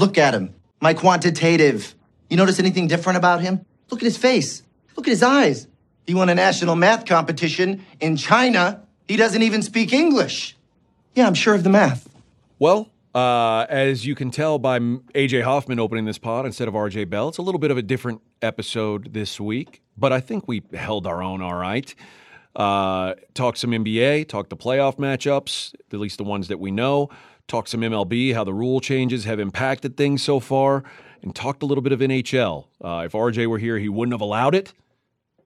Look at him. My quantitative. You notice anything different about him? Look at his face. Look at his eyes. He won a national math competition in China. He doesn't even speak English. Yeah, I'm sure of the math. Well, uh, as you can tell by AJ Hoffman opening this pod instead of RJ Bell, it's a little bit of a different episode this week, but I think we held our own all right. Uh, talk some NBA, talk the playoff matchups, at least the ones that we know. Talk some MLB, how the rule changes have impacted things so far, and talked a little bit of NHL. Uh, if RJ were here, he wouldn't have allowed it,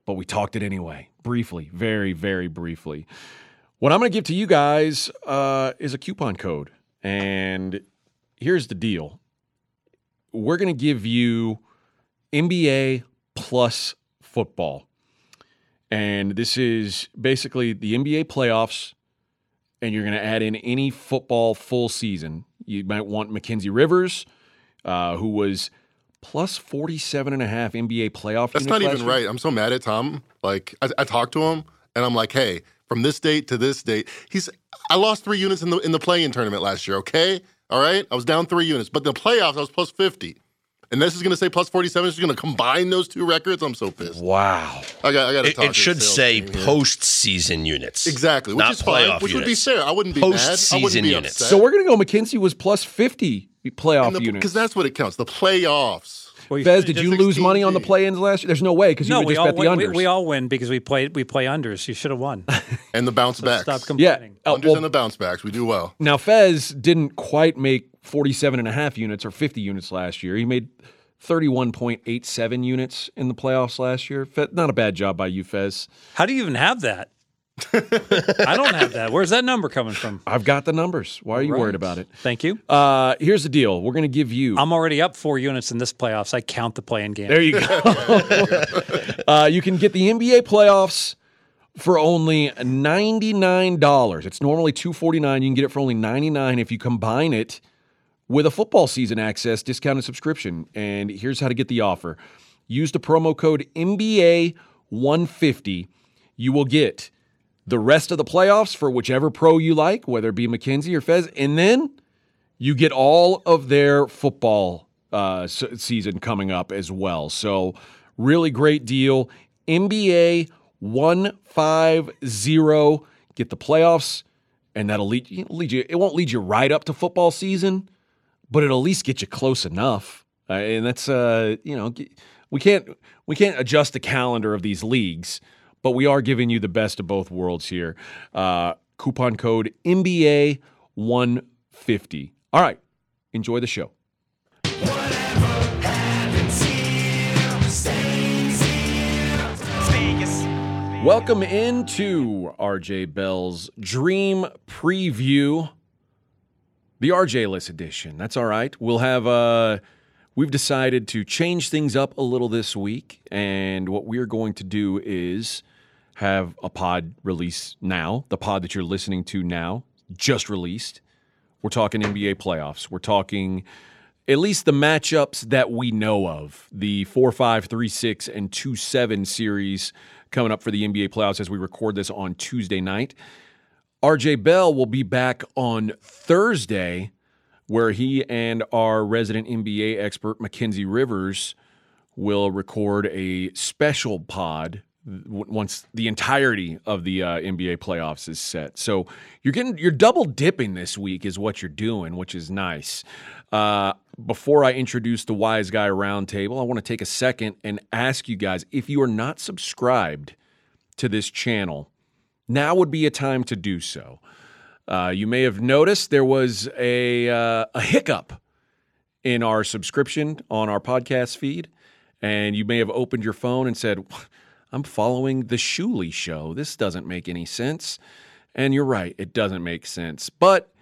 but we talked it anyway, briefly, very, very briefly. What I'm going to give to you guys uh, is a coupon code. And here's the deal we're going to give you NBA plus football. And this is basically the NBA playoffs, and you're going to add in any football full season. You might want Mackenzie Rivers, uh, who was plus 47 and a half NBA playoff. That's not even right. I'm so mad at Tom. Like, I, I talked to him, and I'm like, hey, from this date to this date. He's I lost three units in the in the play-in tournament last year. Okay, all right, I was down three units, but the playoffs I was plus fifty. And this is going to say plus 47. It's going to combine those two records. I'm so pissed. Wow. I got, I got to talk. It, it should say postseason units. Exactly. Which not is fine. Playoff which units. would be fair. I wouldn't be Post-season mad. I wouldn't be units. upset. So we're going to go Mackenzie was plus 50 playoff units. Because that's what it counts. The playoffs. Well, you- Fez, did you lose money on the 16G. play-ins last year? There's no way because you no, would we just all bet the win, we, unders. we all win because we play we play unders. You should have won. And the bounce backs. Stop yeah. complaining. Uh, Unders well, and the bounce backs. We do well. now Fez didn't quite make 47 and a half units or 50 units last year. He made 31.87 units in the playoffs last year. Not a bad job by you, Fez. How do you even have that? I don't have that. Where's that number coming from? I've got the numbers. Why are you worried about it? Thank you. Uh, here's the deal. We're going to give you. I'm already up four units in this playoffs. I count the play-in game. There you go. uh, you can get the NBA playoffs for only $99. It's normally 249. You can get it for only 99 if you combine it with a football season access discounted subscription. And here's how to get the offer. Use the promo code NBA150. You will get the rest of the playoffs for whichever pro you like, whether it be Mackenzie or Fez, and then you get all of their football uh, season coming up as well. So, really great deal. NBA 150. Get the playoffs, and that'll lead, lead you. It won't lead you right up to football season, but it'll at least get you close enough. Uh, and that's uh, you know, we can't we can't adjust the calendar of these leagues, but we are giving you the best of both worlds here. Uh, coupon code NBA 150. All right, enjoy the show. Welcome into RJ Bell's Dream Preview, the RJ list edition. That's all right. We'll have uh we've decided to change things up a little this week, and what we're going to do is have a pod release now. The pod that you're listening to now just released. We're talking NBA playoffs. We're talking at least the matchups that we know of the 4 5, 3 6, and 2 7 series coming up for the NBA playoffs as we record this on Tuesday night. RJ Bell will be back on Thursday, where he and our resident NBA expert, Mackenzie Rivers, will record a special pod once the entirety of the uh, NBA playoffs is set. So you're getting you're double dipping this week is what you're doing, which is nice. Uh, before I introduce the Wise Guy Roundtable, I want to take a second and ask you guys if you are not subscribed to this channel, now would be a time to do so. Uh, you may have noticed there was a uh, a hiccup in our subscription on our podcast feed, and you may have opened your phone and said, "I'm following the Shuley show. This doesn't make any sense." And you're right, it doesn't make sense, but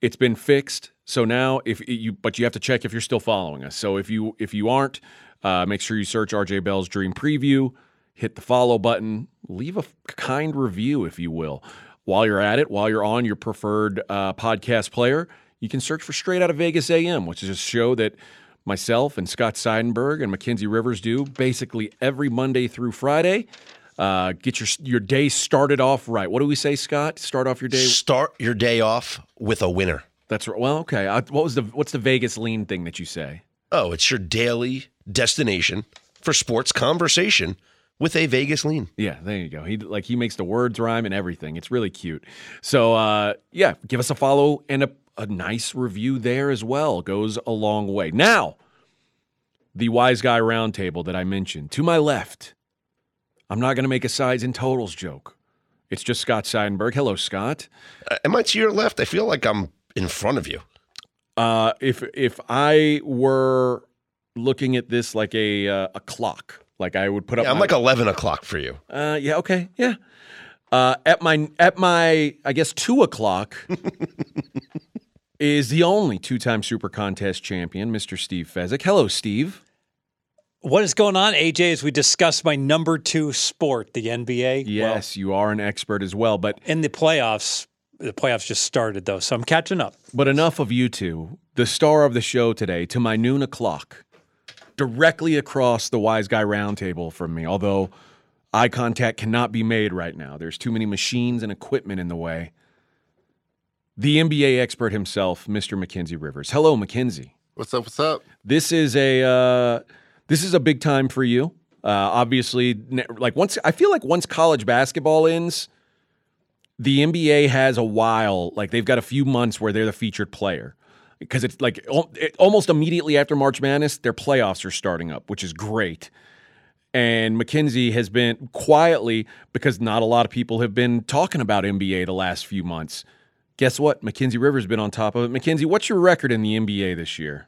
it's been fixed. So now, if you but you have to check if you're still following us. So if you if you aren't, uh, make sure you search RJ Bell's Dream Preview, hit the follow button, leave a kind review if you will. While you're at it, while you're on your preferred uh, podcast player, you can search for Straight Out of Vegas AM, which is a show that myself and Scott Seidenberg and Mackenzie Rivers do basically every Monday through Friday. Uh, get your your day started off right. What do we say, Scott? Start off your day. Start your day off with a winner. That's right. Well, okay. I, what was the what's the Vegas lean thing that you say? Oh, it's your daily destination for sports conversation with a Vegas lean. Yeah, there you go. He like he makes the words rhyme and everything. It's really cute. So uh, yeah, give us a follow and a, a nice review there as well. Goes a long way. Now, the wise guy roundtable that I mentioned to my left. I'm not going to make a sides and totals joke. It's just Scott Seidenberg. Hello, Scott. Uh, am I to your left? I feel like I'm in front of you. Uh, if if I were looking at this like a uh, a clock, like I would put up. Yeah, I'm my, like eleven o'clock for you. Uh, yeah. Okay. Yeah. Uh, at my at my I guess two o'clock is the only two-time Super Contest champion, Mr. Steve Fezzik. Hello, Steve. What is going on, AJ? As we discuss my number two sport, the NBA. Yes, well, you are an expert as well, but in the playoffs, the playoffs just started though, so I'm catching up. But enough of you two. The star of the show today, to my noon o'clock, directly across the Wise Guy Roundtable from me. Although eye contact cannot be made right now, there's too many machines and equipment in the way. The NBA expert himself, Mr. Mackenzie Rivers. Hello, Mackenzie. What's up? What's up? This is a uh, this is a big time for you. Uh, obviously, like once I feel like once college basketball ends, the NBA has a while. Like they've got a few months where they're the featured player because it's like it, almost immediately after March Madness, their playoffs are starting up, which is great. And Mackenzie has been quietly because not a lot of people have been talking about NBA the last few months. Guess what? Mackenzie Rivers been on top of it. Mackenzie, what's your record in the NBA this year?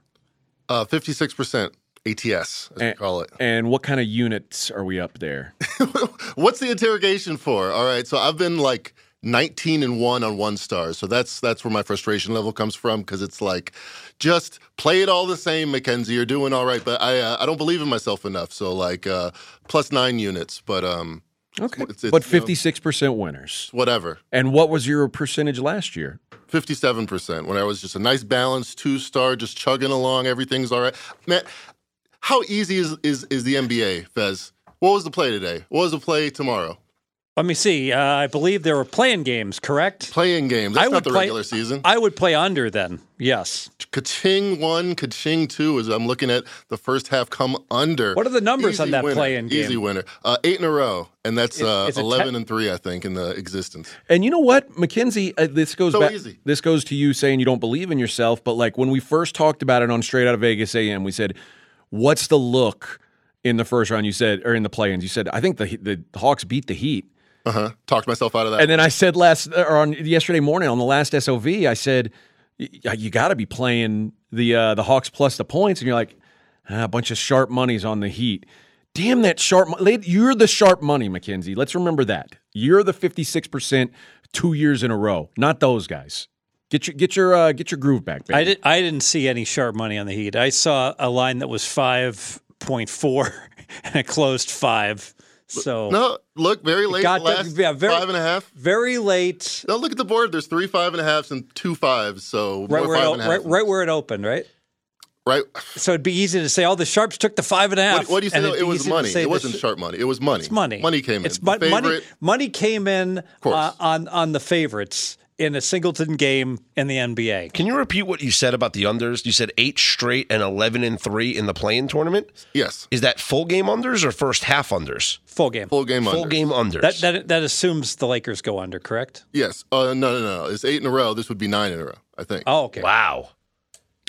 Uh, fifty-six percent. ATS, as and, we call it. And what kind of units are we up there? What's the interrogation for? All right, so I've been like 19 and 1 on one star. So that's that's where my frustration level comes from because it's like just play it all the same, Mackenzie. You're doing all right, but I uh, I don't believe in myself enough. So like uh, plus 9 units, but um Okay. It's, it's, but 56% you know, winners. Whatever. And what was your percentage last year? 57% when I was just a nice balanced two star, just chugging along. Everything's all right. Man, how easy is, is, is the NBA, Fez? What was the play today? What was the play tomorrow? Let me see. Uh, I believe there were play-in games, correct? Play-in games. That's I not the play, regular season. I would play under then. Yes. Kaching one, Kaching two. Is I'm looking at the first half come under. What are the numbers Easy on that winner. play-in game? Easy winner. Uh, eight in a row, and that's uh, eleven te- and three, I think, in the existence. And you know what, Mackenzie? Uh, this goes so back. Easy. This goes to you saying you don't believe in yourself, but like when we first talked about it on Straight Out of Vegas AM, we said, "What's the look?" In the first round, you said, or in the play-ins, you said, I think the the Hawks beat the Heat. Uh huh. Talked myself out of that. And then I said last or on yesterday morning on the last SOV, I said you got to be playing the uh, the Hawks plus the points, and you're like ah, a bunch of sharp monies on the Heat. Damn that sharp! You're the sharp money, Mackenzie. Let's remember that. You're the 56 percent two years in a row, not those guys. Get your get your uh, get your groove back, baby. I did. I didn't see any sharp money on the Heat. I saw a line that was five point four, and it closed five. So no, look, very late. Got last yeah, very, five and a half. Very late. No, look at the board. There's three five and a halfs and two fives. So right where, it, right, right, where it opened, right? Right. So it'd be easy to say, "Oh, the sharps took the five and a half." What, what do you say? It was money. It wasn't sh- sharp money. It was money. It's money. Money came in. It's money. Money came in uh, on on the favorites in a singleton game in the NBA. Can you repeat what you said about the unders? You said eight straight and 11 and 3 in the play-in tournament? Yes. Is that full game unders or first half unders? Full game. Full game Full unders. game unders. That, that, that assumes the Lakers go under, correct? Yes. Uh, no, no, no. It's eight in a row. This would be nine in a row, I think. Oh, okay. Wow.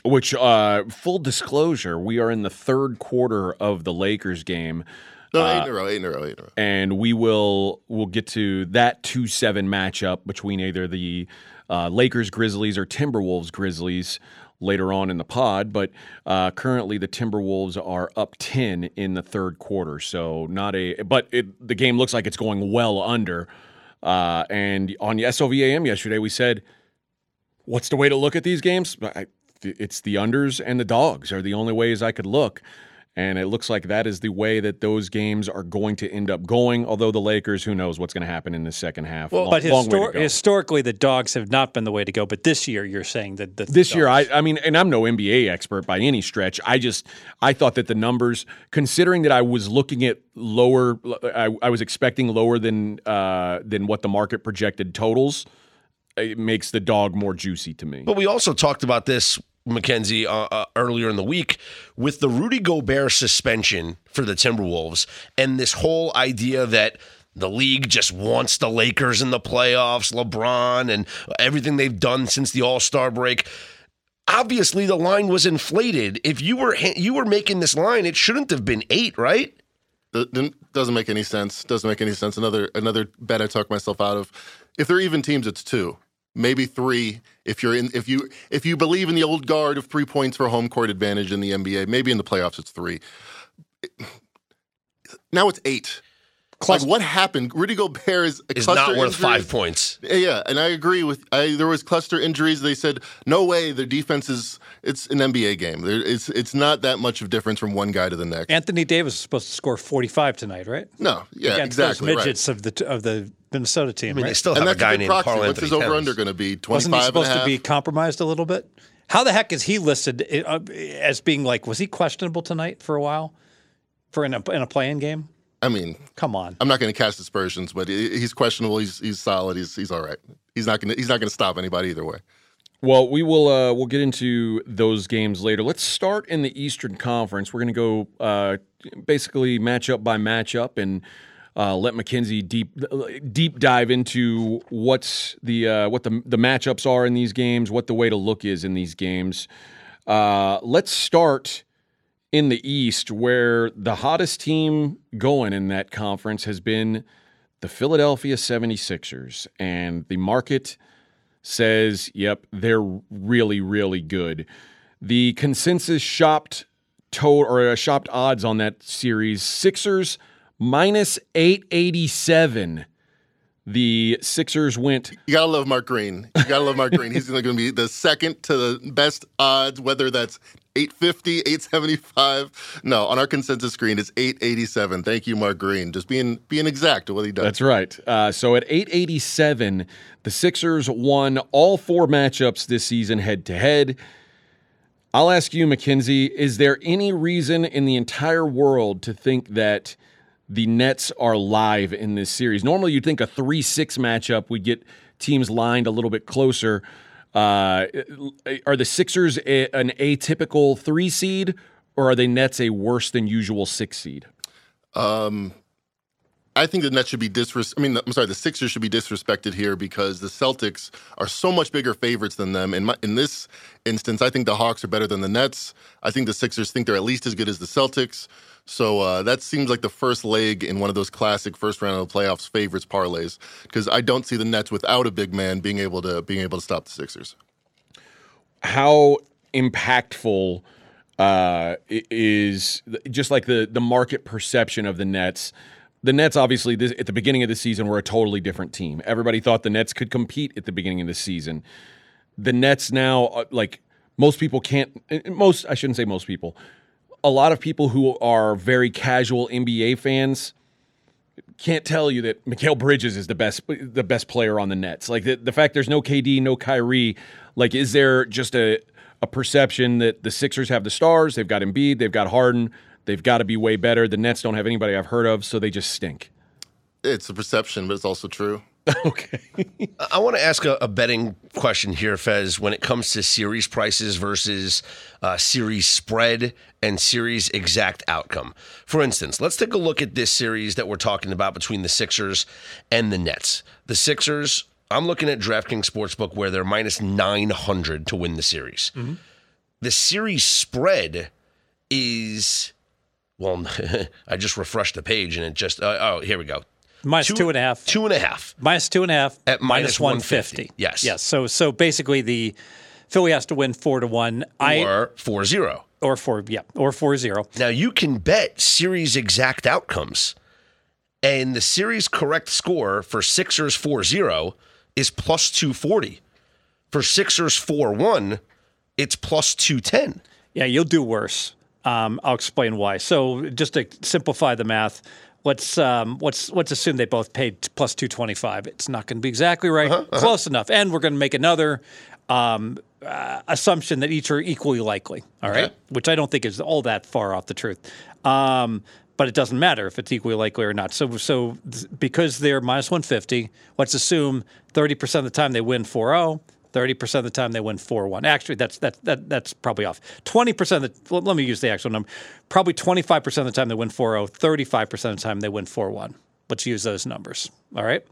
Which, uh, full disclosure, we are in the third quarter of the Lakers game. No, eight in a row, eight in a row, eight in a row. And we will we'll get to that two seven matchup between either the uh, Lakers Grizzlies or Timberwolves Grizzlies later on in the pod. But uh, currently, the Timberwolves are up ten in the third quarter. So not a but it, the game looks like it's going well under. Uh, and on SOVAM yesterday, we said, "What's the way to look at these games?" I, it's the unders and the dogs are the only ways I could look. And it looks like that is the way that those games are going to end up going. Although the Lakers, who knows what's going to happen in the second half? Well, long, but histor- historically, the dogs have not been the way to go. But this year, you're saying that the this dogs. year, I, I mean, and I'm no NBA expert by any stretch. I just I thought that the numbers, considering that I was looking at lower, I, I was expecting lower than uh, than what the market projected totals. it makes the dog more juicy to me. But we also talked about this, Mackenzie, uh, uh, earlier in the week with the Rudy Gobert suspension for the Timberwolves and this whole idea that the league just wants the Lakers in the playoffs, LeBron, and everything they've done since the All Star break. Obviously, the line was inflated. If you were you were making this line, it shouldn't have been eight, right? Doesn't make any sense. Doesn't make any sense. Another another bet I talked myself out of. If they're even teams, it's two, maybe three. If you're in, if you if you believe in the old guard of three points for home court advantage in the NBA, maybe in the playoffs it's three. Now it's eight. Like what happened? Rudy Gobert is, a Is not worth injury. five points. Yeah, and I agree with. I, there was cluster injuries. They said no way. Their defense is. It's an NBA game. There, it's it's not that much of difference from one guy to the next. Anthony Davis is supposed to score 45 tonight, right? no, yeah, Against exactly. those right. midgets of the of the Minnesota team, I mean, right? they still have a that's a guy good named proxy. Carl What's Anthony his over under going to be? Twenty Wasn't he and a supposed to be compromised a little bit? How the heck is he listed uh, as being like? Was he questionable tonight for a while for in a, in a play-in game? I mean, Come on. I'm not going to cast aspersions, but he's questionable. He's he's solid. He's he's all right. He's not going to he's not going to stop anybody either way. Well, we will uh, we'll get into those games later. Let's start in the Eastern Conference. We're going to go uh, basically matchup by matchup and uh, let Mackenzie deep deep dive into what's the uh, what the the matchups are in these games, what the way to look is in these games. Uh, let's start in the East, where the hottest team going in that conference has been the Philadelphia 76ers, and the market says, yep, they're really, really good. The consensus shopped total or uh, shopped odds on that series Sixers minus 887. The Sixers went You gotta love Mark Green. You gotta love Mark Green. He's to be the second to the best odds, whether that's 850, 875. No, on our consensus screen, it's 887. Thank you, Mark Green. Just being being exact to what he does. That's right. Uh, so at 887, the Sixers won all four matchups this season head to head. I'll ask you, Mackenzie, is there any reason in the entire world to think that the Nets are live in this series? Normally, you'd think a 3 6 matchup would get teams lined a little bit closer. Uh, are the Sixers a, an atypical three seed, or are they Nets a worse than usual six seed? Um, I think the Nets should be disres. I mean, I'm sorry, the Sixers should be disrespected here because the Celtics are so much bigger favorites than them. In my, in this instance, I think the Hawks are better than the Nets. I think the Sixers think they're at least as good as the Celtics. So uh, that seems like the first leg in one of those classic first round of the playoffs favorites parlays because I don't see the Nets without a big man being able to being able to stop the Sixers. how impactful uh, is just like the the market perception of the Nets. The Nets, obviously, this, at the beginning of the season, were a totally different team. Everybody thought the Nets could compete at the beginning of the season. The Nets now, uh, like most people, can't. Most, I shouldn't say most people. A lot of people who are very casual NBA fans can't tell you that Mikal Bridges is the best the best player on the Nets. Like the, the fact there's no KD, no Kyrie, like is there just a a perception that the Sixers have the stars, they've got Embiid, they've got Harden, they've got to be way better. The Nets don't have anybody I've heard of, so they just stink. It's a perception, but it's also true. okay. I want to ask a, a betting question here, Fez, when it comes to series prices versus uh, series spread and series exact outcome. For instance, let's take a look at this series that we're talking about between the Sixers and the Nets. The Sixers, I'm looking at DraftKings Sportsbook where they're minus 900 to win the series. The series spread is, well, I just refreshed the page and it just, uh, oh, here we go. Minus two and a half. Two and a half. Minus two and a half. At minus 150. 150. Yes. Yes. So so basically the Philly has to win four to one. I Or 4 0. or four yeah or four zero. Now you can bet series exact outcomes. And the series correct score for Sixers 4-0 is plus 240. For Sixers 4-1, it's plus 210. Yeah, you'll do worse. Um, I'll explain why. So just to simplify the math, let's um, let's let's assume they both paid plus two twenty five. It's not going to be exactly right, close enough, and we're going to make another um, uh, assumption that each are equally likely. All right, which I don't think is all that far off the truth. Um, but it doesn't matter if it's equally likely or not. So, so because they're minus 150, let's assume 30% of the time they win 4 0. 30% of the time they win 4 1. Actually, that's, that, that, that's probably off. 20% of the, let me use the actual number. Probably 25% of the time they win 4 0, 35% of the time they win 4 1. Let's use those numbers. All right.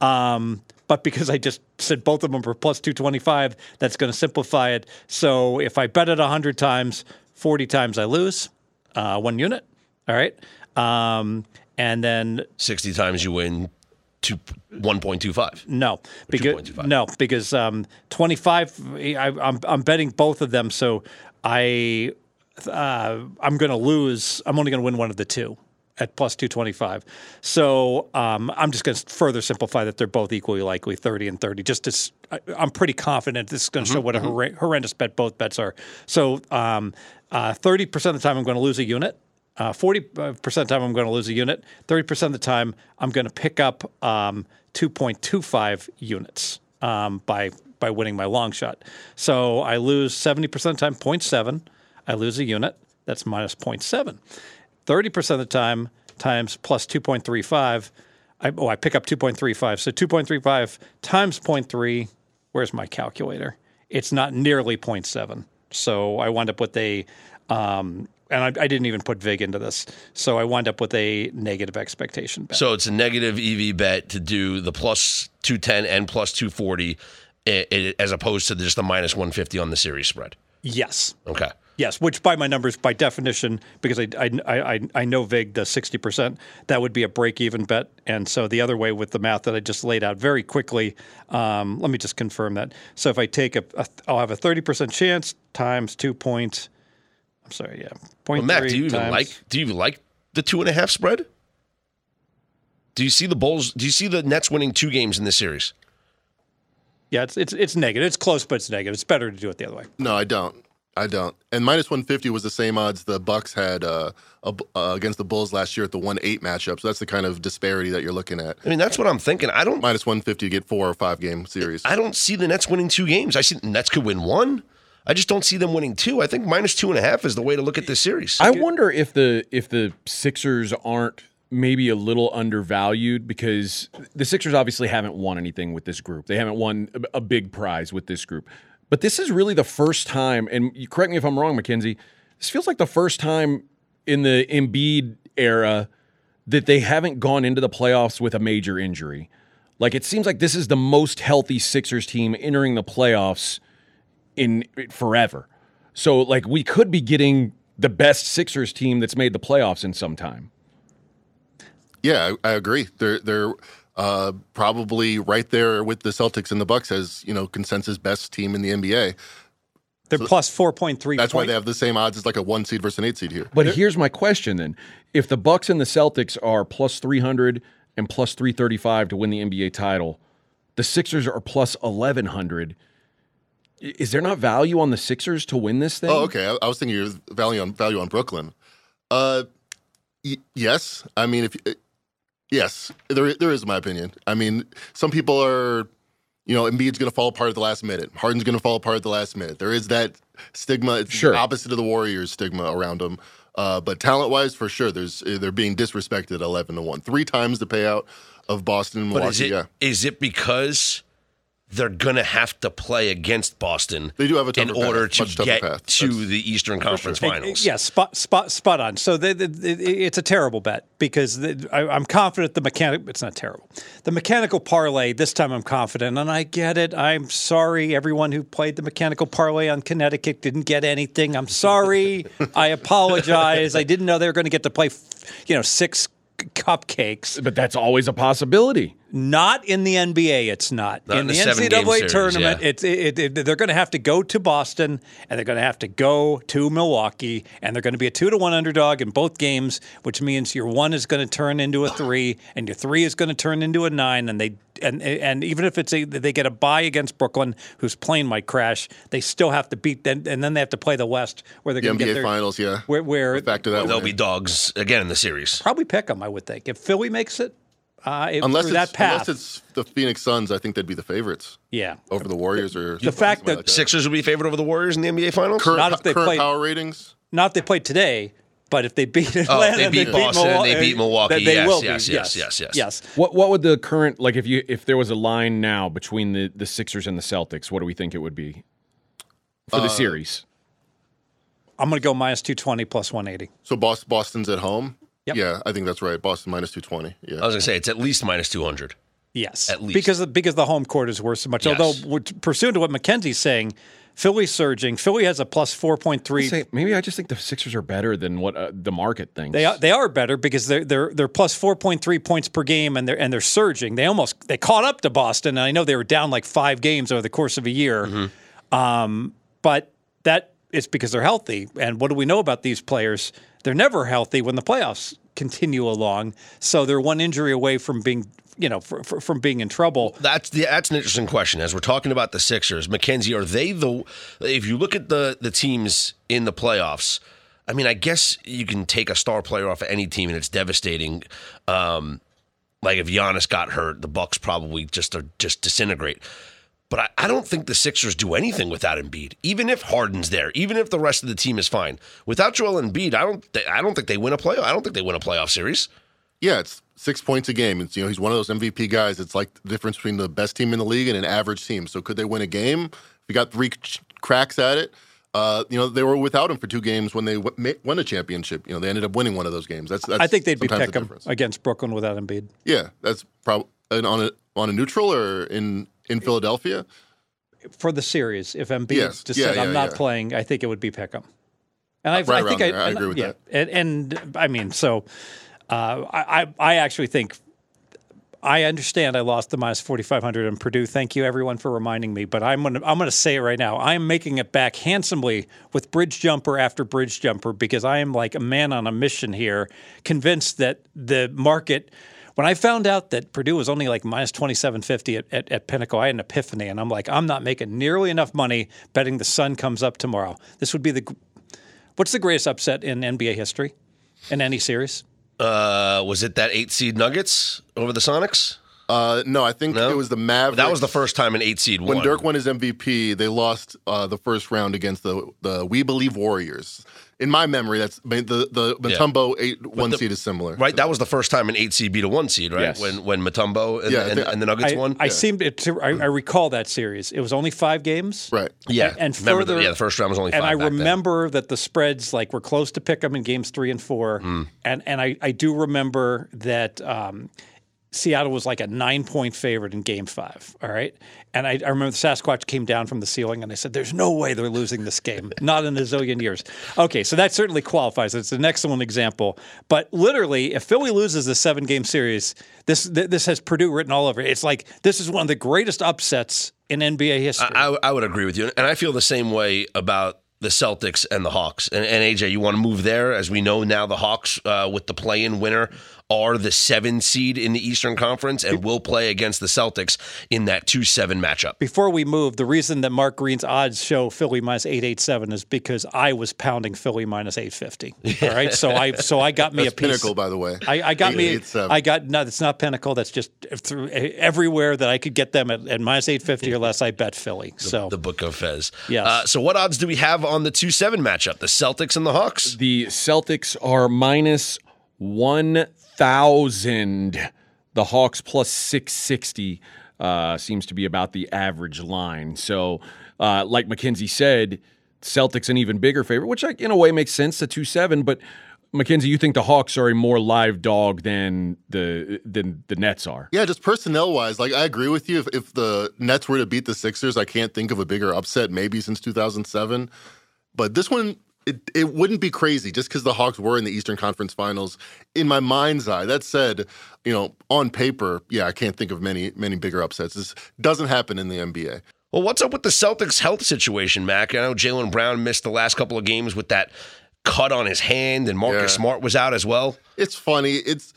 Um, but because I just said both of them were plus 225, that's going to simplify it. So if I bet it 100 times, 40 times I lose uh, one unit. All right. Um, and then 60 times you win two, 1.25. no, because 2.25. no, because um, 25. I, I'm I'm betting both of them, so I uh, I'm going to lose. I'm only going to win one of the two at plus 225. So um, I'm just going to further simplify that they're both equally likely 30 and 30. Just to, s- I, am pretty confident this is going to show what a horre- horrendous bet both bets are. So um, uh, 30% of the time I'm going to lose a unit. Uh, 40% of the time I'm going to lose a unit. 30% of the time I'm going to pick up um, 2.25 units um, by by winning my long shot. So I lose 70% of the time 0.7. I lose a unit. That's minus 0.7. 30% of the time times plus 2.35. I, oh, I pick up 2.35. So 2.35 times 0.3. Where's my calculator? It's not nearly 0.7. So I wind up with a, um, and I, I didn't even put VIG into this. So I wind up with a negative expectation bet. So it's a negative EV bet to do the plus 210 and plus 240 i- i- as opposed to just the minus 150 on the series spread. yes. Okay. Yes, which by my numbers, by definition, because I I, I, I know VIG does sixty percent, that would be a break-even bet. And so the other way with the math that I just laid out very quickly, um, let me just confirm that. So if I take a, a I'll have a thirty percent chance times two point. I'm sorry, yeah, point Well, Matt, three do you even times- like do you even like the two and a half spread? Do you see the Bulls? Do you see the Nets winning two games in this series? Yeah, it's it's it's negative. It's close, but it's negative. It's better to do it the other way. No, I don't. I don't. And minus 150 was the same odds the Bucks had uh, uh, against the Bulls last year at the 1 8 matchup. So that's the kind of disparity that you're looking at. I mean, that's what I'm thinking. I don't. Minus 150 to get four or five game series. I don't see the Nets winning two games. I see the Nets could win one. I just don't see them winning two. I think minus two and a half is the way to look at this series. I wonder if the if the Sixers aren't maybe a little undervalued because the Sixers obviously haven't won anything with this group. They haven't won a- big prize with this group. But this is really the first time, and correct me if I'm wrong, Mackenzie. This feels like the first time in the Embiid era that they haven't gone into the playoffs with a major injury. Like it seems like this is the most healthy Sixers team entering the playoffs in forever. So like we could be getting the best Sixers team that's made the playoffs in some time. Yeah, I, I agree. They're they're uh, probably right there with the Celtics and the Bucks as you know consensus best team in the NBA. They're plus four point three. That's why they have the same odds as like a one seed versus an eight seed here. But here's my question then. If the Bucks and the Celtics are plus 300 and plus 335 to win the NBA title, the Sixers are plus 1100. I- Is there not value on the Sixers to win this thing? Oh, okay. I, I was thinking your value on value on Brooklyn. Uh, y- yes. I mean, if uh, yes, there there is my opinion. I mean, some people are, you know, Embiid's going to fall apart at the last minute. Harden's going to fall apart at the last minute. There is that stigma. It's Sure. the opposite of the Warriors stigma around them. Uh, but talent wise, for sure, there's they're being disrespected eleven to one, three times the payout of Boston and but is it is yeah. it because they're gonna have to play against Boston They do have a in tougher order path, to much tougher get path. to That's- the Eastern Conference Finals? Yeah, spot spot spot on. So the, the, the, it's a terrible bet because the, I, I'm confident the mechanic. It's not terrible. The mechanical parlay this time I'm confident, and I get it. I'm sorry, everyone who played the mechanical parlay on Connecticut didn't get anything. I'm sorry. I apologize. I didn't know they were going to get to play, you know, six cupcakes. But that's always a possibility. Not in the NBA, it's not. Not in in the, the NCAA series, tournament, yeah. it's it, it, they're going to have to go to Boston and they're going to have to go to Milwaukee, and they're going to be a two to one underdog in both games, which means your one is going to turn into a three, and your three is going to turn into a nine, and they. And, and even if it's a they get a bye against Brooklyn, whose plane might crash, they still have to beat them, and then they have to play the West, where they're the going to get NBA their Finals. Yeah, where, where factor that. They'll one be dogs again in the series. probably pick them. I would think if Philly makes it, uh, it- unless it's, that path, unless it's the Phoenix Suns. I think they'd be the favorites yeah, over the Warriors or The fact that- like Sixers will be favored over the Warriors in the NBA Finals. current, Not if they current play- power ratings. not if they played today. But if they beat Oh, they beat beat Boston, and Milwaukee, they beat Milwaukee. then they yes, will yes, be. yes, yes, yes, yes. What what would the current like if you if there was a line now between the the Sixers and the Celtics? What do we think it would be for the Uh, series? I'm going to go minus 220 plus 180. So Boston's at home. Yep. Yeah, I think that's right. Boston minus two twenty. Yeah. I was gonna say it's at least minus two hundred. Yes, At least. because because the home court is worth so much. Yes. Although, pursuant to what Mackenzie's saying, Philly's surging. Philly has a plus 4.3. Say, maybe I just think the Sixers are better than what uh, the market thinks. They are, they are better because they're they're they're plus four point three points per game and they're and they're surging. They almost they caught up to Boston and I know they were down like five games over the course of a year, Mm-hmm. um, but that is because they're healthy. And what do we know about these players? They're never healthy when the playoffs continue along. So they're one injury away from being you know fr- fr- from being in trouble. That's the, that's an interesting question. As we're talking about the Sixers, Mackenzie, are they the? If you look at the the teams in the playoffs, I mean, I guess you can take a star player off of any team, and it's devastating. Um, like if Giannis got hurt, the Bucks probably just are just disintegrate. But I, I don't think the Sixers do anything without Embiid. Even if Harden's there, even if the rest of the team is fine, without Joel Embiid, I don't. th- I don't think they win a playoff. I don't think they win a playoff series. Yeah, it's six points a game. It's you know he's one of those MVP guys. It's like the difference between the best team in the league and an average team. So could they win a game? If you got three ch- cracks at it, uh, you know they were without him for two games when they w- ma- won a championship. You know they ended up winning one of those games. That's, that's I think they'd be sometimes pick the 'em against Brooklyn without Embiid. Yeah, that's probably on a on a neutral or in in Philadelphia. for the series. If Embiid Yes. just Yeah, said, "I'm yeah, not yeah. playing," I think it would be Pickham. And I, right I think there. I agree with yeah, that. And, and I mean, so uh, I, I I actually think I understand I lost the minus 4500 in Purdue. Thank you everyone for reminding me, but I'm going to I'm going to say it right now. I'm making it back handsomely with bridge jumper after bridge jumper because I am like a man on a mission here, convinced that the market when I found out that Purdue was only like minus 2750 at, at, at Pinnacle, I had an epiphany and I'm like, I'm not making nearly enough money betting the sun comes up tomorrow. This would be the what's the greatest upset in NBA history in any series? Uh, was it that eight seed Nuggets over the Sonics? Uh, no, I think No? it was the Mavericks. That was the first time an eight seed won. when. Dirk won his MVP. They lost uh, the first round against the the We Believe Warriors. In my memory, that's I mean, the the Mutombo eight one the- seed is similar. Right, that was the first time an eight seed beat a one seed, right? Yes. When when Mutombo and, Yeah, and, and the Nuggets I, won. I seem to, to I, I recall that series. It was only five games. Right. yeah, and Remember the- further- yeah, the first round was only five. and I back then. remember that the spreads like were close to pick them in games three and four, Hmm. and and I, I do remember that um, Seattle was like a nine point favorite in game five. All right, and I, I remember the Sasquatch came down from the ceiling, and I said, "There's no way they're losing this game, not in a zillion years." Okay, so that certainly qualifies. It's an excellent example, but literally, if Philly loses the seven game series, this th- this has Purdue written all over it. It's like this is one of the greatest upsets in NBA history. I, I would agree with you, and I feel the same way about the Celtics and the Hawks. And, and AJ, you want to move there? As we know now, the Hawks uh, with the play-in winner are the seven seed in the Eastern Conference and will play against the Celtics in that two-seven matchup. Before we move, the reason that Mark Green's odds show Philly minus eight eight seven is because I was pounding Philly minus eight fifty. All right, so I so I got me That's a piece. pinnacle, by the way. I, I got me. 887. I got no. That's not pinnacle. That's just through everywhere that I could get them at, at minus eight fifty or less. I bet Philly. So The Book of Fez. Yes. Uh, so, what odds do we have on the two-seven matchup? The Celtics and the Hawks. The Celtics are minus 1,000. The Hawks plus 660 uh, seems to be about the average line. So, uh, like Mackenzie said, Celtics an even bigger favorite, which in a way makes sense, the 2 7. But, Mackenzie, you think the Hawks are a more live dog than the than the Nets are? Yeah, just personnel wise, like I agree with you. If, if the Nets were to beat the Sixers, I can't think of a bigger upset maybe since 2007. But this one, it, it wouldn't be crazy just because the Hawks were in the Eastern Conference Finals. In my mind's eye, that said, you know, on paper, yeah, I can't think of many many bigger upsets. This doesn't happen in the NBA. Well, what's up with the Celtics' health situation, Mac? I know Jaylen Brown missed the last couple of games with that cut on his hand, and Marcus Yeah. Smart was out as well. It's funny. It's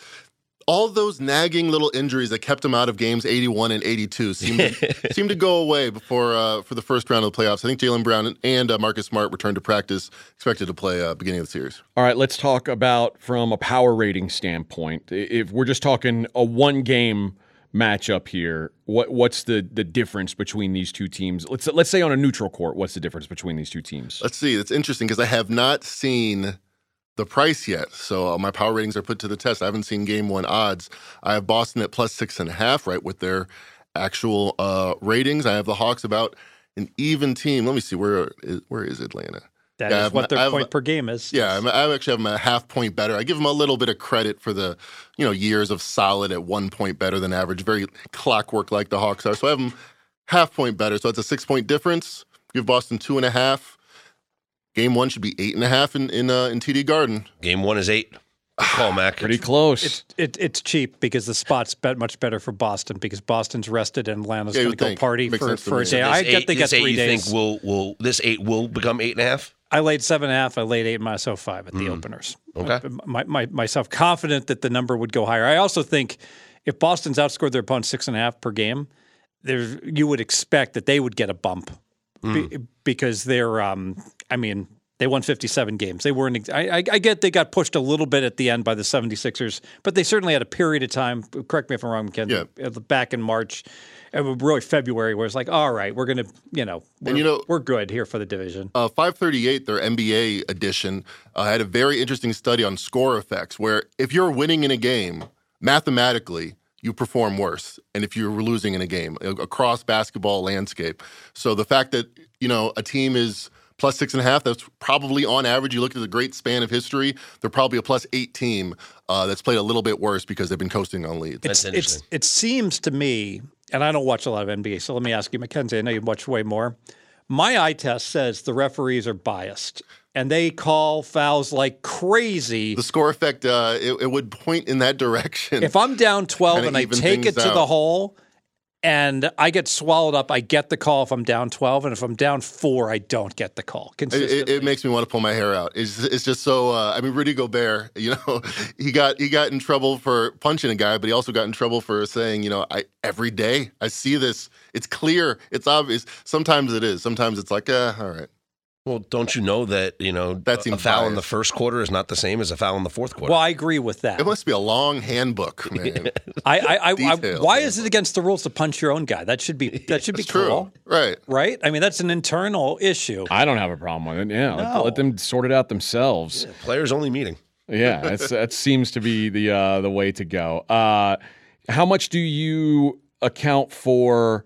all those nagging little injuries that kept him out of games 81 and 82 seem to, seem to go away before uh, for the first round of the playoffs. I think Jaylen Brown and uh, Marcus Smart returned to practice, expected to play uh, beginning of the series. All right, let's talk about from a power rating standpoint. If we're just talking a one game matchup here, what what's the the difference between these two teams? Let's let's say on a neutral court, what's the difference between these two teams? Let's see. That's interesting because I have not seen the price yet. So uh, my power ratings are put to the test. I haven't seen game one odds. I have Boston at plus six and a half, right, with their actual uh, ratings. I have the Hawks about an even team. Let me see where is where is Atlanta? That Yeah, is what their I've- point per game is. Yeah, I'm, I actually have them a half point better. I give them a little bit of credit for the, you know, years of solid at one point better than average, very clockwork like the Hawks are. So I have them half point better. So it's a six point difference. Give Boston two and a half. Game one should be eight and a half in in, uh, in TD Garden. Game one is eight. Good call, Mac. Pretty close. It's it, it's cheap because the spot's bet much better for Boston because Boston's rested and Atlanta's Yeah, you going to go think. party Makes for, sense to for a me. day. This I This get they got this eight three you think will will this eight will become eight and a half? I laid seven and a half. I laid eight myself five at the openers. Okay. My, my, myself confident that the number would go higher. I also think if Boston's outscored their opponent six and a half per game, there's you would expect that they would get a bump be, because they're. Um, I mean, they won 57 games. They weren't. I, I, I get they got pushed a little bit at the end by the 76ers, but they certainly had a period of time. Correct me if I'm wrong, Ken. Yeah. uh, Back in March, really February, where it's like, all right, we're gonna, you know, we're, you know- we're good here for the division. Uh, 538, their NBA edition, uh, had a very interesting study on score effects, where if you're winning in a game, mathematically, you perform worse, and if you're losing in a game across basketball landscape. So the fact that you know a team is plus six and a half, that's probably on average. You look at the great span of history, they're probably a plus eight team uh, that's played a little bit worse because they've been coasting on leads. That's it's, interesting. it seems to me, and I don't watch a lot of NBA, so let me ask you, Mackenzie. I know you watch way more. My eye test says the referees are biased, and they call fouls like crazy. the score effect, uh, it, it would point in that direction. If I'm down 12 and I take it to the hole and I get swallowed up, I get the call if I'm down 12. And if I'm down four, I don't get the call It, consistently. it, it makes me want to pull my hair out. It's, it's just so. Uh, I mean, Rudy Gobert. You know, he got he got in trouble for punching a guy, but he also got in trouble for saying, you know, I every day I see this. It's clear. It's obvious. Sometimes it is. Sometimes it's like, uh, all right. Well, don't you know that you know That a seems foul in the first quarter is not the same as a foul in the fourth quarter? well, I agree with that. It must be a long handbook, man. I, I, I, I, why man. is it against the rules to punch your own guy? That should be that should be It's cool. true, right? right? I mean, that's an internal issue. I don't have a problem with it. Yeah, let- No. let, them sort it out themselves. Players only meeting. Yeah, that's, that seems to be the uh, the way to go. Uh, how much do you account for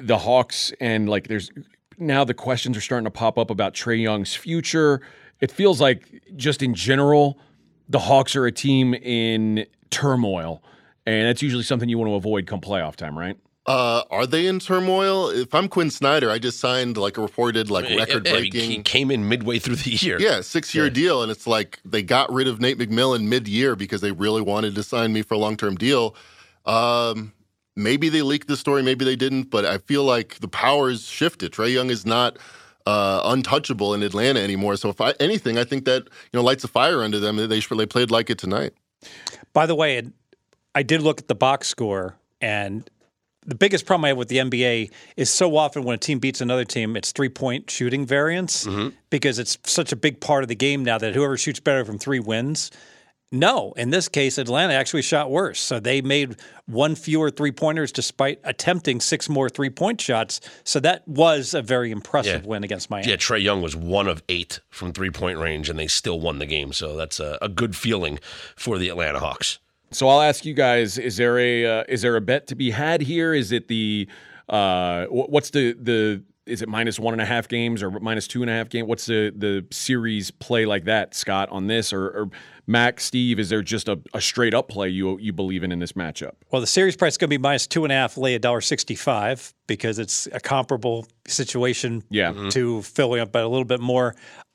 the Hawks and like there's now the questions are starting to pop up about Trae Young's future. It feels like just in general, the Hawks are a team in turmoil, and that's usually something you want to avoid come playoff time, right? Uh, are they in turmoil? If I'm Quin Snyder, I just signed like a reported like record Yeah, he- He breaking. came in midway through the year. Yeah, six year deal. And it's like they got rid of Nate McMillan mid year because they really wanted to sign me for a long term deal. Um, maybe they leaked the story, maybe they didn't, but I feel like the powers shifted. Trae Young is not uh, untouchable in Atlanta anymore. So if I, anything, I think that you know lights a fire under them. They they played like it tonight. By the way, I did look at the box score, and the biggest problem I have with the NBA is so often when a team beats another team, it's three point shooting variance because it's such a big part of the game now that whoever shoots better from three wins. No, in this case, Atlanta actually shot worse. So they made one fewer three pointers despite attempting six more three point shots. So that was a very impressive Yeah. win against Miami. Yeah, Trae Young was one of eight from three point range, and they still won the game. So that's a, a good feeling for the Atlanta Hawks. So I'll ask you guys: Is there a uh, is there a bet to be had here? Is it the uh, what's the the is it minus one and a half games or minus two and a half game? What's the the series play like that, Scott? On this or, or Mac, Steve? Is there just a, a straight up play you you believe in in this matchup? Well, the series price is going to be minus two and a half, lay a dollar sixty-five because it's a comparable situation Yeah. to filling up, but a little bit more.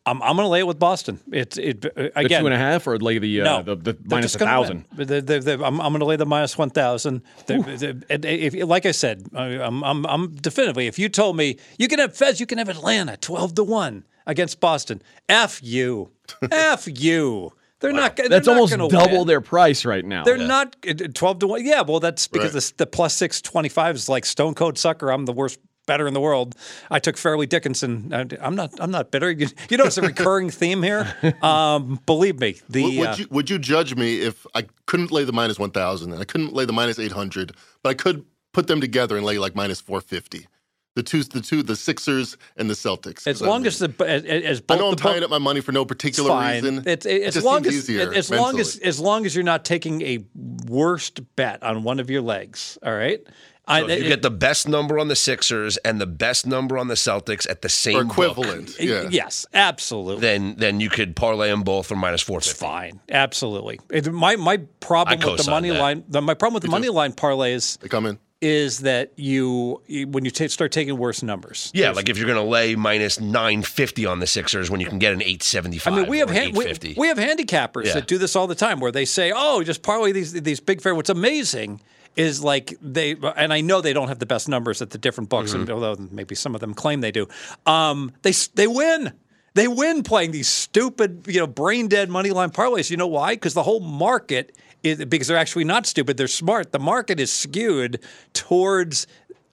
I'm, I'm going to lay it with Boston. It's it uh, The again. two and a half or lay the uh, no, the, the minus a thousand? win. The- the- the- I'm, I'm going to lay the minus one thousand. If, like I said, I- I'm, I'm, I'm definitively. If you told me you can have Fez, you can have Atlanta twelve to one against Boston. F you, F you. They're not. They're That's not almost gonna double win. their price right now. They're not uh, twelve to one. Yeah, well, that's because Right. the, the plus six twenty five is like Stone Cold Sucker. I'm the worst better in the world. I took Fairleigh Dickinson. I- I'm not. I'm not bitter. You, you know, it's a recurring theme here. Um, believe me, the Would, would uh, you would you judge me if I couldn't lay the minus one thousand and I couldn't lay the minus eight hundred, but I could put them together and lay like minus four fifty? The two, the two, the Sixers and the Celtics. As long I- as the as, as I both know I'm tying both- up my money for no particular fine. reason. It's, It as just long seems as easier as long as as long as you're not taking a worst bet on one of your legs. All right. I, So if you get the best number on the Sixers and the best number on the Celtics at the same or book, equivalent. yeah. yes, absolutely. then then you could parlay them both for minus four It's fine. Absolutely. It, my my problem I with the money that. line the, my problem with the money line parlays They come in. is that you, you when you ta start taking worse numbers. Yeah, like if you're going to lay minus nine fifty on the Sixers when you can get an 875. I mean, we have or han- we, we have handicappers Yeah. that do this all the time, where they say, "Oh, just parlay these these big fair." What's amazing is like they, and I know they don't have the best numbers at the different books, and although maybe some of them claim they do, um, they they win. They win playing these stupid, you know, brain dead money line parlays. You know why? Because the whole market is because they're actually not stupid; they're smart. The market is skewed towards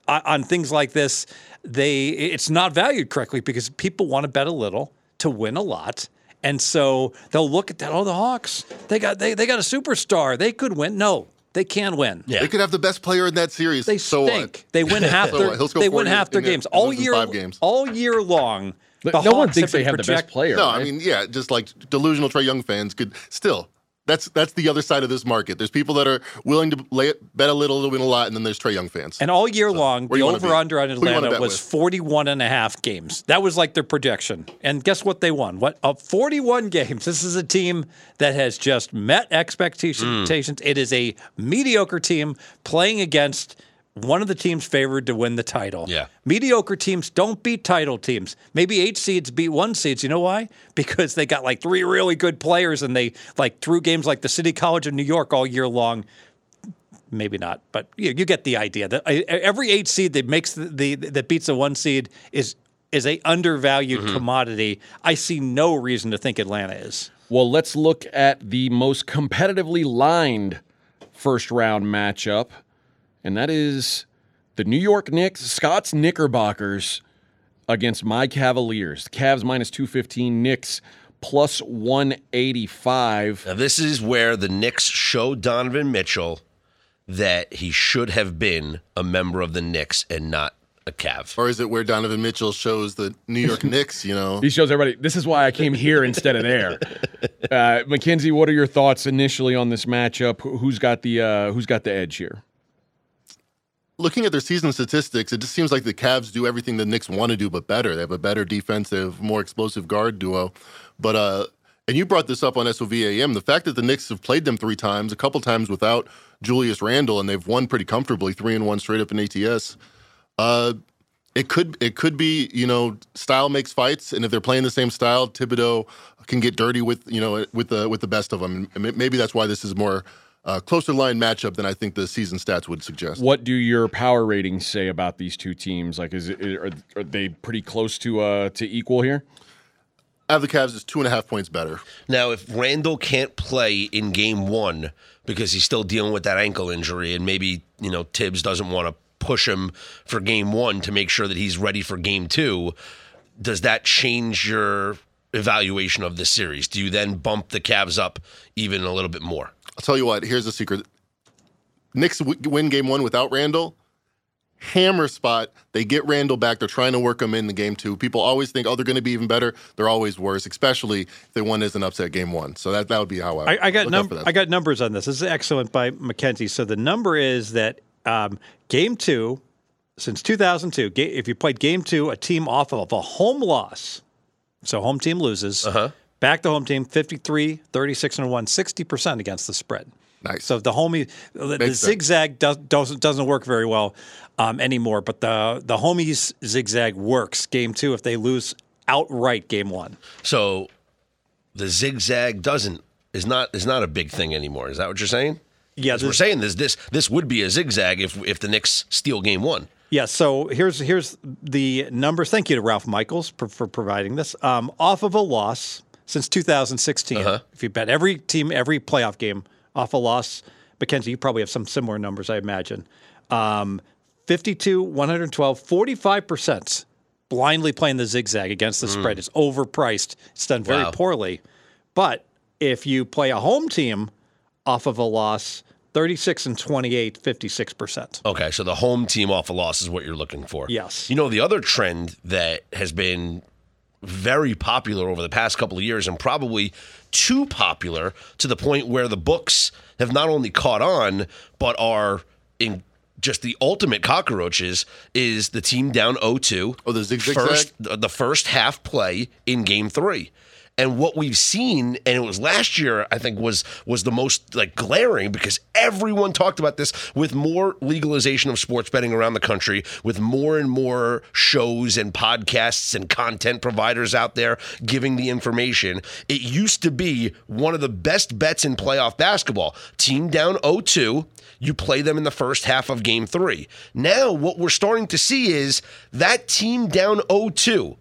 on, on things like this. They it's not valued correctly because people want to bet a little to win a lot. And so they'll look at that. Oh, the Hawks, they got they, they got a superstar. They could win. No, they can win. Yeah. They could have the best player in that series. They so stink. what? They win half So their what? They win half their in the- games all year five games. all year long. The no one thinks have they been have the best player. No, right? I mean, yeah, just like delusional Trae Young fans could still. That's that's the other side of this market. There's people that are willing to lay it, bet a little to win a lot, and then there's Trae Young fans. And all year long, the you wanna be? over under on Who you wanna Atlanta was with? 41 and a half games. That was like their projection. And guess what they won? What? Uh, 41 games. This is a team that has just met expectations. Mm. It is a mediocre team playing against one of the teams favored to win the title. Yeah. Mediocre teams don't beat title teams. Maybe eight seeds beat one seeds. You know why? Because they got like three really good players and they like threw games like the City College of New York all year long maybe not, but you, you get the idea. That every eight seed that makes the, the that beats a one seed is is a undervalued Mm-hmm. commodity. I see no reason to think Atlanta is. Well, let's look at the most competitively lined first round matchup, and that is the New York Knicks, Scott's Knickerbockers against my Cavaliers. The Cavs minus 215, Knicks plus 185. Now, this is where the Knicks show Donovan Mitchell that he should have been a member of the Knicks and not a Cav. or is it where Donovan Mitchell shows the New York Knicks? You know, He shows everybody this is why I came here instead of there. Uh, Mackenzie, what are your thoughts initially on this matchup? Who- Who's got the uh, who's got the edge here? Looking at their season statistics, it just seems like the Cavs do everything the Knicks want to do, but better. They have a better defensive, more explosive guard duo. But uh, and you brought this up on SOVAM. The fact that the Knicks have played them three times, a couple times without Julius Randle, and they've won pretty comfortably, three and one straight up in ATS. Uh, it could it could be you know style makes fights, and if they're playing the same style, Thibodeau can get dirty with you know with the with the best of them. And maybe that's why this is more. Uh, closer line matchup than I think the season stats would suggest. What do your power ratings say about these two teams? Like, is it are, are they pretty close to uh, to equal here? I have the Cavs as two and a half points better. Now, if Randle can't play in game one because he's still dealing with that ankle injury, and maybe, you know, Thibs doesn't want to push him for game one to make sure that he's ready for game two, does that change your evaluation of this series? Do you then bump the Cavs up even a little bit more? I'll tell you what. Here's the secret. Knicks win game one without Randle. Hammer spot. They get Randle back. They're trying to work him in the game two. People always think, oh, they're going to be even better. They're always worse, especially if they won as an upset game one. So that that would be how I. I, I got look num- I got numbers on this. This is excellent by Mackenzie. So the number is that um, game two, since 2002, ga- if you played game two, a team off of a home loss, so home team loses, Uh-huh. Back to home team 53, 36 and 1, 60% against the spread. Nice. So the homie, the, the zigzag does, doesn't doesn't work very well um, anymore. But the the homies zigzag works game two if they lose outright game one. So the zigzag doesn't is not is not a big thing anymore. Is that what you're saying? Yeah, we're saying this this this would be a zigzag if if the Knicks steal game one. Yeah, so here's here's the numbers. Thank you to Ralph Michaels for, for providing this. Um, off of a loss since 2016, if you bet every team, every playoff game off a loss, Mackenzie, you probably have some similar numbers, I imagine. Um, 52, 112, 45% blindly playing the zigzag against the spread. It's overpriced. It's done very Wow. poorly. But if you play a home team off of a loss, 36 and 28, 56%. Okay, so the home team off a loss is what you're looking for. Yes. You know, the other trend that has been very popular over the past couple of years and probably too popular to the point where the books have not only caught on but are in just the ultimate cockroaches is the team down 0-2. Oh, the first the first half play in game 3. And what we've seen, and it was last year, I think was was the most like glaring because everyone talked about this with more legalization of sports betting around the country, with more and more shows and podcasts and content providers out there giving the information. It used to be one of the best bets in playoff basketball. Team down 0-2, you play them in the first half of game three. Now, what we're starting to see is that team down 0-2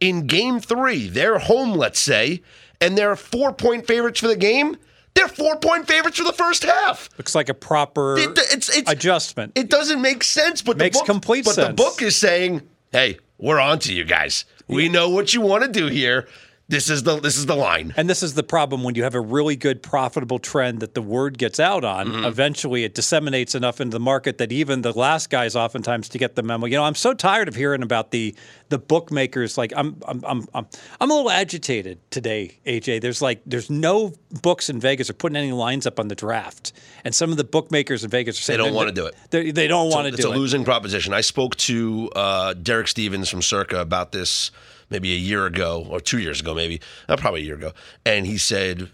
in game three, they're home, let's say, and they're four point favorites for the game. They're four point favorites for the first half. Looks like a proper It, it's, it's, adjustment. It doesn't make sense, but Makes the book, complete but the book is saying, "Hey, we're on to you guys. We know what you want to do here. This is the this is the line." And this is the problem when you have a really good profitable trend that the word gets out on. Mm-hmm. Eventually, it disseminates enough into the market that even the last guys, oftentimes, to get the memo. You know, I'm so tired of hearing about the the bookmakers. Like, I'm I'm I'm I'm, I'm a little agitated today, AJ. There's like there's no books in Vegas are putting any lines up on the draft, and some of the bookmakers in Vegas are saying they don't wanna do it. They, they don't want to do it. it's a it. losing proposition. I spoke to uh, Derek Stevens from Circa about this maybe a year ago or two years ago, maybe uh, probably a year ago, and he said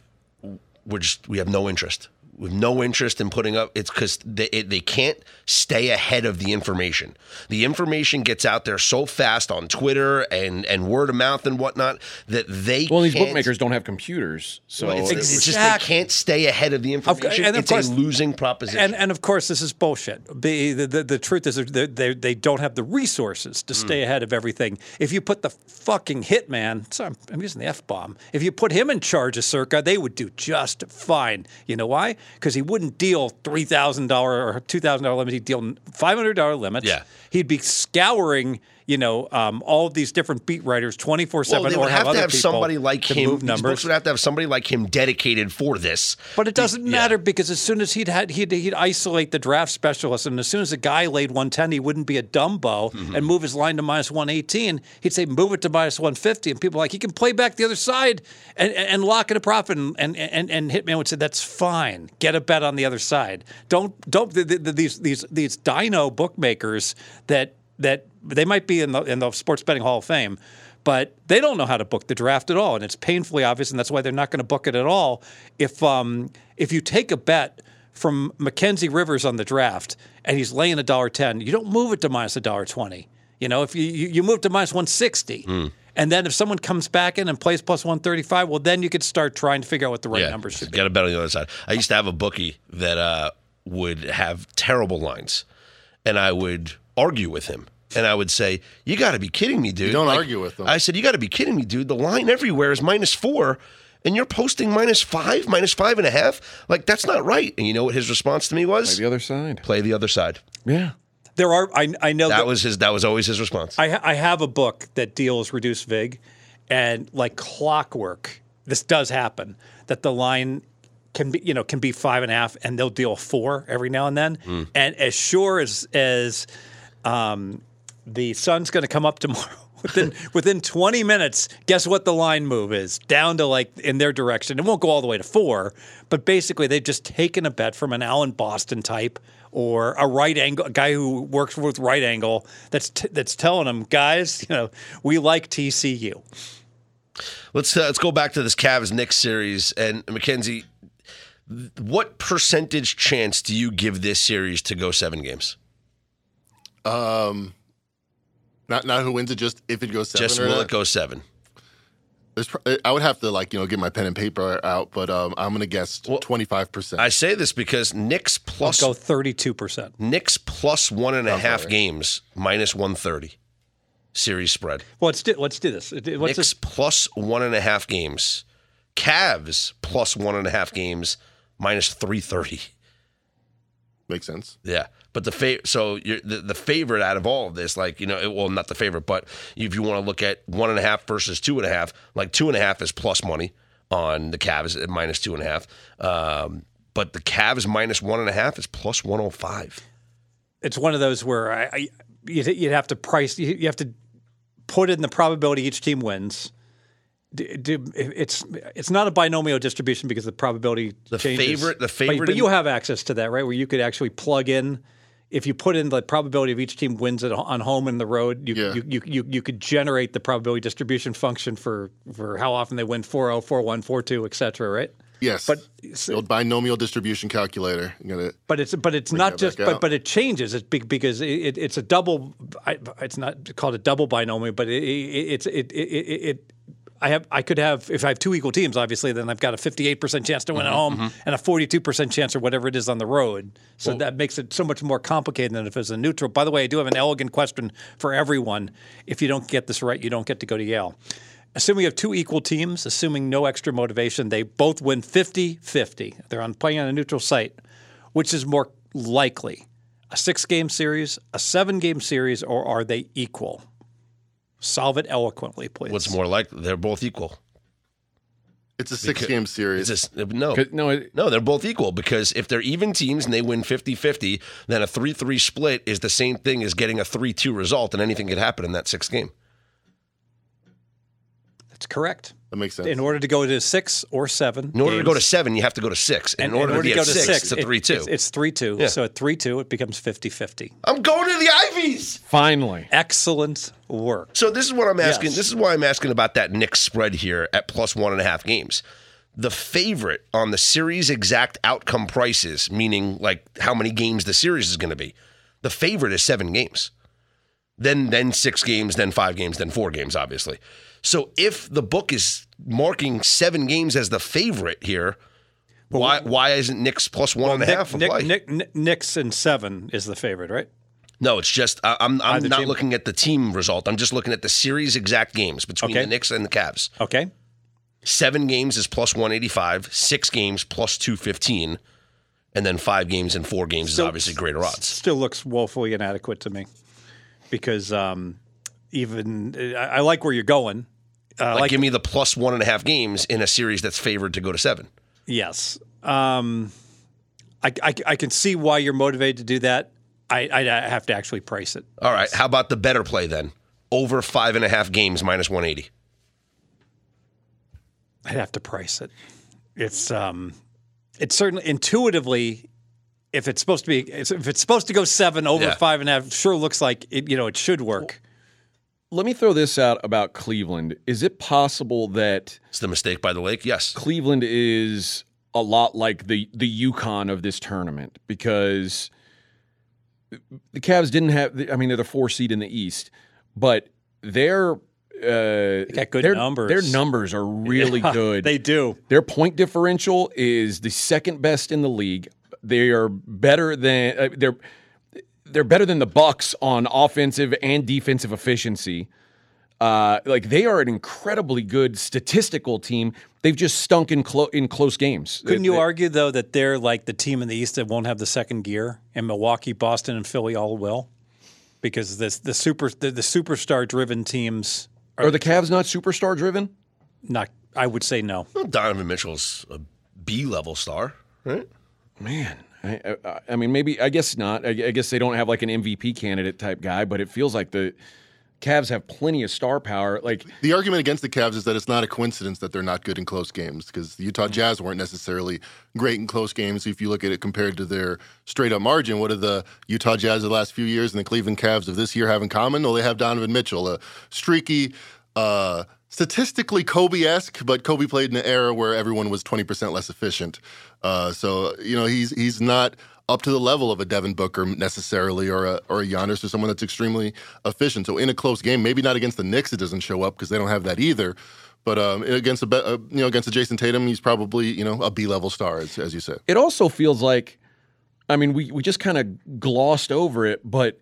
we're just we have no interest. We have no interest in putting up. It's because they it, they can't stay ahead of the information. The information gets out there so fast on Twitter and and word of mouth and whatnot that they Well, these can't- bookmakers don't have computers, so It's, it's just they can't stay ahead of the information. and of it's course- a losing proposition. And and of course, this is bullshit. The the, the, the truth is they, they they don't have the resources to stay mm. ahead of everything. If you put the fucking hitman, sorry, I'm, I'm using the f bomb. If you put him in charge of Circa, they would do just fine. You know why? Because he wouldn't deal three thousand dollar or two thousand dollar limit. He'd deal five hundred dollar limits. Yeah. He'd be scouring. You know, um, all of these different beat writers, twenty four Well, seven, they or would have to have people somebody like him. These numbers. books would have to have somebody like him dedicated for this. But it doesn't Yeah. matter because as soon as he'd had he'd, he'd isolate the draft specialist, and as soon as a guy laid 110, he wouldn't be a Dumbo Mm-hmm. and move his line to minus 118. He'd say move it to minus 150, and people are like he can play back the other side and, and, and lock in a profit. And, and and and Hitman would say that's fine. Get a bet on the other side. Don't don't the, the, the, these these these dino bookmakers that that they might be in the in the sports betting Hall of Fame but they don't know how to book the draft at all, and it's painfully obvious, and that's why they're not going to book it at all. If um, if you take a bet from Mackenzie Rivers on the draft and he's laying a dollar ten, you don't move it to minus a dollar twenty. You know, if you you, you move to minus one sixty. And then if someone comes back in and plays plus 135, well, then you could start trying to figure out what the right numbers should be. Got a bet on the other side. I used to have a bookie that uh, would have terrible lines, and I would argue with him. And I would say, "You got to be kidding me, dude!" don't argue with them. I said, "You got to be kidding me, dude! The line everywhere is minus four, and you're posting minus five, minus five and a half. Like that's not right." And you know what his response to me was? Play the other side. Play the other side. Yeah. There are, I, I know That was his. That was always his response. I, ha- I have a book that deals reduced vig, and like clockwork, this does happen. That the line can be, you know, can be five and a half, and they'll deal four every now and then. Hmm. And as sure as as um, the sun's going to come up tomorrow. Within within 20 minutes, guess what the line move is? Down to like in their direction. It won't go all the way to four, but basically they've just taken a bet from an Alan Boston type or a right angle a guy who works with right angle that's t- that's telling them, guys, you know, we like TCU. Let's uh, let's go back to this Cavs Knicks series and Mackenzie. What percentage chance do you give this series to go seven games? Not not who wins it, just if it goes seven. Just or will not. it go seven? There's pr- I would have to like you know get my pen and paper out, but um, I'm gonna guess twenty five percent. I say this because Knicks plus Go 32%. Knicks plus one and a half right. games minus one thirty series spread. Well, let's do, let's do this. What's Knicks this? plus one and a half games. Cavs plus one and a half games minus three thirty. Makes sense. Yeah, but the fa- so you're, the the favorite out of all of this, like you know, it, well, not the favorite, but if you want to look at one and a half versus two and a half, like two and a half is plus money on the Cavs at minus two and a half. Um, but the Cavs minus one and a half is plus 105. It's one of those where I, I you'd, you'd have to price. You, have to put in the probability each team wins. Do, do, it's it's not a binomial distribution because the probability The changes. favorite- the But- favorite but, in- you have access to that, right? Where you could actually plug in. If you put in the probability of each team wins it on home and the road, you, Yeah. you, you, you, you could generate the probability distribution function for, for how often they win 4-0, 4-1, 4-2, et cetera, right? Yes. But old binomial distribution calculator. But it's but it's not just but out. but it changes. It's because it, it, it's a double. It's not called a double binomial, but it, it, it's it, it, it, it I have I could have if I have two equal teams, obviously, then I've got a fifty eight percent chance to win at Mm-hmm, home and a forty two percent chance or whatever it is on the road. So that makes it so much more complicated than if it's a neutral. By the way, I do have an elegant question for everyone. If you don't get this right, you don't get to go to Yale. Assuming you have two equal teams, assuming no extra motivation, they both win 50 50. They're on playing on a neutral site. Which is more likely? A six game series, a seven game series, or are they equal? Solve it eloquently, please. What's more likely? They're both equal. It's a six game series. It's just, uh, no. 'Cause- no, it- No, they're both equal because if they're even teams and they win 50 50, then a 3 3 split is the same thing as getting a 3 2 result, and anything could happen in that sixth game. That's correct. that makes sense. In order to go to six or seven, In order to go to seven, you have to go to six. And and in order, to be go at to six, it's a 3 2. It's, it's three two. Yeah. So at three two, it becomes 50 50. I'm going to the Ivies. finally. Excellent work. So this is what I'm asking. Yes. This is why I'm asking about that Knicks spread here at plus one and a half games. The favorite on the series exact outcome prices, meaning like how many games the series is going to be. The favorite is seven games. Then then six games, then five games, then four games, obviously. So if the book is marking seven games as the favorite here, why why isn't Knicks plus one and a half Nick, play? Nick, Nick, Knicks and seven is the favorite, right? No, it's just I- I'm I'm not team? looking at the team result. I'm just looking at the series exact games between Okay. the Knicks and the Cavs. Okay. Seven games is plus 185, six games plus 215, and then five games and four games Still- is obviously greater odds. Still looks woefully inadequate to me because um, even I, I like where you're going. Uh, Like, like give me the plus one and a half games in a series that's favored to go to seven. Yes. Um, I, I, I can see why you're motivated to do that. I, I, have to actually price it. All right, how about the better play then? Over five and a half games minus 180. I'd have to price it. It's um, it's certainly intuitively, if it's supposed to be, if it's supposed to go seven over Yeah. five and a half, sure looks like it. You know, it should work. Let me throw this out about Cleveland. Is it possible that It's the mistake by the lake? Yes. Cleveland is a lot like the the UConn of this tournament because the Cavs didn't have. I mean, they're the four seed in the East, but their uh, got good their, numbers. Their numbers are really good. They do. Their point differential is the second best in the league. They are better than uh, they're they're better than the Bucks on offensive and defensive efficiency. Uh, like they are an incredibly good statistical team. They've just stunk in clo- in close games. Couldn't They- you they- argue though that they're like the team in the East that won't have the second gear, and Milwaukee, Boston, and Philly all will, because this the super the, the superstar driven teams Are the Cavs not superstar driven? not. I would say no. Well, Donovan Mitchell's a B level star, right? Man, I, I, I mean, maybe I guess not. I, I guess they don't have like an MVP candidate type guy, but it feels like the Cavs have plenty of star power. Like The argument against the Cavs is that it's not a coincidence that they're not good in close games because the Mm. Utah Jazz weren't necessarily great in close games. If you look at it compared to their straight up margin, what do the Utah Jazz of the last few years and the Cleveland Cavs of this year have in common? Well, they have Donovan Mitchell, a streaky, uh, statistically Kobe esque, but Kobe played in an era where everyone was 20% less efficient. Uh, so, you know, he's, he's not up to the level of a Devin Booker necessarily, or a or a Giannis, or someone that's extremely efficient. So in a close game, maybe not against the Knicks, it doesn't show up because they don't have that either. But um, against a uh, you know against a Jayson Tatum, he's probably you know a B level star, as, as you said. it also feels like, I mean, we we just kind of glossed over it, but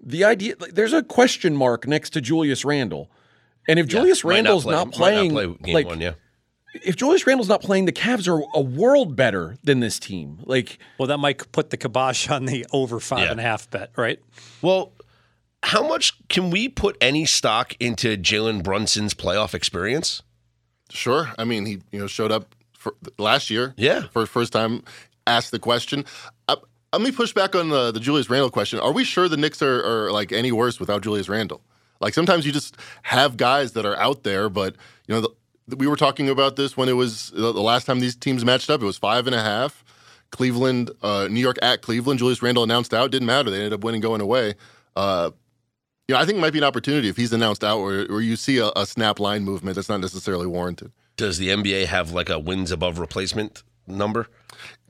the idea like, there's a question mark next to Julius Randle, and if Julius Might Randle's play- not might playing, play game like one, yeah. If Julius Randle's not playing, the Cavs are a world better than this team. Like Well, that might put the kibosh on the over five Yeah. and a half bet, right? Well, how much can we put any stock into Jalen Brunson's playoff experience? Sure, I mean he you know showed up for last year, Yeah. for first time. asked the question. Uh, let me push back on the, the Julius Randle question. Are we sure the Knicks are, are like any worse without Julius Randle? Like sometimes you just have guys that are out there, but you know the, we were talking about this when it was the last time these teams matched up. It was five and a half. Cleveland, uh, New York at Cleveland. Julius Randle announced out. Didn't matter. They ended up winning going away. Uh, you know, I think it might be an opportunity if he's announced out or, where you see a, a snap line movement that's not necessarily warranted. Does the NBA have like a wins above replacement number?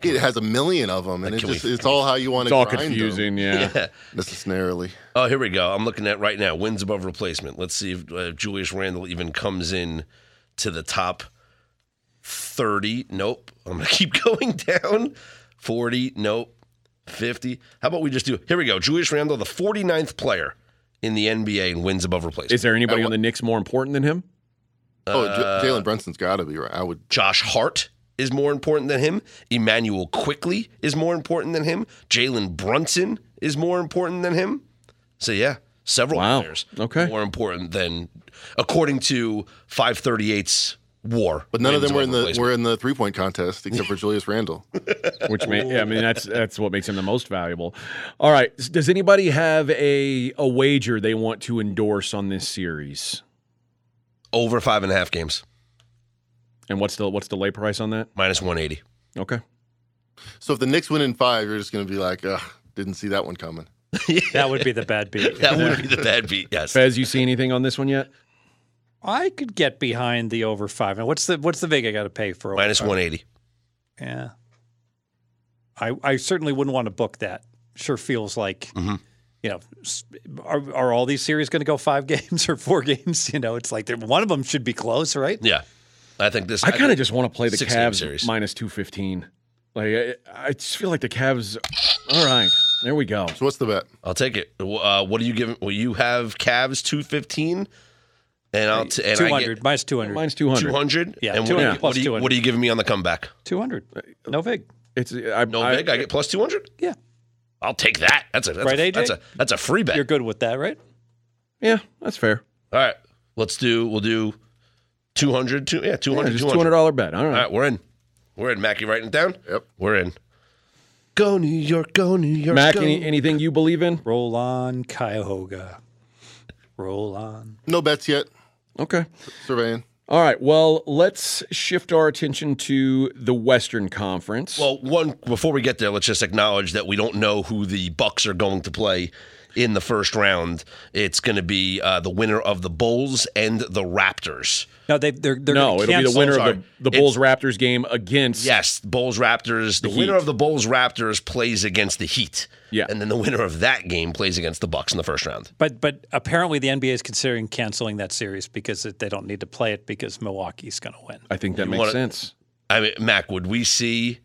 It has a million of them, and Like, it can we- just, it's all how you want to. It's to all grind confusing, them, yeah. necessarily. Oh, here we go. I'm looking at right now wins above replacement. Let's see if uh, Julius Randle even comes in to the top 30. Nope. I'm going to keep going down. 40. Nope. 50. How about we just do Here we go. Julius Randle, the 49th player in the NBA in wins above replacement. Is there anybody on the Knicks more important than him? Oh, Uh, J- Jalen Brunson's got to be right. I would. Josh Hart is more important than him. Immanuel Quickley is more important than him. Jalen Brunson is more important than him. So yeah, several Wow. players Okay. more important than according to 538's war. But none of them were in the were in the three point contest except for Julius Randle. Which may, yeah, I mean that's that's what makes him the most valuable. All right, does anybody have a a wager they want to endorse on this series? over five and a half games, And what's the what's the lay price on that? minus 180. Okay. So if the Knicks win in five, you're just going to be like, Ugh, didn't see that one coming. That would be the bad beat. That would be the bad beat. Yes. Fez, you see anything on this one yet? I could get behind the over five. Now, what's the what's the vig I got to pay for over Minus 180. Yeah, I I certainly wouldn't want to book that. Sure feels like Mm-hmm. you know, are are all these series going to go five games or four games? You know, it's like one of them should be close, right? Yeah. I think this. I kind of just want to play the Cavs series. minus two fifteen. Like I, I just feel like the Cavs. All right, there we go. So what's the bet? I'll take it. Uh, what are you give? Well, you have Cavs 215, and I'll t- and Two I hundred get minus two hundred. Mine's two hundred. 200. Yeah, and what, 200 do you- plus what, do you, 200. what are you giving me on the comeback? Two hundred. No vig. It's I, No I, vig. I get plus 200. Yeah, I'll take that. That's a that's, Right, a, AJ? that's a that's a free bet. you're good with that, right? Yeah, that's fair. All right, let's do. We'll do 200. Two, yeah, 200. Yeah, just 200. two hundred dollar bet. All right. All right, we're in. We're in. Mac, you writing it down? Yep. We're in. Go New York. Go New York. Mac, go. any, anything you believe in? Roll on, Cuyahoga. Roll on. No bets yet. Okay. Surveying. All right. Well, let's shift our attention to the Western Conference. Well, one before we get there, let's just acknowledge that we don't know who the Bucks are going to play in the first round. It's going to be uh, the winner of the Bulls and the Raptors. No, they they're they're no, gonna it'll be the winner sorry. of the, the Bulls Raptors game against. Yes, Bulls Raptors. The, The winner of the Bulls Raptors plays against the Heat. Yeah. and then the winner of that game plays against the Bucks in the first round. But but apparently the NBA is considering canceling that series because it, they don't need to play it because Milwaukee's going to win. I think that makes wanna- sense. I mean, Mac, would we see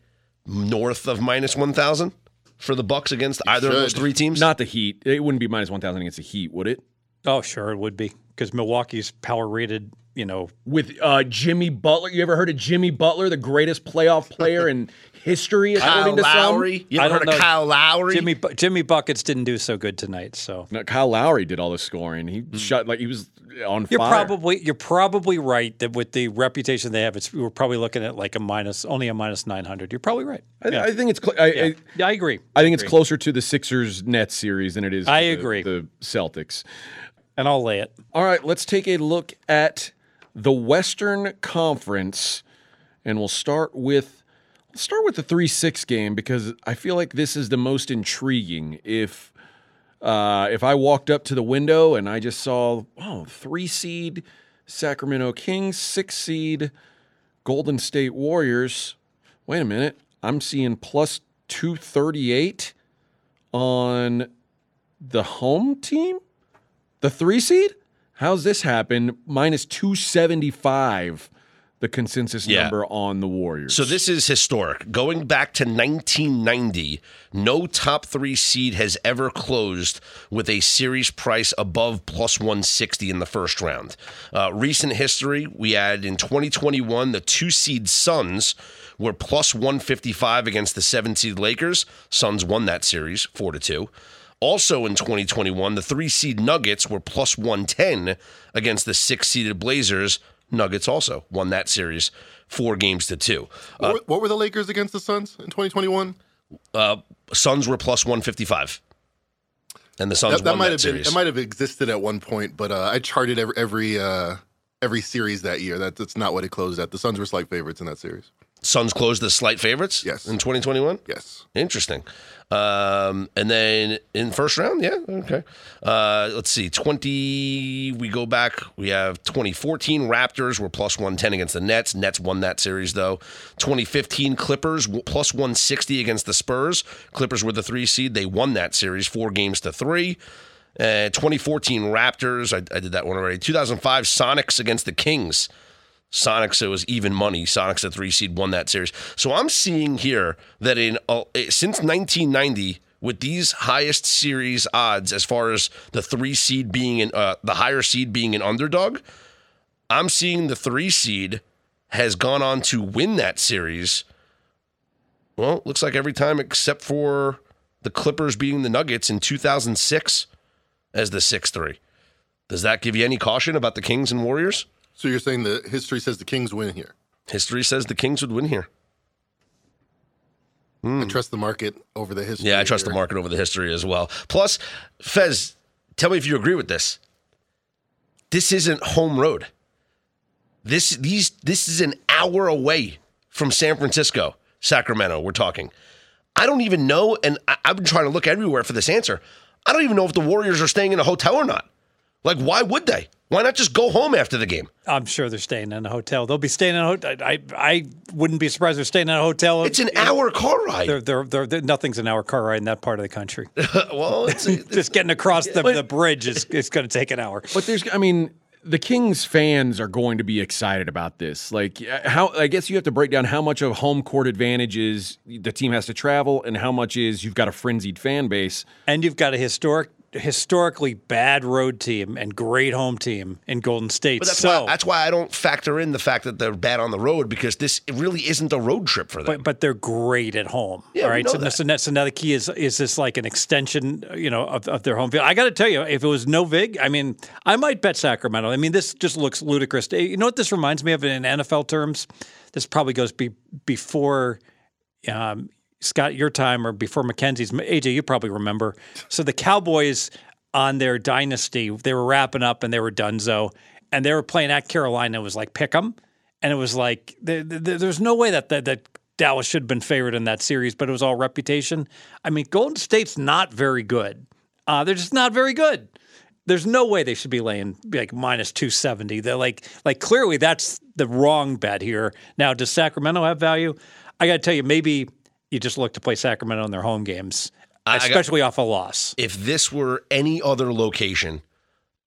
north of minus one thousand for the Bucks against either of those three teams? Not the Heat. It wouldn't be minus 1,000 against the Heat, would it? Oh, sure it would be because Milwaukee's power rated. You know, With uh, Jimmy Butler. You ever heard of Jimmy Butler, the greatest playoff player in history, according to some? You I ever don't heard of know. Kyle Lowry? Jimmy Jimmy buckets didn't do so good tonight. So No, Kyle Lowry did all the scoring. He shot like he was on you're fire. probably you're probably right that with the reputation they have, it's we're probably looking at like a minus only a minus nine hundred. You're probably right. I, I think it's. Cl- I, I, Yeah, I agree. I think it's closer to the Sixers Nets series than it is. I the- agree. The Celtics. and I'll lay it. All right, let's take a look at the Western Conference, and we'll start with let's start with the three six game because I feel like this is the most intriguing. If uh, if I walked up to the window and I just saw oh three seed Sacramento Kings, six seed Golden State Warriors. Wait a minute, I'm seeing plus two thirty eight on the home team. The three seed? How's this happen? Minus 275, the consensus Yeah. number on the Warriors. So this is historic. Going back to 1990, no top three seed has ever closed with a series price above plus 160 in the first round. Uh, recent history, we had in 2021 the two seed Suns were plus 155 against the seven seed Lakers. Suns won that series four to two. Also in 2021, the three seed Nuggets were plus 110 against the six seeded Blazers. Nuggets also won that series four games to two. Uh, What, were, the Lakers against the Suns in 2021? uh, Suns were plus 155. And the Suns That, that might that have been series. it might have existed at one point, but uh, I charted every every, uh, every series that year. That, that's not what it closed at. The Suns were slight favorites in that series. Suns closed as slight favorites Yes. in 2021? Yes. Interesting. Um, and then in first round, yeah, okay. Uh, let's see, 20, we go back, we have 2014 Raptors were plus 110 against the Nets. Nets won that series, though. 2015 Clippers plus 160 against the Spurs. Clippers were the three seed. They won that series four games to three. Uh, 2014 Raptors, I, I did that one already. 2005 Sonics against the Kings. Sonics, it was even money. Sonics, the three seed, won that series. So I'm seeing here that in uh, since 1990, with these highest series odds, as far as the three seed being an uh, the higher seed being an underdog, I'm seeing the three seed has gone on to win that series. Well, looks like every time except for the Clippers beating the Nuggets in 2006 as the six three. Does that give you any caution about the Kings and Warriors? So you're saying the history says the Kings win here? History says the Kings would win here. I trust the market over the history. Yeah, I trust the market over the history as well. Plus, Fez, tell me if you agree with this. This isn't home road. This these this is an hour away from San Francisco, Sacramento. We're talking. I don't even know, and I, I've been trying to look everywhere for this answer. I don't even know if the Warriors are staying in a hotel or not. Like, why would they? Why not just go home after the game? I'm sure they're staying in a hotel. They'll be staying in a hotel. I, I wouldn't be surprised if they're staying in a hotel. It's an hour car ride. They're, they're, they're, they're- nothing's an hour car ride in that part of the country. well, it's, Just getting across the, the bridge is, is going to take an hour. But there's, I mean, the Kings fans are going to be excited about this. Like, uh, how I guess you have to break down how much of home court advantage is the team has to travel, and how much is you've got a frenzied fan base. And you've got a historic, historically bad road team and great home team in Golden State. But that's so, why that's why I don't factor in the fact that they're bad on the road because this it really isn't a road trip for them. but but they're great at home. Yeah, all right. So, that. so, that's- the key is is this like an extension, you know, of, of their home field. I got to tell you, if it was no vig, I mean, I might bet Sacramento. I mean, this just looks ludicrous. You know what this reminds me of in NFL terms? This probably goes be, before um, Scott your time or before Mackenzie's. AJ, you probably remember. So the Cowboys on their dynasty, they were wrapping up and they were donezo, and they were playing at Carolina. It was like pick 'em, and it was like there, there, there's no way that, that that Dallas should have been favored in that series, but it was all reputation. I mean, Golden State's not very good. Uh, they're just not very good. There's no way they should be laying like minus 270. They're like like clearly that's the wrong bet here. Now, does Sacramento have value? I got to tell you, maybe you just look to play Sacramento in their home games, I got- especially off a loss. if this were any other location,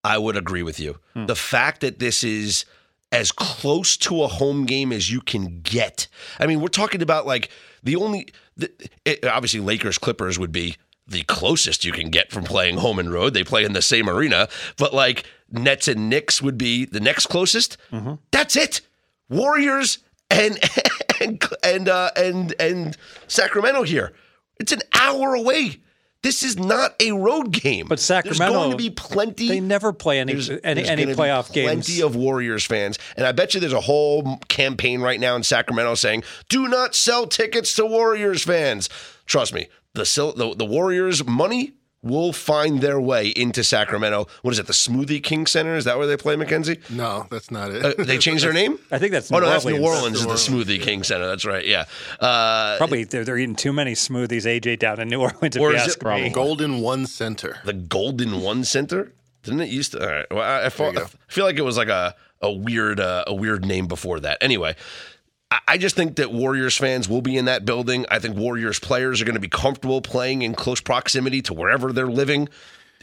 I would agree with you. Hmm. The fact that this is as close to a home game as you can get. I mean, we're talking about like the only the, it, obviously Lakers Clippers would be the closest you can get from playing home and road. They play in the same arena, but like Nets and Knicks would be the next closest. Mm-hmm. That's it. Warriors and and and uh, and and Sacramento here. It's an hour away. This is not a road game. But Sacramento- there's going to be plenty. They never play any there's, any, there's any playoff plenty games. of Warriors fans, and I bet you there's a whole campaign right now in Sacramento saying, "Do not sell tickets to Warriors fans." Trust me, the the, the Warriors money will find their way into Sacramento. What is it? The Smoothie King Center? Is that where they play, Mackenzie? No, that's not it. Uh, they changed their name. I think that's Oh New no, that's Orleans. New Orleans. Is the Smoothie King Center? That's right. Yeah. Uh, Probably they're, they're eating too many smoothies, AJ, down in New Orleans. If Or you is ask it- me. Golden One Center. the Golden One Center. Didn't it used to? All right. Well, I, I, felt- you go. I feel like it was like a a weird uh, a weird name before that. Anyway, I, just think that Warriors fans will be in that building. I think Warriors players are going to be comfortable playing in close proximity to wherever they're living.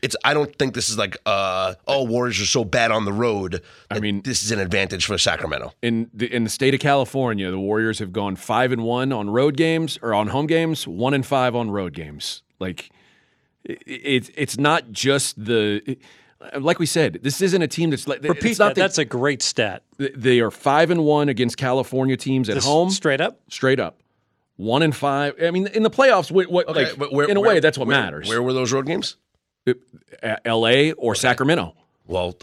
It's. I don't think this is like, uh, oh, Warriors are so bad on the road. I mean- this is an advantage for Sacramento. In the in the state of California, the Warriors have gone five and one on road games or on home games, one and five on road games. Like it, it's it's not just the. Like we said, this isn't a team that's like. Repeat it's not that. That's a great stat. they are five and one against California teams at Just home, straight up. straight up. One and five. I mean, in the playoffs, what, what like but where- in a where- way, that's what where- matters. Where were those road games? Uh, L.A. or Sacramento. Well,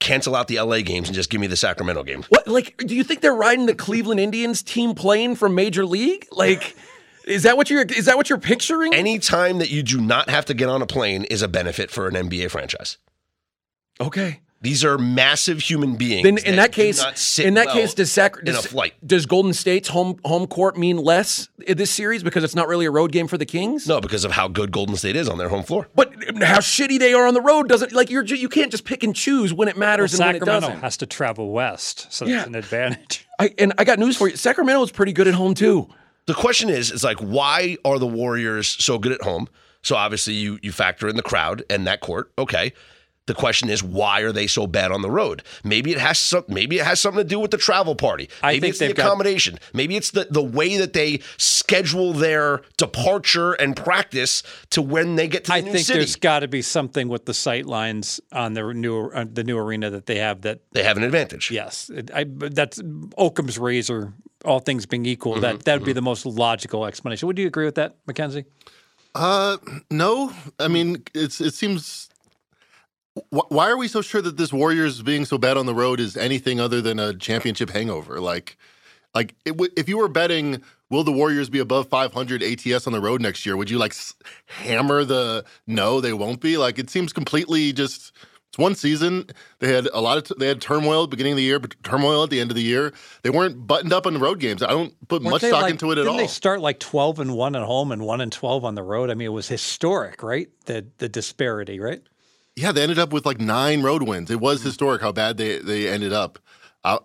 cancel out the LA games and just give me the Sacramento games. What like do you think they're riding the Cleveland Indians team plane from Major League? Like is that what you're is that what you're picturing? Any time that you do not have to get on a plane is a benefit for an NBA franchise. Okay. These are massive human beings. Then in that do case, not sit in that well case, does Sac- in does, a flight? does Golden State's home home court mean less in this series because it's not really a road game for the Kings? No, because of how good Golden State is on their home floor. But how shitty they are on the road doesn't like you're you can't just pick and choose when it matters and when it Sacramento doesn't. has to travel west, so Yeah. that's an advantage. I, and I got news for you. Sacramento is pretty good at home too. The question is, is like, why are the Warriors so good at home? So obviously, you you factor in the crowd and that court. Okay. The question is, why are they so bad on the road? Maybe it has some. Maybe it has something to do with the travel party. I Maybe think it's the they've got- accommodation. Maybe it's the the way that they schedule their departure and practice to when they get to the city. I think city. there's got to be something with the sight lines on the new uh, the new arena that they have. That they have an advantage. yes, it, I, that's Occam's razor. All things being equal, Mm-hmm, that that would be the most logical explanation. Would you agree with that, Mackenzie? Uh, no. I mean, it's it seems. Wh- Why are we so sure that this Warriors being so bad on the road is anything other than a championship hangover? Like, like it, w- if you were betting, will the Warriors be above 500 ATS on the road next year? Would you like s- hammer the no? They won't be. Like, it seems completely just. It's one season. They had a lot of t- they had turmoil at the beginning of the year, but turmoil at the end of the year. They weren't buttoned up on the road games. I don't put Weren't much stock like- into it at all. They start like twelve and one at home and one and twelve on the road. I mean, it was historic, right? The the disparity, right? Yeah, they ended up with like nine road wins. It was historic how bad they they ended up. Uh,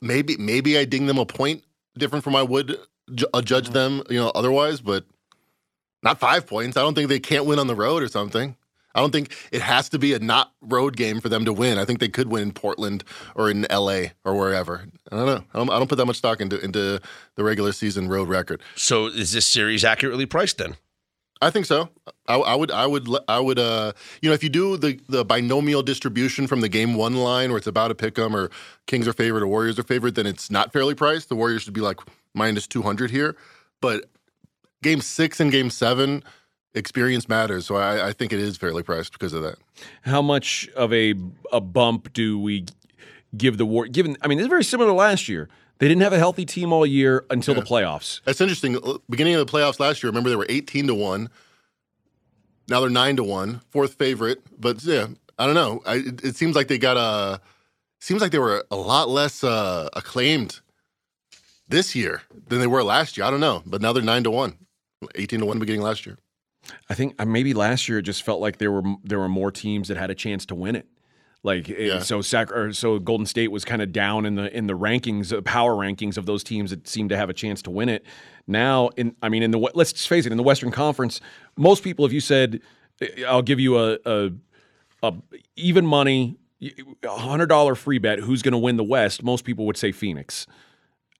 maybe maybe I ding them a point different from I would ju- uh, judge them, you know, otherwise, but not five points. I don't think they can't win on the road or something. I don't think it has to be a not road game for them to win. I think they could win in Portland or in LA or wherever. I don't know. I don't, I don't put that much stock into into the regular season road record. So is this series accurately priced then? I think so. I, I would, I would, I would. Uh, you know, if you do the the binomial distribution from the game one line, where it's about to pick 'em or Kings are favored or Warriors are favored, then it's not fairly priced. The Warriors should be like minus two hundred here. But game six and game seven, experience matters. So I, I think it is fairly priced because of that. How much of a a bump do we give the war? Given, I mean, it's very similar to last year. They didn't have a healthy team all year until the playoffs. That's interesting. Beginning of the playoffs last year, remember they were eighteen to one. Now they're nine to one, fourth favorite. But yeah, I don't know. I, it, it seems like they got a. Seems like they were a lot less uh, acclaimed this year than they were last year. I don't know, but now they're nine to one, 18 to one beginning last year. I think uh, maybe last year it just felt like there were there were more teams that had a chance to win it. Like eh, Yeah. so, Sac- or so Golden State was kind of down in the in the rankings, the power rankings of those teams that seemed to have a chance to win it. Now, in I mean, in the let's just face it, in the Western Conference, most people, if you said, eh, "I'll give you a a, a even money, a hundred dollar free bet, who's going to win the West?" Most people would say Phoenix.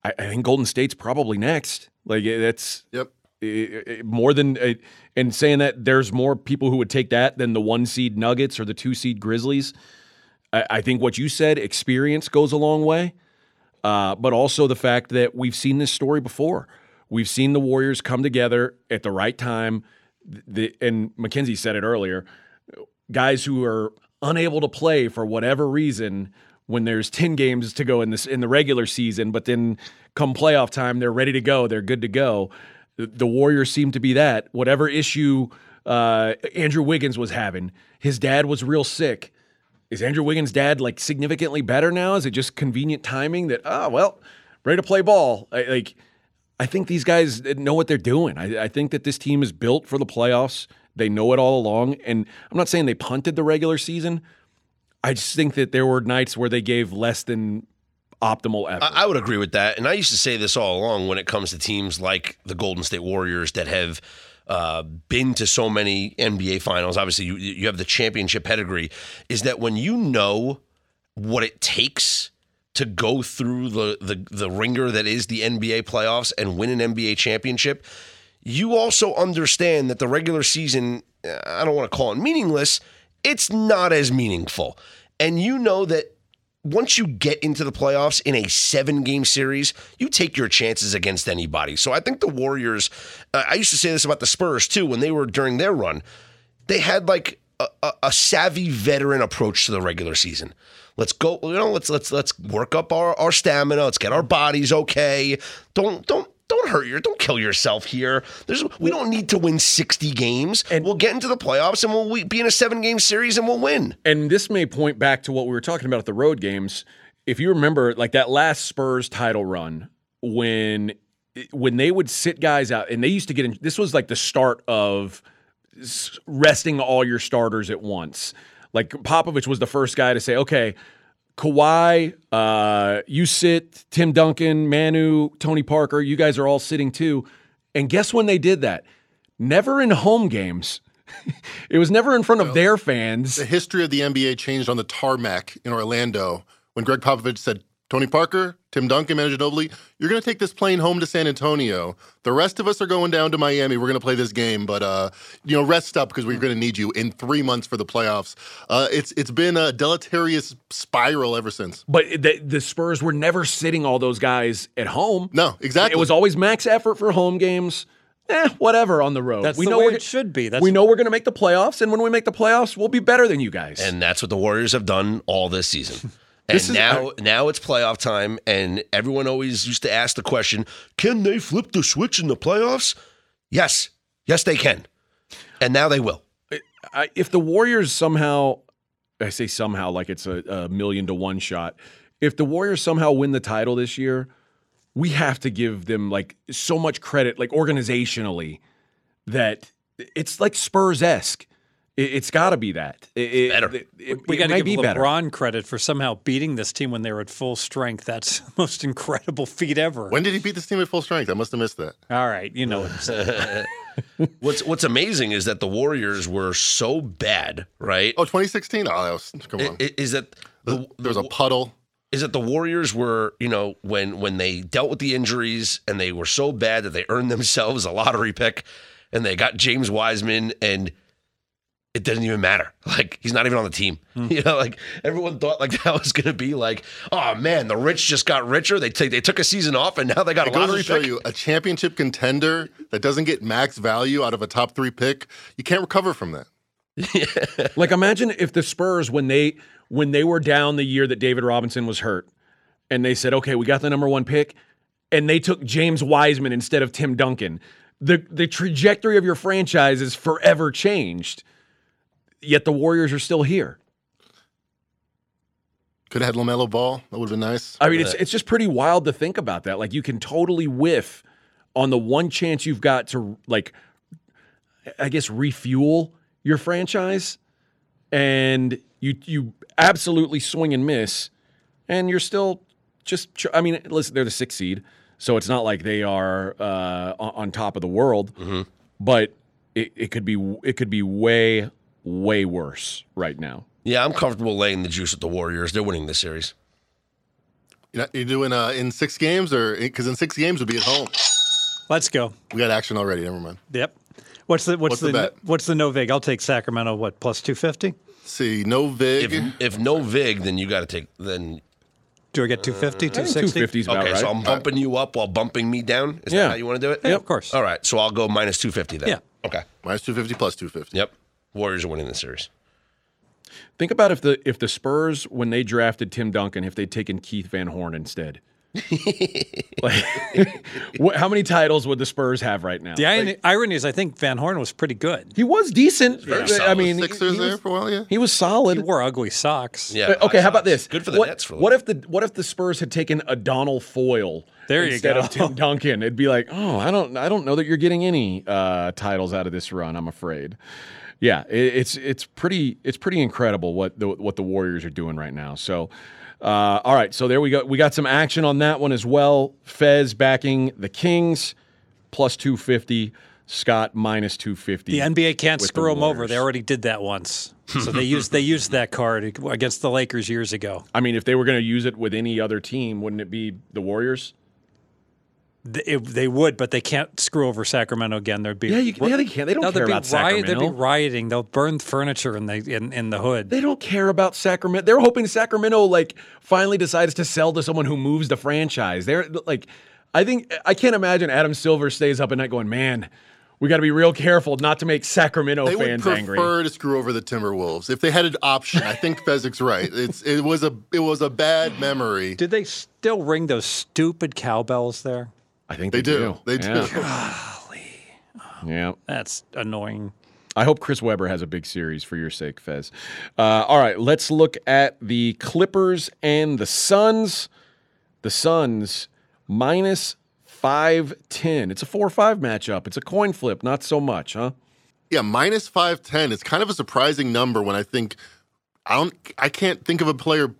I, I think Golden State's probably next. Like eh, that's Yep. i- i- more than uh, and saying that there's more people who would take that than the one seed Nuggets or the two seed Grizzlies. I, I think what you said, experience goes a long way, uh, but also the fact that we've seen this story before. We've seen the Warriors come together at the right time. The, and Mackenzie said it earlier. Guys who are unable to play for whatever reason when there's 10 games to go in this in the regular season, but then come playoff time, they're ready to go, they're good to go. The- The Warriors seem to be that. Whatever issue uh, Andrew Wiggins was having, his dad was real sick. Is Andrew Wiggins' dad like significantly better now? Is it just convenient timing that oh well, ready to play ball? I, like I think these guys know what they're doing. I, I think that this team is built for the playoffs. They know it all along, and I'm not saying they punted the regular season. I just think that there were nights where they gave less than optimal effort. I, I would agree with that. And I used to say this all along when it comes to teams like the Golden State Warriors that have uh, been to so many NBA finals. Obviously, you, you have the championship pedigree. Is that when you know what it takes to go through the, the, the ringer that is the NBA playoffs and win an NBA championship, you also understand that the regular season, I don't want to call it meaningless, it's not as meaningful. And you know that once you get into the playoffs in a seven game series, you take your chances against anybody. So I think the Warriors, uh, I used to say this about the Spurs too, when they were during their run, they had like a, a, a savvy veteran approach to the regular season. Let's go. You know, let's let's let's work up our, our stamina. Let's get our bodies okay. Don't don't don't hurt your don't kill yourself here. There's we don't need to win 60 games. And we'll get into the playoffs and we'll be in a seven game series and we'll win. And this may point back to what we were talking about at the road games. If you remember, like that last Spurs title run, when when they would sit guys out, and they used to get in. This was like the start of resting all your starters at once. Like Popovich was the first guy to say, okay, Kawhi, uh, you sit, Tim Duncan, Manu, Tony Parker, you guys are all sitting too. And guess when they did that? Never in home games. it was never in front of their fans. The history of the NBA changed on the tarmac in Orlando when Gregg Popovich said, Tony Parker, Tim Duncan, Manu Ginobili, you're going to take this plane home to San Antonio. The rest of us are going down to Miami. We're going to play this game, but uh, you know, rest up because we're going to need you in three months for the playoffs. Uh, it's it's been a deleterious spiral ever since. But the, the Spurs were never sitting all those guys at home. No, exactly. It was always max effort for home games. Eh, whatever on the road. That's we the know way it should be. That's we know we're going to make the playoffs, and when we make the playoffs, we'll be better than you guys. And that's what the Warriors have done all this season. And is- now, now it's playoff time, and everyone always used to ask the question: Can they flip the switch in the playoffs? Yes, yes, they can, and now they will. I, if the Warriors somehow, I say somehow like it's a, a million to one shot. If the Warriors somehow win the title this year, we have to give them like so much credit, like organizationally, that it's like Spurs esque. It, has got to be that. It, it- Better. It, it, we it got to give be better. LeBron credit for somehow beating this team when they were at full strength. That's the most incredible feat ever. When did he beat this team at full strength? I must have missed that. All right, you know what What's What's amazing is that the Warriors were so bad, right? Oh, 2016? Oh, that was, come on. I- i- Is that the, there was a puddle. is that the Warriors were, you know, when when they dealt with the injuries and they were so bad that they earned themselves a lottery pick and they got James Wiseman and it doesn't even matter. Like he's not even on the team. Hmm. You know, like everyone thought like that was going to be like, oh man, the rich just got richer. They take they took a season off and now they got It a goes lottery to show pick. you a championship contender that doesn't get max value out of a top three pick. You can't recover from that. Like imagine if the Spurs when they when they were down the year that David Robinson was hurt and they said, "Okay, we got the number 1 pick." And they took James Wiseman instead of Tim Duncan. The the trajectory of your franchise is forever changed. Yet the Warriors are still here. Could have had LaMelo Ball. That would have been nice. I mean, it's it's just pretty wild to think about that. Like you can totally whiff on the one chance you've got to like I guess refuel your franchise and you you absolutely swing and miss and you're still just I mean, listen, they're the 6th seed, so it's not like they are uh, on on top of the world, but it, it could be it could be way way worse right now. Yeah, I'm comfortable laying the juice with the Warriors. They're winning this series. You're, not- you're doing uh, in six games, or because in six games would be at home. Let's go. We got action already. Never mind. Yep. What's the what's, What's the the, bet? what's the no vig? I'll take Sacramento. What plus two fifty? See, no vig. If if no vig, then you got to take then. Do I get 250, I think 260? 250 Okay, right. so I'm bumping you up while bumping me down. Is Yeah. that how you want to do it? Yeah, of course. All right, so I'll go minus two fifty then. Yeah. Okay. Minus 250 plus 250. Yep. Warriors are winning the series. Think about if the if the Spurs when they drafted Tim Duncan, if they'd taken Keith Van Horn instead. like, what, how many titles would the Spurs have right now? The irony, irony is, I think Van Horn was pretty good. He was decent. Very I mean, Sixers he, there was, for a while, yeah. he was solid. He wore ugly socks. Yeah. Uh, okay, high how about this? Good for the what, Nets for what if the what if the Spurs had taken Adonal Foyle There you instead go. of Tim Duncan? It'd be like, oh, I don't I don't know that you're getting any uh, titles out of this run. I'm afraid. Yeah, it, it's it's pretty it's pretty incredible what the what the Warriors are doing right now. So. Uh, all right, so there we go. We got some action on that one as well. Fez backing the Kings plus 250, Scott minus 250. The NBA can't the screw them over. They already did that once. So they used they used that card against the Lakers years ago. I mean, if they were going to use it with any other team, wouldn't it be the Warriors? They, it- they would, but they can't screw over Sacramento again. There'd be Yeah, you, yeah, they can't. They don't no, care they'd be about riot, Sacramento. They'd be rioting. They'll burn furniture in the in, in the hood. They don't care about Sacramento. They're hoping Sacramento like finally decides to sell to someone who moves the franchise. They're like, I think I can't imagine Adam Silver stays up at night going, man. we got to be real careful not to make Sacramento They would fans prefer to screw over the Timberwolves if they had an option. I think Fezzik's right. It's it was a it was a bad memory. Did they still ring those stupid cowbells there? I think They they, do. They do. Yeah. yeah. That's annoying. I hope Chris Webber has a big series for your sake, Fez. Uh, all right, let's look at the Clippers and the Suns. The Suns minus 510. It's a 4 5 matchup. It's a coin flip, not so much, huh? Yeah, minus five ten. It's kind of a surprising number when I think I don't I can't think of a player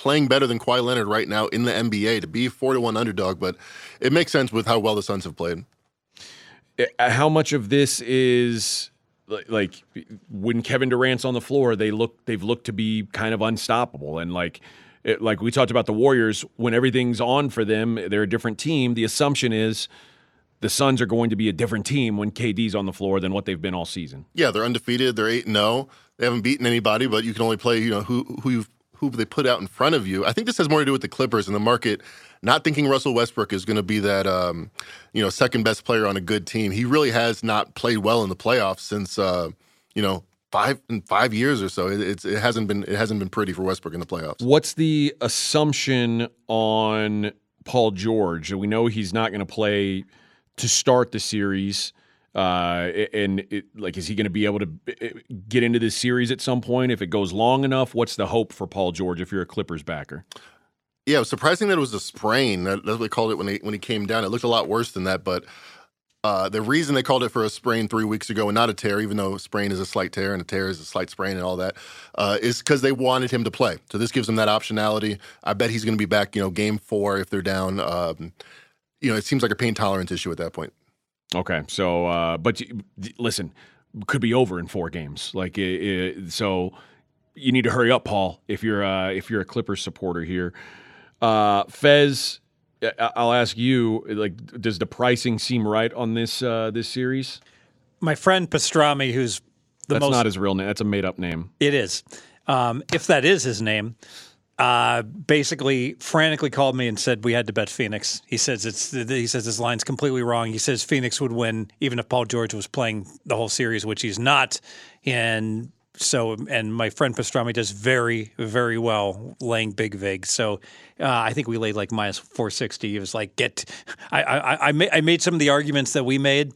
playing better than Kawhi Leonard right now in the NBA to be four to one underdog, but it makes sense with how well the Suns have played. Uh, How much of this is like when Kevin Durant's on the floor, they look they've looked to be kind of unstoppable and like it, like we talked about the Warriors when everything's on for them, they're a different team. The assumption is the Suns are going to be a different team when KD's on the floor than what they've been all season. Yeah, they're undefeated. They're eight and zero. They haven't beaten anybody, but you can only play you know who who you who they put out in front of you. I think this has more to do with the Clippers and the market not thinking Russell Westbrook is going to be that um, you know second best player on a good team. He really has not played well in the playoffs since uh, you know five in five years or so. It, it's it hasn't been it hasn't been pretty for Westbrook in the playoffs. What's the assumption on Paul George? We know he's not going to play to start the series. Uh, and it, like, is he going to be able to get into this series at some point if it goes long enough? What's the hope for Paul George if you're a Clippers backer? Yeah, it was surprising that it was a sprain. That- That's what they called it when he when he came down. It looked a lot worse than that, but uh, the reason they called it for a sprain three weeks ago and not a tear, even though sprain is a slight tear and a tear is a slight sprain and all that, uh, is because they wanted him to play. So this gives him that optionality. I bet he's going to be back. You know, game four if they're down. Um, you know, it seems like a pain tolerance issue at that point. Okay, so uh, but listen, could be over in four games. Like, i i so you need to hurry up, Paul. If you're uh, if you're a Clippers supporter here, uh, Fez, I'll ask you. Like, does the pricing seem right on this uh, this series? My friend Pastrami, who's the That's most not his real name. That's a made up name. It is. Um, if that is his name, uh, basically frantically called me and said we had to bet Phoenix. He says it's he says this line's completely wrong. He says Phoenix would win even if Paul George was playing the whole series, which he's not. And so, and my friend Pastrami does very very well laying big vig. So uh, I think we laid like minus four sixty. It was like get. I I I, I made some of the arguments that we made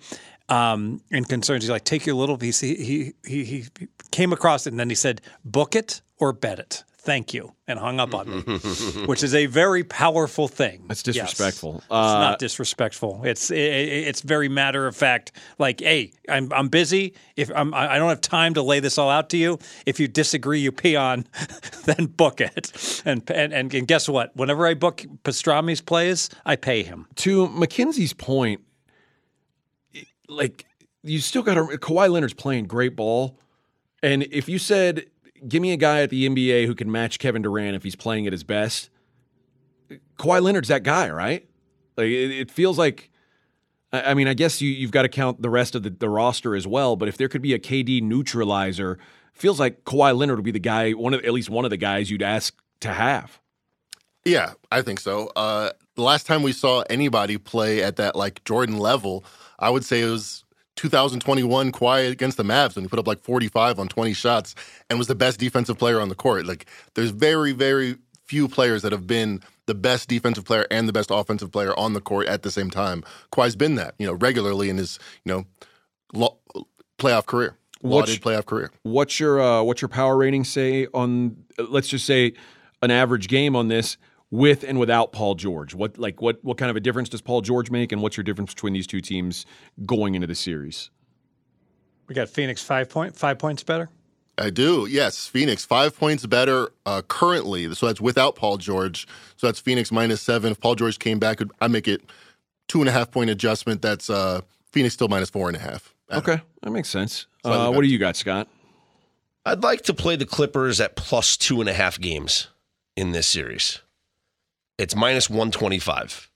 um, and concerns. He's like, take your little piece. He, he he he came across it, and then he said, book it or bet it. Thank you, and hung up on me, which is a very powerful thing. That's Yes. disrespectful. it's Uh, not disrespectful. It's it, it's very matter of fact. Like, hey, I'm I'm busy. If I'm I don't have time to lay this all out to you. If you disagree, you peon, then book it. And and and, and guess what? Whenever I book Pastrami's plays, I pay him. to Mackenzie's point, like you still got to Kawhi Leonard's playing great ball, and if you said, "Give me a guy at the NBA who can match Kevin Durant if he's playing at his best," Kawhi Leonard's that guy, right? Like it, it feels like. I mean, I guess you, you've got to count the rest of the, the roster as well. But if there could be a KD neutralizer, feels like Kawhi Leonard would be the guy, one of at least one of the guys you'd ask to have. Yeah, I think so. Uh, the last time we saw anybody play at that like Jordan level, I would say it was 2021 Kawhi against the Mavs when he put up like 45 on 20 shots and was the best defensive player on the court. Like, there's very, very few players that have been the best defensive player and the best offensive player on the court at the same time. Kawhi's been that, you know, regularly in his, you know, lo- playoff career, What's- lauded playoff career. What's your uh, what's your power rating say on? Let's just say an average game on this with and without Paul George. What like what what kind of a difference does Paul George make, and what's your difference between these two teams going into the series? We got Phoenix five point five points better. I do. Yes, Phoenix five points better uh, currently. So that's without Paul George. So that's Phoenix minus seven. If Paul George came back, I'd make it two and a half point adjustment. That's uh, Phoenix still minus four and a half. Okay, that makes sense. Uh, what do you got, Scott? I'd like to play the Clippers at plus two and a half games in this series. It's minus 125.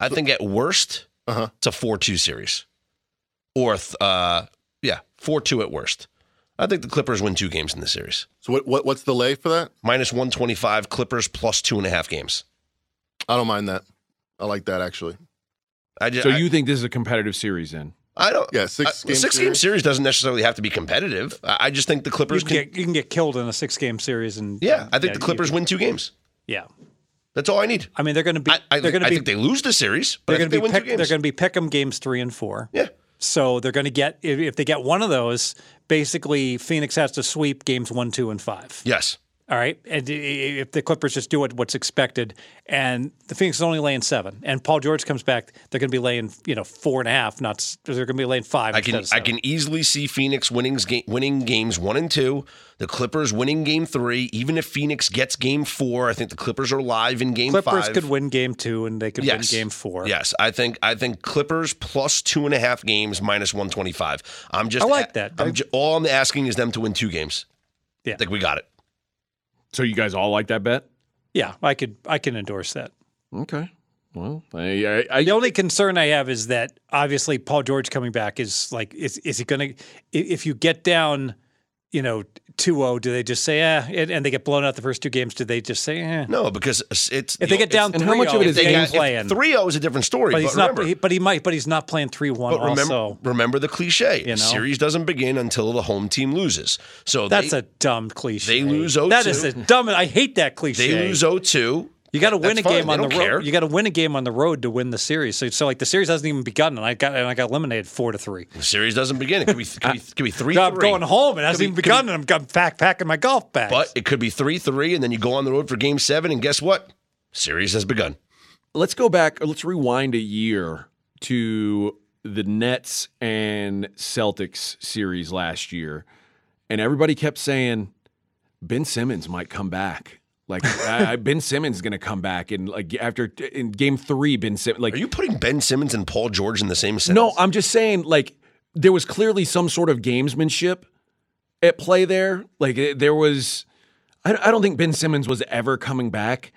I think at worst, Uh-huh. it's a 4 2 series. Or, th- uh, yeah, 4 2 at worst. I think the Clippers win two games in this series. So what, what what's the lay for that? Minus 125, Clippers plus two and a half games. I don't mind that. I like that actually. I just, So you think this is a competitive series? Then I don't. Yeah, six I- game six game series. series doesn't necessarily have to be competitive. I I just think the You Clippers can, can. get, you can get killed in a six game series, and yeah, I think the you- Clippers win two games. Yeah, That's all I need. I mean they're going to be. I, I, they're think, going to I be. think they lose the series, but they're going to they be. win Pick, they're going to be pick'em games three and four. yeah. So they're going to get if, if they get one of those, basically Phoenix has to sweep games one, two, and five. Yes. All right, and if the Clippers just do what, what's expected, and the Phoenix is only laying seven, and Paul George comes back, they're going to be laying you know four and a half. Not they're going to be laying five. I can I can easily see Phoenix winning winning games one and two. The Clippers winning game three. Even if Phoenix gets game four, I think the Clippers are live in game Clippers five. could win game two, and they could yes. win game four. Yes, I think I think Clippers plus two and a half games minus one twenty five. I'm just I like that. I'm I- ju- all I'm asking is them to win two games. Yeah. I think we got it. So you guys all like that bet? yeah, I could I can endorse that. Okay. Well, I, I, I The only concern I have is that obviously Paul George coming back is like is is he going to if you get down, you know, 2-0, do they just say eh and, and they get blown out the first two games, do they just say eh? No, because it's If they get down and how much of it is they game ain't playing. Three zero is a different story. but But, he's not remember, he, but he might but he's not playing 3-1 but remember, also. remember the cliche: You the know? series doesn't begin until the home team loses. So That's they, a dumb cliche. they lose That 0-2. is a dumb I hate that cliche. they lose 0-2. You got to win That's a game They on the road. care. You got to win a game on the road to win the series. So, so like the series hasn't even begun, and I got and I got eliminated four to three. The series doesn't begin. It could be could be, could be three. So I'm three. going home, and it hasn't be- even could be- begun, and I'm, I'm pack, packing my golf bag. But it could be three three, and then you go on the road for Game Seven, and guess what? Series has begun. let's go back. Let's rewind a year to the Nets and Celtics series last year, and everybody kept saying Ben Simmons might come back. Like I, I- Ben Simmons is going to come back, and like after in Game Three, Ben Simmons. Like Are you putting Ben Simmons and Paul George in the same sentence? no, I'm just saying like there was clearly some sort of gamesmanship at play there. Like it- there was. I, I don't think Ben Simmons was ever coming back.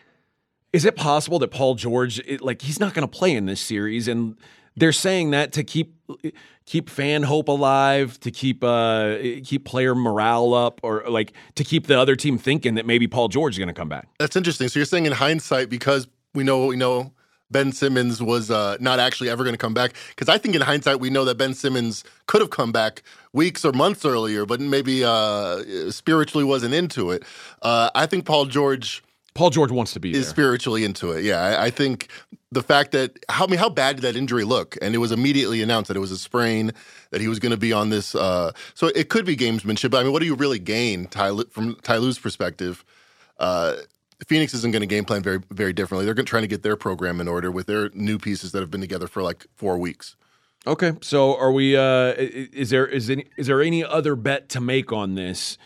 Is it possible that Paul George, it, like, he's not going to play in this series, and they're saying that to keep keep fan hope alive, to keep uh keep player morale up, or like to keep the other team thinking that maybe Paul George is going to come back. That's interesting. So you're saying in hindsight, because we know we know, Ben Simmons was uh, not actually ever going to come back. Because I think in hindsight, we know that Ben Simmons could have come back weeks or months earlier, but maybe uh, spiritually wasn't into it. Uh, I think Paul George Paul George wants to be is there. spiritually into it. Yeah, I, I think the fact that how I mean how bad did that injury look? And it was immediately announced that it was a sprain, that he was going to be on this. Uh, so it could be gamesmanship. But I mean, what do you really gain, Ty, from Ty Lue's perspective? Uh, Phoenix isn't going to game plan very very differently. They're going trying to get their program in order with their new pieces that have been together for like four weeks. Okay, so are we? Uh, is there is any is there any other bet to make on this?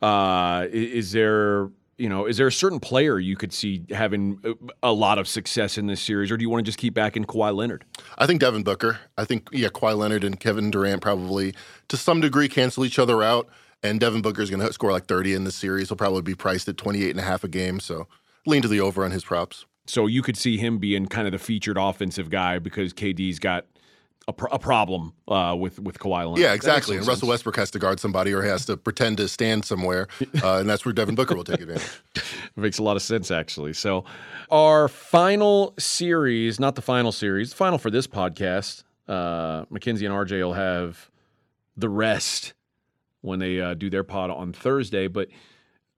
Uh, is there you know is there a certain player you could see having a, lot of success in this series, or do you want to just keep backing Kawhi Leonard? I think Devin Booker. I think yeah, Kawhi Leonard and Kevin Durant probably to some degree cancel each other out. And Devin Booker is going to score like 30 in this series. He'll probably be priced at 28 and a half a game. So lean to the over on his props. So you could see him being kind of the featured offensive guy because KD's got a, pr- a problem uh, with with Kawhi Leonard. Yeah, exactly. And Russell. Westbrook has to guard somebody or has to pretend to stand somewhere. Uh, and that's where Devin Booker will take advantage. makes a lot of sense actually. So our final series, not the final series, the final for this podcast. Uh, Mackenzie and RJ will have the rest when they uh, do their pod on Thursday. But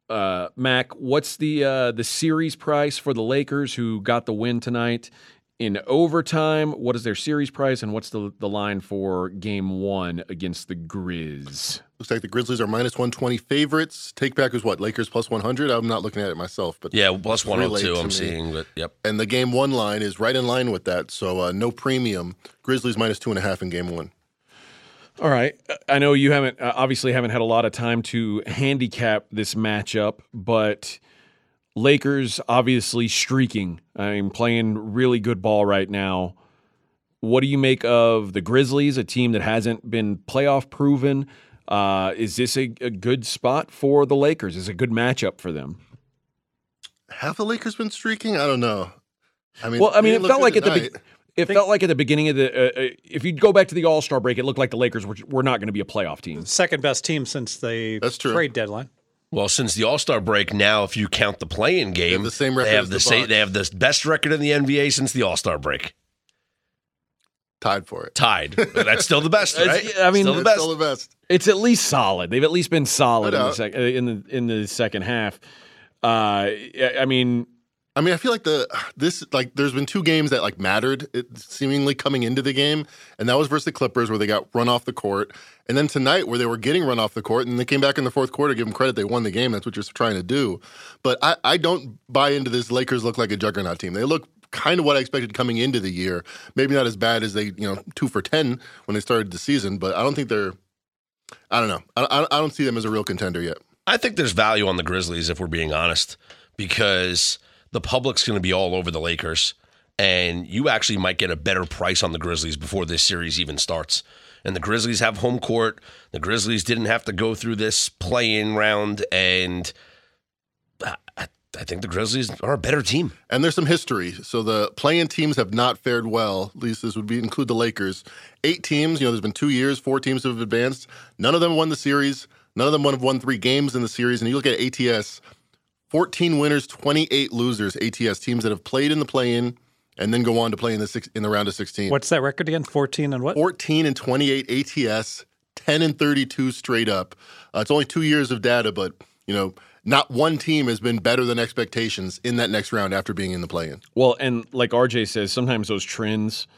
uh, Mac, what's the uh, the series price for the Lakers who got the win tonight in overtime? What is their series price, and what's the the line for Game One against the Grizz? Looks like the Grizzlies are minus 120 favorites. Take back is what? Lakers plus 100? I'm not looking at it myself. but Yeah, plus it's one hundred relayed two. to I'm me. seeing, but yep. And the game one line is right in line with that. So uh, no premium. Grizzlies minus two and a half in game one. All right. I know you haven't uh, obviously haven't had a lot of time to handicap this matchup, but Lakers obviously streaking. I'm playing really good ball right now. What do you make of the Grizzlies, a team that hasn't been playoff proven? Uh, is this a, a good spot for the Lakers? Is it a good matchup for them? Have the Lakers been streaking? I don't know. I mean, Well, I mean, it felt like good at the be- tonight. it felt like at the beginning of the. Uh, uh, if you go back to the All Star break, it looked like the Lakers were, were not going to be a playoff team. Second best team since the That's true. trade deadline. Well, since the All Star break, now if you count the play-in game, the same record They have as the the same. They have the best record in the NBA since the All Star break. Tied for it. Tied. That's still the best, right? I mean, still the best. Still the best. It's at least solid. They've at least been solid in the, sec- uh, in the in the second half. Uh, I I mean, I mean, I feel like the this like there's been two games that like mattered it, seemingly coming into the game, and that was versus the Clippers where they got run off the court, and then tonight where they were getting run off the court, and they came back in the fourth quarter. Give them credit, they won the game. That's what you're trying to do. But I, I don't buy into this. Lakers look like a juggernaut team. They look kind of what I expected coming into the year. Maybe not as bad as they you know two for ten when they started the season, but I don't think they're. I don't know. I, I, I don't see them as a real contender yet. I think there's value on the Grizzlies if we're being honest, because the public's going to be all over the Lakers, and you actually might get a better price on the Grizzlies before this series even starts. And the Grizzlies have home court. The Grizzlies didn't have to go through this play-in round, and I, I think the Grizzlies are a better team. And there's some history. So the play-in teams have not fared well. At least this would be include the Lakers. Eight teams. You know, there's been two years. Four teams have advanced. None of them won the series. None of them have won three games in the series. And you look at ATS, 14 winners, 28 losers. ATS teams that have played in the play-in and then go on to play in the six, in the round of 16. What's that record again? 14 and what? 14 and 28 ATS, 10 and 32 straight up. Uh, it's only two years of data, but you know, not one team has been better than expectations in that next round after being in the play-in. well, and like RJ says, sometimes those trends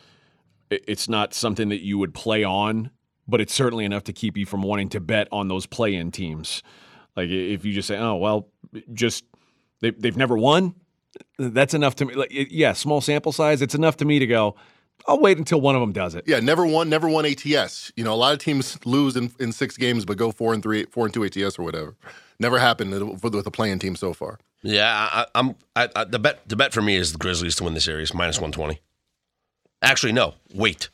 it's not something that you would play on, but it's certainly enough to keep you from wanting to bet on those play-in teams. Like if you just say, "Oh well, just they, they've never won," that's enough to me. Like, yeah, small sample size. It's enough to me to go. I'll wait until one of them does it. Yeah, never won, never won ATS. You know, a lot of teams lose in, in six games, but go four and three, four and two ATS or whatever. Never happened with with a play-in team so far. Yeah, I, I'm. I, I, the bet. The bet for me is the Grizzlies to win the series minus one twenty. Actually, no. Wait,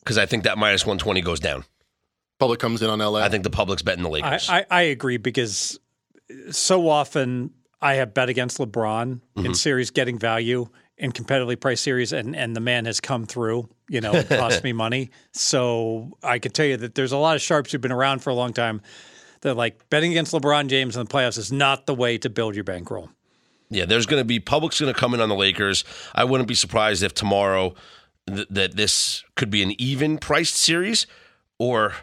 because I think that minus one twenty goes down. Public comes in on LA. I think the public's betting the Lakers. I, I agree because so often I have bet against LeBron in mm-hmm. series getting value in competitively priced series, and, and the man has come through. You know, it cost me money. So I can tell you that there's a lot of sharps who've been around for a long time. That like betting against LeBron James in the playoffs is not the way to build your bankroll. yeah, there's going to be public's going to come in on the Lakers. I wouldn't be surprised if tomorrow th- that this could be an even priced series, or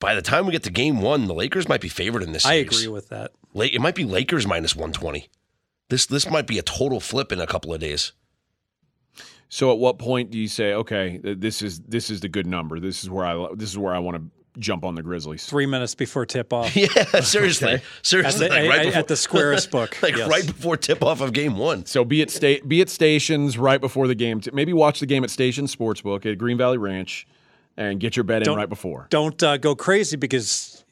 by the time we get to Game One, the Lakers might be favored in this. I Series. agree with that. La- it might be Lakers minus one twenty. This this might be a total flip in a couple of days. So at what point do you say, okay, this is this is the good number. This is where I this is where I want to jump on the Grizzlies. Three minutes before tip off. Yeah, seriously, At seriously, the, like right at- before, at the squarest book. like yes. right before tip off of game one. So be at sta- be at stations right before the game. Maybe watch the game at Station Sportsbook at Green Valley Ranch, and get your bet in Don't- right before. don't uh, go crazy because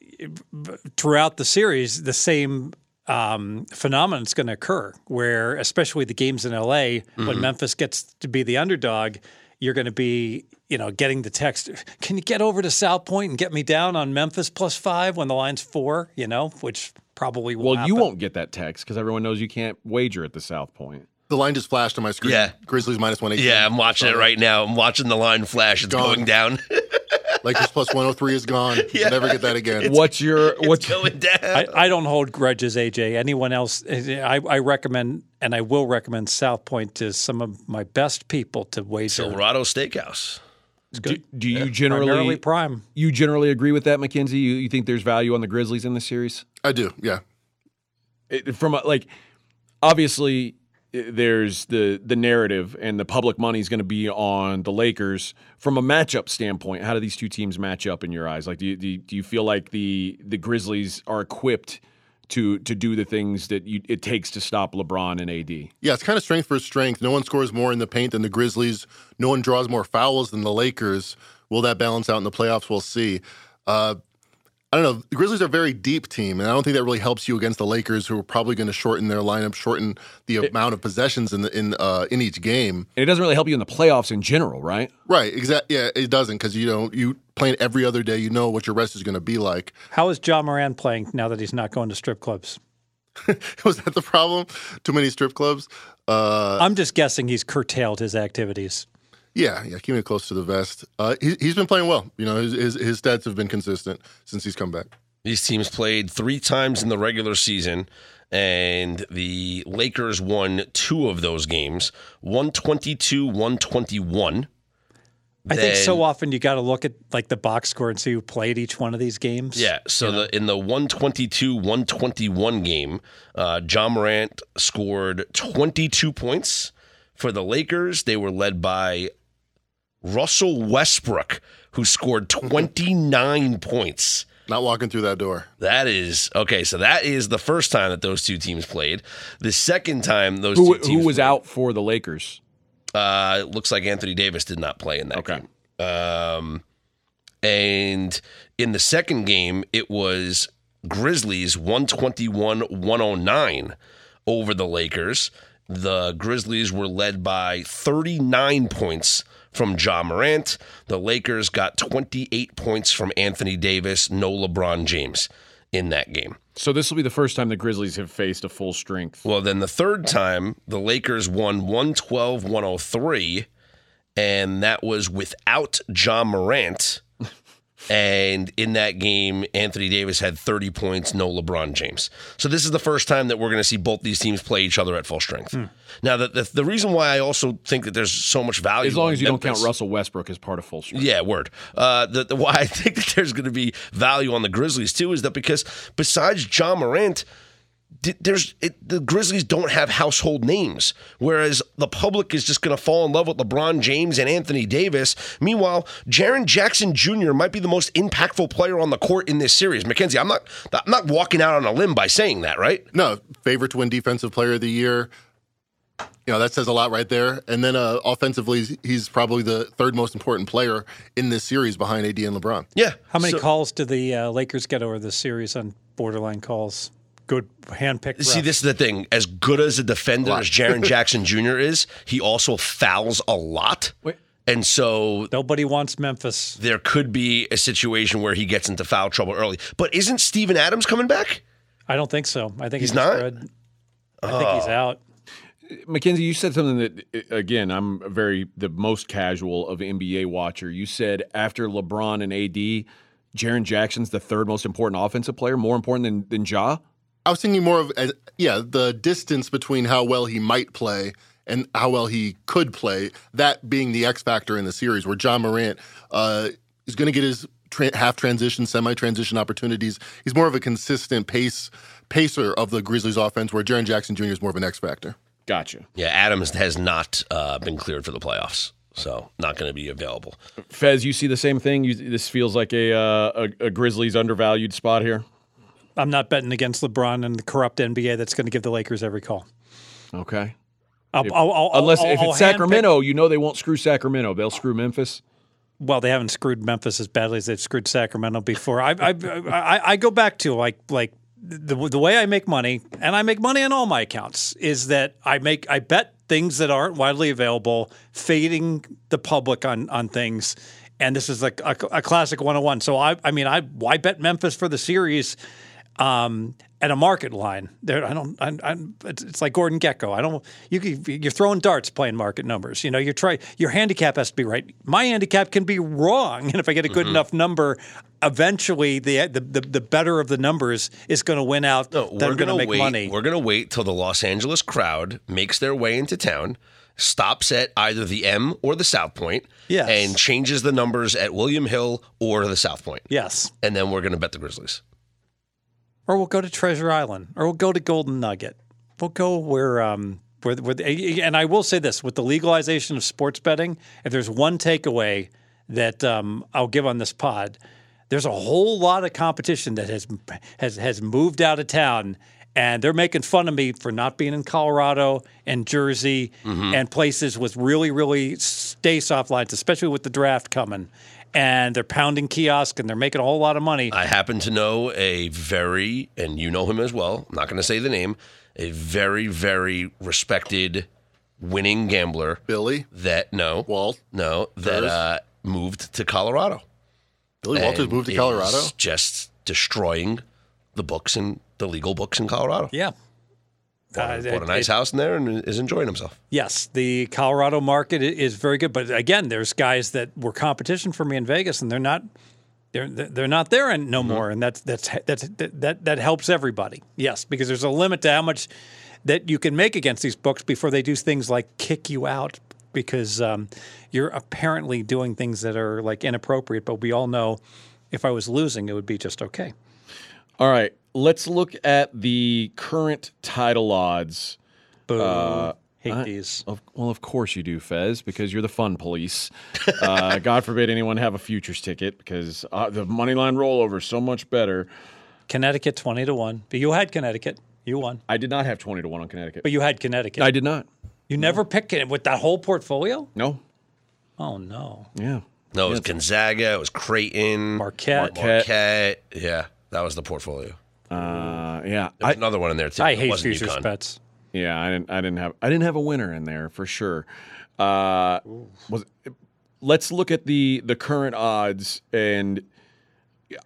throughout the series, the same um, phenomenon is going to occur. Where, especially the games in LA, when Memphis gets to be the underdog, you're going to be, you know, getting the text. Can you get over to South Point and get me down on Memphis plus five when the line's four? You know, which probably will Well, you won't get that text because everyone knows you can't wager at the South Point. The line just flashed on my screen. Yeah. Grizzlies minus one eighty. Yeah, I'm watching it right now. I'm watching the line flash. It's Gone. going down. Lakers plus one hundred three is gone. You'll never get that again. What's your what's going down. I, I don't hold grudges, AJ. Anyone else? I, I recommend, and I will recommend South Point to some of my best people to wager. Silverado Steakhouse. do, do you Primarily generally prime. you generally agree with that, Mackenzie? You, you think there's value on the Grizzlies in this series? I do. Yeah. it, from a, like obviously i- there's the the narrative and the public money is going to be on the Lakers from a matchup standpoint. How do these two teams match up in your eyes? Like, do you, do you, do you feel like the the Grizzlies are equipped to to do the things that you, it takes to stop LeBron and AD? Yeah, it's kind of strength for strength. No one scores more in the paint than the Grizzlies. No one draws more fouls than the Lakers. Will that balance out in the playoffs? We'll see. Uh, I don't know. The Grizzlies are a very deep team, and I don't think that really helps you against the Lakers, who are probably going to shorten their lineup, shorten the amount of possessions in the in uh, in each game. And it doesn't really help you in the playoffs in general, right? Right? Exactly. Yeah, it doesn't because you know you playing every other day. You know what your rest is going to be like. How is Ja Morant playing now that he's not going to strip clubs? Was that the problem? Too many strip clubs. Uh, I'm just guessing he's curtailed his activities. Yeah, yeah, keeping it close to the vest. Uh, he, he's been playing well. You know, his, his his stats have been consistent since he's come back. These teams played three times in the regular season, and the Lakers won two of those games 122 121. I think so often you got to look at like the box score and see who played each one of these games. Yeah. So the in the 122 121 game, uh, Ja Morant scored 22 points for the Lakers. They were led by Russell Westbrook, who scored 29 points. Not walking through that door. That is okay. So that is the first time that those two teams played. The second time those Who, two teams who was played- out for the Lakers? Uh, it looks like Anthony Davis did not play in that Okay. game. Um, and in the second game, it was Grizzlies 121 109 over the Lakers. The Grizzlies were led by 39 points from Ja Morant. The Lakers got 28 points from Anthony Davis, no LeBron James in that game. So this will be the first time the Grizzlies have faced a full strength. Well, then the third time, the Lakers won 112 103, and that was without Ja Morant. And in that game, Anthony Davis had 30 points, no LeBron James. So this is the first time that we're going to see both these teams play each other at full strength. Now, the, the, the reason why I also think that there's so much value, As long as you don't count Russell Westbrook as part of full strength. yeah, word. Uh, the, the why I think that there's going to be value on the Grizzlies too is that because besides Ja Morant, there's it, the Grizzlies don't have household names, whereas the public is just going to fall in love with LeBron James and Anthony Davis. Meanwhile, Jaren Jackson Jr. might be the most impactful player on the court in this series. Mackenzie, I'm not I'm not walking out on a limb by saying that, right? No, favorite to win Defensive Player of the Year. You know that says a lot right there. And then uh, offensively, he's- he's probably the third most important player in this series behind AD and LeBron. Yeah. How many So- calls did the uh, Lakers get over this series on borderline calls? Good handpicked. See, refs. this is the thing. As good as a defender lot. as Jaren Jackson Jr. is, he also fouls a lot. Wait. And so Nobody wants Memphis. there could be a situation where he gets into foul trouble early. But isn't Steven Adams coming back? I don't think so. I think He's it's not? spread. I think he's oh. out. Mackenzie, you said something that again, I'm very the most casual of NBA watcher. You said after LeBron and AD, Jaren Jackson's the third most important offensive player, more important than than Ja. I was thinking more of, uh, yeah, the distance between how well he might play and how well he could play, that being the X factor in the series, where Ja Morant uh, is going to get his tra- half transition, semi transition opportunities. He's more of a consistent pace pacer of the Grizzlies offense, where Jaren Jackson Jr. is more of an X factor. Gotcha. Yeah, Adams has not uh, been cleared for the playoffs. So not going to be available. Fez, you see the same thing. You, this feels like a, uh, a a Grizzlies undervalued spot here. I'm not betting against LeBron and the corrupt NBA that's going to give the Lakers every call. Okay. I'll, I'll, I'll, Unless if it's Sacramento, you know they won't screw Sacramento. They'll screw Memphis. well, they haven't screwed Memphis as badly as they've screwed Sacramento before. I I, I, I go back to like like the the way I make money, and I make money on all my accounts, is that I make I bet things that aren't widely available, fading the public on on things. And this is like a, a classic 101. So I I mean I why bet Memphis for the series um, at a market line. There, I don't. I, I, it's, it's like Gordon Gekko. I don't. You, you're throwing darts playing market numbers. You know, you try. Your handicap has to be right. My handicap can be wrong, and if I get a good enough number, eventually the the the, the better of the numbers is going to win out. No, that we're going to make wait. money. We're gonna wait till the Los Angeles crowd makes their way into town, stops at either the M or the South Point, Yes. and changes the numbers at William Hill or the South Point, yes, and then we're gonna bet the Grizzlies. Or we'll go to Treasure Island, or we'll go to Golden Nugget. We'll go where. Um, where, where the, and I will say this: with the legalization of sports betting, if there's one takeaway that um, I'll give on this pod, there's a whole lot of competition that has has has moved out of town, and they're making fun of me for not being in Colorado and Jersey and places with really really stay soft lines, especially with the draft coming. And they're pounding kiosk and they're making a whole lot of money. I happen to know a very, and you know him as well. I'm not going to say the name. A very, very respected, winning gambler Billy that no, Walt, no, that uh, moved to Colorado. Billy Walters moved to Colorado. just destroying the books and the legal books in Colorado. yeah. Bought, Uh, bought a it- nice house in there and is enjoying himself. Yes, the Colorado market is very good, but again, there's guys that were competition for me in Vegas, and they're not. They're they're not there and no more, and that's that's that's that that helps everybody. Yes, because there's a limit to how much that you can make against these books before they do things like kick you out because um, you're apparently doing things that are like inappropriate. But we all know if I was losing, it would be just okay. All right, let's look at the current title odds. Boo. Hate I- these. Of, well, of course you do, Fez, because you're the fun police. Uh, God forbid anyone have a futures ticket because uh, the money line rollover is so much better. Connecticut twenty to one. But you had Connecticut. You won. I did not have 20 to 1 on Connecticut. But you had Connecticut. I did not. you never picked it with that whole portfolio. No. Oh no. Yeah. No, it was Gonzaga. It was Creighton. Marquette. Marquette. Yeah, that was the portfolio. Uh, yeah. There was I, another one in there too. I It hate wasn't futures UConn. bets. yeah. I didn't. I didn't have. I didn't have a winner in there for sure. Uh, was let's look at the the current odds and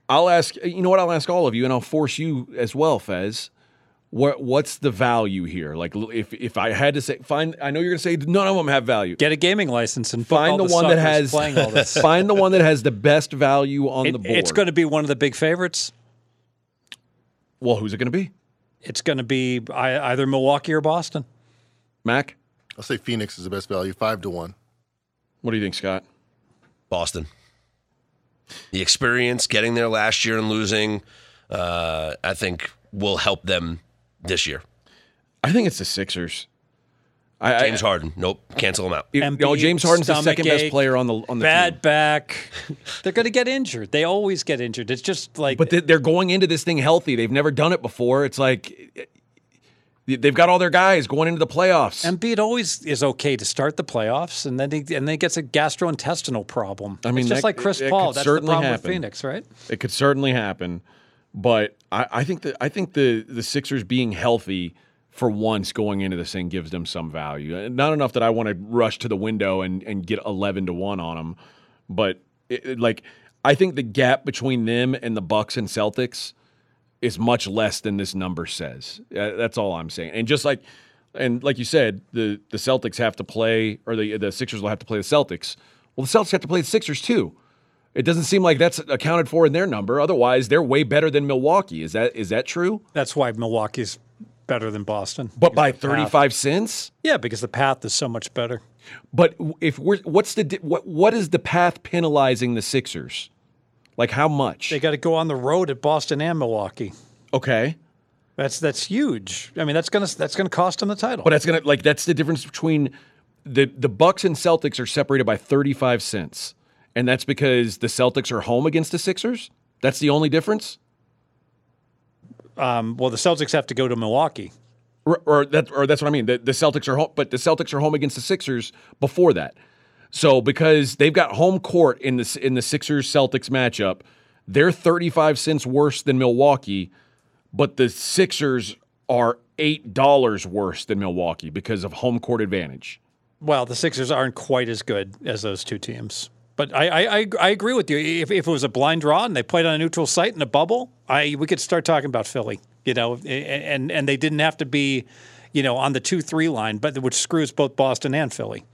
I'll ask. You know what? I'll ask all of you, and I'll force you as well, Fez. What what's the value here? Like, l- if if I had to say, find. I know you're going to say none of them have value. Get a gaming license and book Find all the one that suckers has playing all this. find the one that has the best value on It- the board. it's going to be one of the big favorites. Well, who's it going to be? It's going to be I- either Milwaukee or Boston. Mac. I'll say Phoenix is the best value, five to one. What do you think, Scott? Boston. The experience getting there last year and losing, uh, I think, will help them this year. I think it's the Sixers. I, I- James Harden, nope, cancel him out. you know, James Harden's the second best player on the on the Bad team. back. They're going to get injured. They always get injured. It's just like But they- they're going into this thing healthy. They've never done it before. It's like they've got all their guys going into the playoffs. Embiid always is okay to start the playoffs, and then he and then he gets a gastrointestinal problem. I mean, it's just that- like Chris it- it Paul. could That's the certainly problem happen. with Phoenix, right? It could certainly happen, but I, I think that I think the the Sixers being healthy for once going into this thing gives them some value. Not enough that I want to rush to the window and, and get eleven to one on them, but it, it- like I think the gap between them and the Bucks and Celtics is much less than this number says. Uh, That's all I'm saying. And just like and like you said, the the Celtics have to play or the the Sixers will have to play the Celtics. Well, the Celtics have to play the Sixers too. It doesn't seem like that's accounted for in their number. Otherwise, they're way better than Milwaukee. Is that is that true? That's why Milwaukee's better than Boston. But by Because the path- 35 cents? Yeah, because the path is so much better. But if we're what's the what what is the path penalizing the Sixers? Like how much? They got to go on the road at Boston and Milwaukee. Okay. That's that's huge. I mean, that's gonna that's gonna cost them the title. But that's going to like that's the difference between the the Bucks and Celtics are separated by 35 cents. And that's because the Celtics are home against the Sixers? That's the only difference? Um, well, the Celtics have to go to Milwaukee. or, or that or that's what I mean. The, the Celtics are home, but the Celtics are home against the Sixers before that. So because they've got home court in the in the Sixers Celtics matchup, they're 35 cents worse than Milwaukee, but the Sixers are eight dollars worse than Milwaukee because of home court advantage. Well, the Sixers aren't quite as good as those two teams. But I, I, I, I agree with you. If, if it was a blind draw and they played on a neutral site in a bubble, I we could start talking about Philly. You know, and and they didn't have to be, you know, on the two three line, but which screws both Boston and Philly.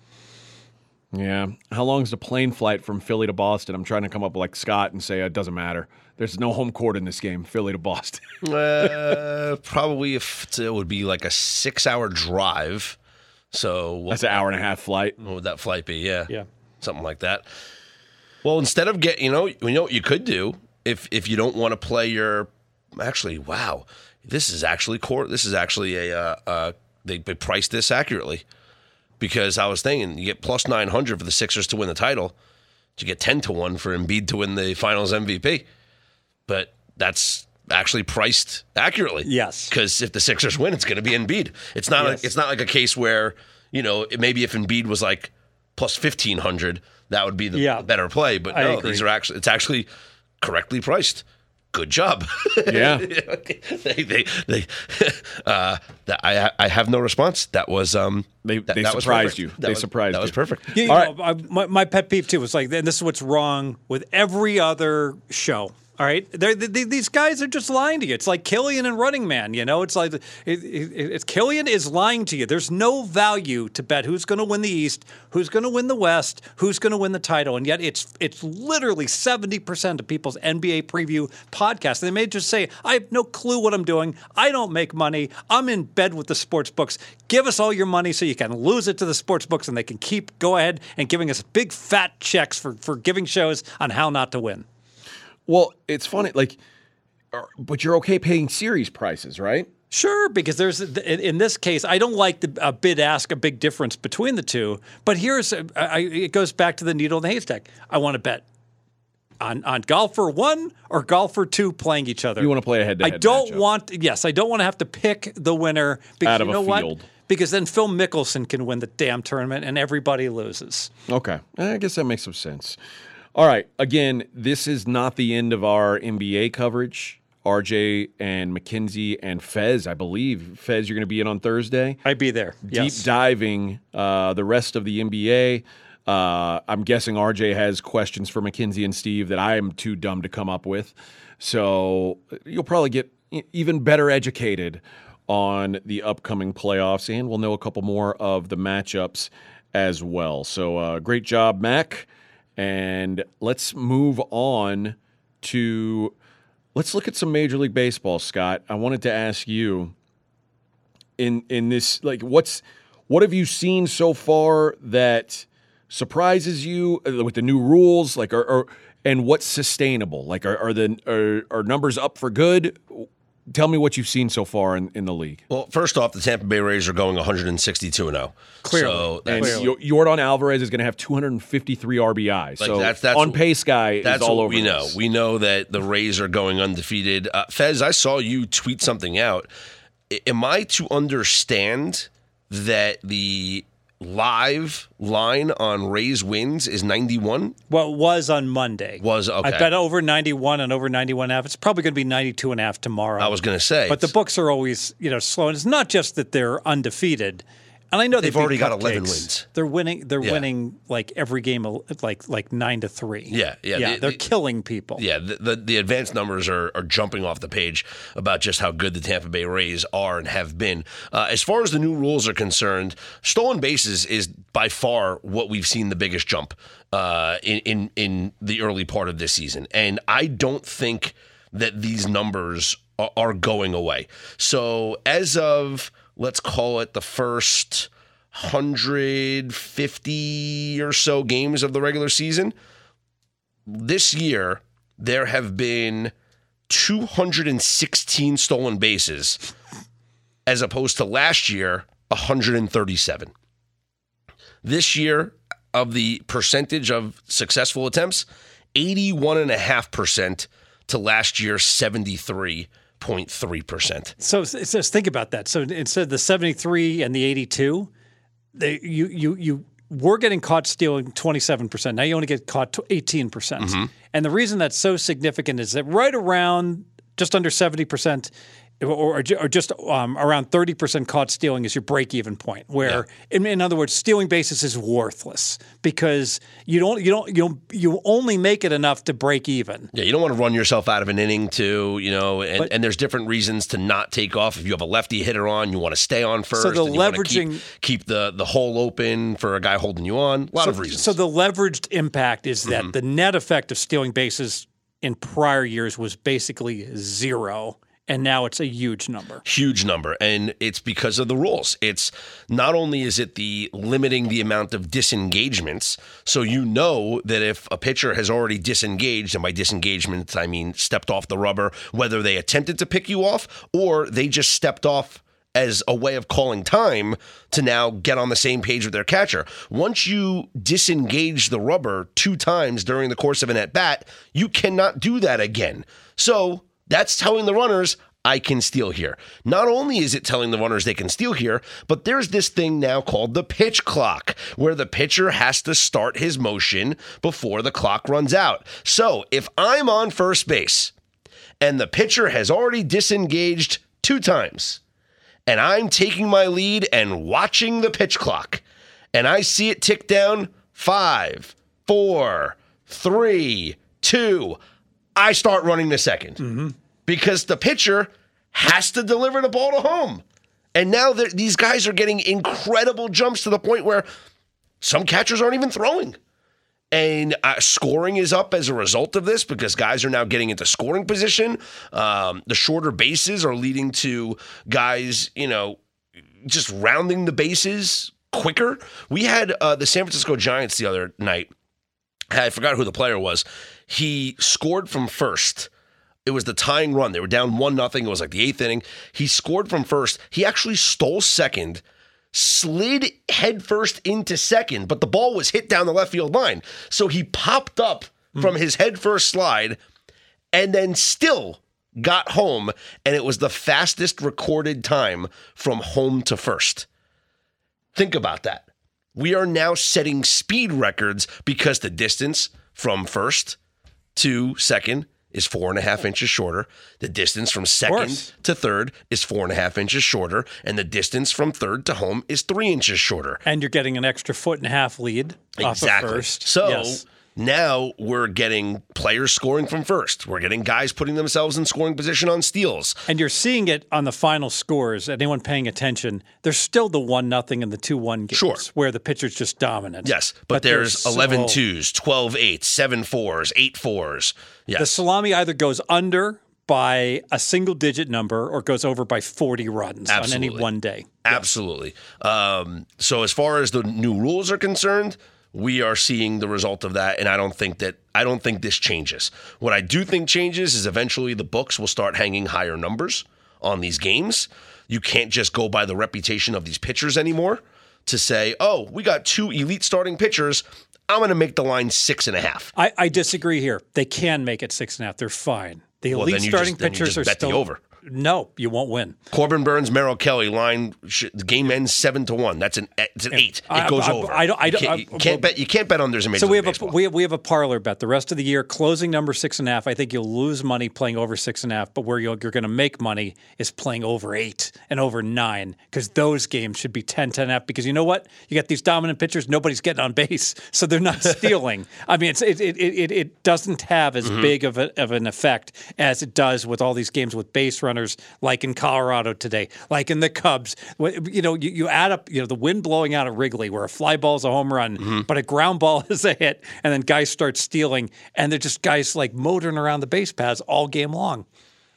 Yeah. How long is the plane flight from Philly to Boston? I'm trying to come up like Scott and say it doesn't matter. There's no home court in this game, Philly to Boston. Uh, probably if it would be like a six-hour drive. So what That's an hour and a half flight. What would that flight be? Yeah, Yeah. Something like that. Well, instead of get, you know, you know what you could do if if you don't want to play your, actually, wow, this is actually core. This is actually a, uh, uh, they, they priced this accurately because I was thinking you get plus nine hundred for the Sixers to win the title, you get ten to one for Embiid to win the Finals MVP, but that's actually priced accurately. Yes. because if the Sixers win, it's going to be Embiid. It's not Yes. like it's not like a case where you know maybe if Embiid was like plus fifteen hundred, that would be the Yeah. better play. But no, these are actually it's actually correctly priced. Good job. Yeah. they they they uh, that, I I have no response. That was um They- that, they that surprised you. That They was- surprised That was you. perfect. You All know, I, my, my pet peeve too was like, and this is what's wrong with every other show All right, They're, they, these guys are just lying to you. It's like Killian and Running Man. You know, it's like it, it, it's Killian is lying to you. There's no value to bet who's going to win the East, who's going to win the West, who's going to win the title, and yet it's it's literally seventy percent of people's NBA preview podcasts. They may just say, "I have no clue what I'm doing. I don't make money. I'm in bed with the sports books. Give us all your money so you can lose it to the sports books, and they can keep go ahead and giving us big fat checks for for giving shows on how not to win." Well, it's funny, like, uh, but you're okay paying series prices, right? Sure, because there's in this case, I don't like the a bid ask a big difference between the two. But here's uh, I, I- it goes back to the needle in the haystack. I want to bet on on golfer one or golfer two playing each other. You want to play a head-to-head I don't matchup. want. Yes, I don't want to have to pick the winner because Out of you a know what? field. Because then Phil Mickelson can win the damn tournament and everybody loses. Okay. I guess that makes some sense. All right. Again, this is not the end of our NBA coverage. RJ and Mackenzie and Fez, I believe. Fez, you're going to be in on Thursday. I'd be there. Yes. Deep diving uh, the rest of the NBA. Uh, I'm guessing RJ has questions for Mackenzie and Steve that I am too dumb to come up with. So you'll probably get even better educated on the upcoming playoffs, and we'll know a couple more of the matchups as well. So uh, great job, Mac. And let's move on to let's look at some Major League Baseball, Scott. I wanted to ask you in in this like what's what have you seen so far that surprises you uh, with the new rules? Like are, and what's sustainable? Like are, are the are, are numbers up for good tell me what you've seen so far in, in the league Well, first off, the Tampa Bay Rays are going 162 and 0. Clearly. So and that's, Yo- Yordan Alvarez is going to have 253 RBIs. so that's- that's on pace guy that's is all what over we know. this. We know that the Rays are going undefeated. Uh, Fez, I saw you tweet something out. I- Am I to understand that the live line on Rays wins is 91? Well, it was on Monday Was- okay. I bet over 91 and over 91 and a half. It's probably going to be 92 and a half tomorrow. I was going to say. But the books are always, you know, slow. And it's not just that they're undefeated. And I know They've already got 11 cupcakes. wins. They're winning. They're Yeah. winning like every game, like like nine to three. Yeah, yeah, yeah. the- they're the- killing people. Yeah, the, the the advanced numbers are, are jumping off the page about just how good the Tampa Bay Rays are and have been. Uh, as far as the new rules are concerned, stolen bases is by far what we've seen the biggest jump uh, in, in in the early part of this season, and I don't think that these numbers are, are going away. So as of let's call it the first 150 or so games of the regular season, this year there have been 216 stolen bases as opposed to last year 137 this year of the percentage of successful attempts 81.5% to last year 73.3% So just think about that. So instead of the 73 and the 82, they, you you you were getting caught stealing 27%. Now you only get caught 18%. percent Mm-hmm. And the reason that's so significant is that right around just under 70% or, or, or just um, around 30% caught stealing is your break even point where in, in other words stealing bases is worthless because you don't you don't you don't, you only make it enough to break even. Yeah, you don't want to run yourself out of an inning too, you know, and, and there's different reasons to not take off. If you have a lefty hitter on, you want to stay on first. so the and you want to leveraging- keep, keep the, the hole open for a guy holding you on. A lot of reasons. So the leveraged impact is that Mm-hmm. the net effect of stealing bases in prior years was basically zero, and now it's a huge number. huge number and it's because of the rules it's not only is it the limiting the amount of disengagements so you know that if a pitcher has already disengaged and by disengagement i mean stepped off the rubber whether they attempted to pick you off or they just stepped off as a way of calling time to now get on the same page with their catcher. Once you disengage the rubber two times during the course of an at bat, you cannot do that again. So that's telling the runners, I can steal here. Not only is it telling the runners they can steal here, but there's this thing now called the pitch clock, where the pitcher has to start his motion before the clock runs out. So if I'm on first base and the pitcher has already disengaged two times, and I'm taking my lead and watching the pitch clock, and I see it tick down five, four, three, two. I start running to 2nd because the pitcher has to deliver the ball to home. And now these guys are getting incredible jumps to the point where some catchers aren't even throwing. And uh, scoring is up as a result of this because guys are now getting into scoring position. Um, the shorter bases are leading to guys, you know, just rounding the bases quicker. We had uh, the San Francisco Giants the other night. I forgot who the player was. He scored from first. It was the tying run. They were down one nothing. It was like the eighth inning. He scored from first. He actually stole second, slid headfirst into second, but the ball was hit down the left field line. So he popped up hmm. from his headfirst slide and then still got home. And it was the fastest recorded time from home to first. Think about that. We are now setting speed records because the distance from first to second is four and a half inches shorter. The distance from second to third is four and a half inches shorter. And the distance from third to home is three inches shorter. And you're getting an extra foot and a half lead off of first. So Yes. Now we're getting players scoring from first. We're getting guys putting themselves in scoring position on steals. And you're seeing it on the final scores. Anyone paying attention, there's still the one nothing and the two one games Sure. where the pitcher's just dominant. Yes, but, there's so- 11 twos, 12 eights, 7 fours, 8 fours. Yes. The salami either goes under by a single digit number or goes over by 40 runs on any one day. Absolutely. Um, so as far as the new rules are concerned, we are seeing the result of that, and I don't think that I don't think this changes. What I do think changes is eventually the books will start hanging higher numbers on these games. You can't just go by the reputation of these pitchers anymore to say, "Oh, we got two elite starting pitchers. I'm going to make the line six and a half." I, I disagree here. They can make it six and a half. They're fine. The elite you starting just- pitchers are still over. No, you won't win. Corbin Burnes, Merrill Kelly line. Sh- the game ends seven to one. That's an it's an eight. It I- goes I- over. I don't- I You don't- can't, you can't bet. You can't bet on there's a major So we have a we have, we have a parlor bet. The rest of the year, closing number six and a half. I think you'll lose money playing over six and a half, but where you're, you're going to make money is playing over eight and over nine because those games should be 10, 10 and a half. Because you know what? You got these dominant pitchers. Nobody's getting on base, so they're not stealing. I mean, it's, it, it, it, it doesn't have Mm-hmm. as big of, a, of an effect as it does with all these games with base runners, like in Colorado today, like in the Cubs. You know, you, you add up, you know, the wind blowing out at Wrigley, where a fly ball is a home run, Mm-hmm. but a ground ball is a hit, and then guys start stealing, and they're just guys like motoring around the base paths all game long.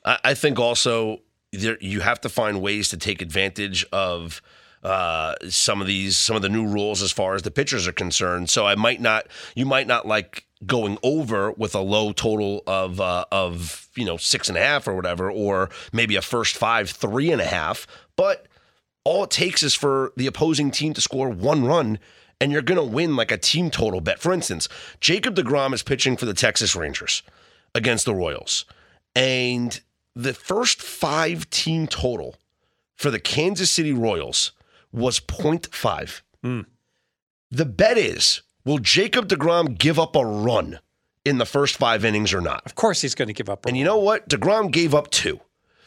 I, I think also there, you have to find ways to take advantage of uh, some of these some of the new rules as far as the pitchers are concerned. So I might not you might not like going over with a low total of uh, of you know six and a half or whatever, or maybe a first five three and a half, but all it takes is for the opposing team to score one run and you're going to win like a team total bet. For instance, Jacob DeGrom is pitching for the Texas Rangers against the Royals. And the first five team total for the Kansas City Royals was 0.5. The bet is will Jacob DeGrom give up a run in the first five innings or not? Of course, he's going to give up. a And you know what? DeGrom gave up two.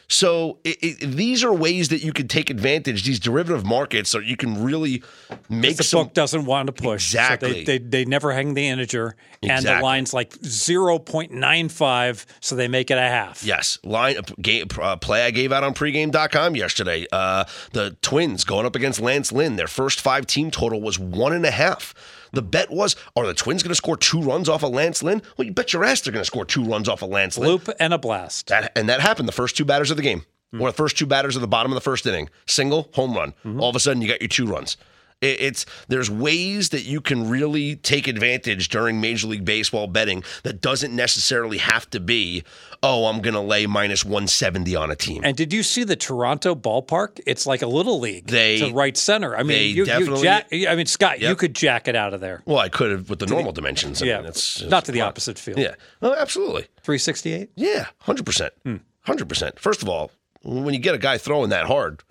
So it, it, these are ways that you can take advantage. These derivative markets, so you can really make the some. book doesn't want to push. Exactly. So they, they, they never hang the integer, and the line's like 0.95, so they make it a half. Yes, line game, uh, play I gave out on pregame.com yesterday. Uh, the Twins going up against Lance Lynn. Their first five team total was one and a half. The bet was, are the Twins going to score two runs off of Lance Lynn? Well, you bet your ass they're going to score two runs off of Lance Lynn. Loop and a blast. That, and that happened the first two batters of the game, or the first two batters of the bottom of the first inning. Single, home run. Mm-hmm. All of a sudden, you got your two runs. It's there's ways that you can really take advantage during Major League Baseball betting that doesn't necessarily have to be, oh, I'm going to lay minus 170 on a team. And did you see the Toronto ballpark? It's like a little league. They- to right center. I mean, you, you definitely- jack, I mean, Scott, you could jack it out of there. well, I could have with the normal dimensions. I yeah, mean, it's, it's not to the opposite field. Yeah, oh, absolutely. 368. Yeah, hundred percent, hmm. hundred percent. First of all, when you get a guy throwing that hard,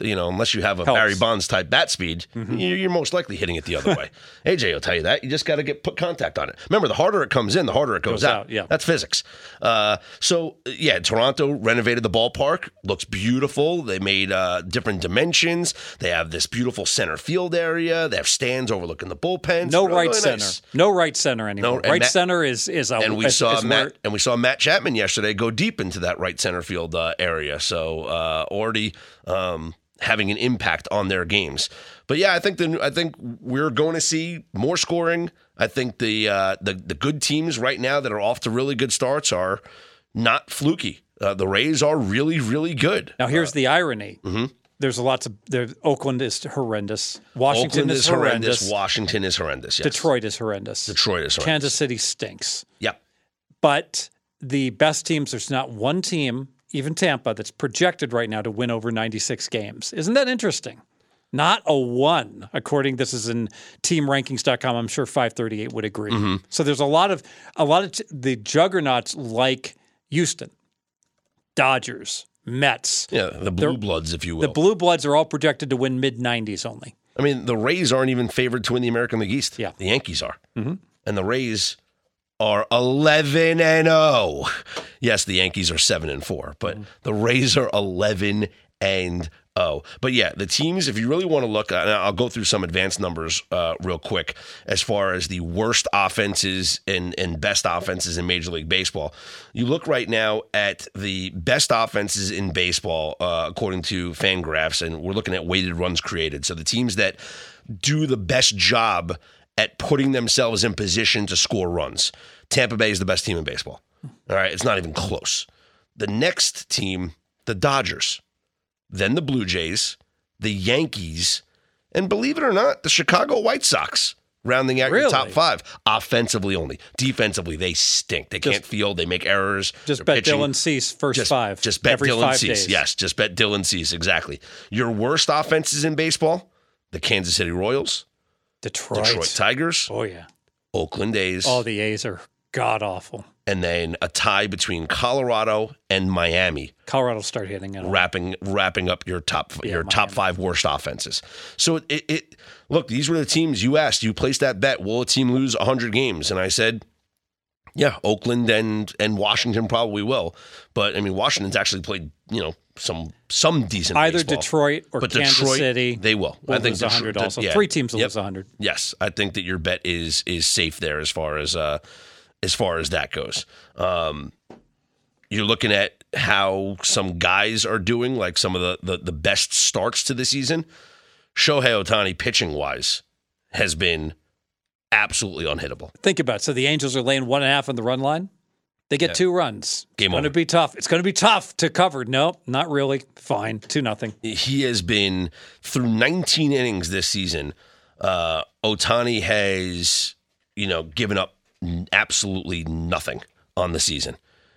you know, unless you have a Helps. Barry Bonds type bat speed, you're, you're most likely hitting it the other way. AJ will tell you that. You just got to get put contact on it. Remember, the harder it comes in, the harder it goes, Goes out. out, yeah. That's physics. Uh, so, yeah, Toronto renovated the ballpark. Looks beautiful. They made uh, different dimensions. They have this beautiful center field area. They have stands overlooking the bullpens. No Really right center. No right center anymore. No, right Matt- center is is a And we is- saw is Matt, where- and we saw Matt Chapman yesterday go deep into that right center field uh, area. So uh, already um, having an impact on their games. But yeah, I think the I think we're going to see more scoring. I think the uh, the the good teams right now that are off to really good starts are not fluky. Uh, the Rays are really really good. Now here's the irony. mm-hmm. There's a lots of there. Oakland is horrendous. Washington Oakland is, is horrendous. horrendous. Washington is horrendous. Yes. Detroit is horrendous. Detroit is horrendous. Kansas City stinks. Yep. But the best teams, there's not one team, even Tampa, that's projected right now to win over 96 games. Isn't that interesting? Not a one, according this is in teamrankings.com. I'm sure 538 would agree. Mm-hmm. So there's a lot of a lot of t- the juggernauts like Houston, Dodgers, Mets. Yeah, the blue bloods, if you will. The Blue Bloods are all projected to win mid 90s only. I mean, the Rays aren't even favored to win the American League East. Yeah. the Yankees are, mm-hmm. and the Rays are eleven and zero. Yes, the Yankees are seven and four, but the Rays are eleven and zero. But yeah, the teams. If you really want to look, and I'll go through some advanced numbers uh, real quick as far as the worst offenses and and best offenses in Major League Baseball. You look right now at the best offenses in baseball uh, according to Fangraphs, and we're looking at weighted runs created. So the teams that do the best job at putting themselves in position to score runs. Tampa Bay is the best team in baseball. All right, it's not even close. The next team, the Dodgers, then the Blue Jays, the Yankees, and believe it or not, the Chicago White Sox. Rounding out your top five, offensively only. Defensively, they stink. They can't field. They make errors. Just They're bet pitching- Dylan Cease first just, five. Just bet every Dylan Cease. days. Yes, just bet Dylan Cease. Exactly. Your worst offenses in baseball: the Kansas City Royals, Detroit. Detroit Tigers, Oh yeah. Oakland A's, Oh, the A's are god awful. and then a tie between Colorado and Miami, Colorado start hitting it. wrapping wrapping up your top your top five worst offenses. So it, it look these were the teams you asked. You placed that bet. Will a team lose hundred games? And I said. Yeah, Oakland and and Washington probably will, but I mean Washington's actually played you know some some decent Either baseball. Detroit or but Kansas Detroit, City. they will. will I think lose 100 also. yeah. Three teams will Yep. lose 100. Yes, I think that your bet is is safe there as far as uh as far as that goes. Um you're looking at how some guys are doing, like some of the the, the best starts to the season. Shohei Ohtani pitching wise has been absolutely unhittable. Think about it. So the Angels are laying one and a half on the run line. They get two runs. Game it's going to be tough. It's going to be tough to cover. No, not really. Fine. Two nothing. he has been through 19 innings this season. Uh, Ohtani has, you know, given up absolutely nothing on the season.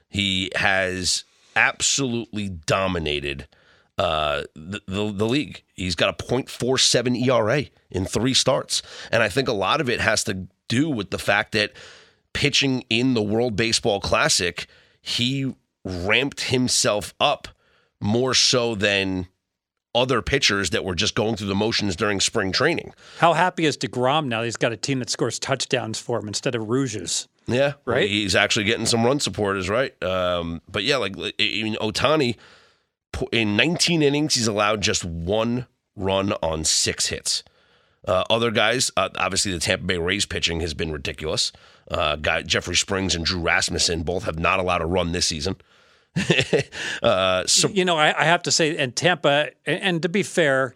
He has absolutely dominated uh, the, the the league. He's got a .47 ERA in three starts, and I think a lot of it has to do with the fact that pitching in the World Baseball Classic, he ramped himself up more so than other pitchers that were just going through the motions during spring training. How happy is DeGrom now? He's got a team that scores touchdowns for him instead of Rouges. Yeah, Right? He's actually getting some run support, is right. Um, but yeah, like I mean, Ohtani in 19 innings, he's allowed just one run on six hits. Uh, other guys, uh, obviously, the Tampa Bay Rays pitching has been ridiculous. Uh, guy Jeffrey Springs and Drew Rasmussen both have not allowed a run this season. uh, so You know, I, I have to say, and Tampa, and, and to be fair,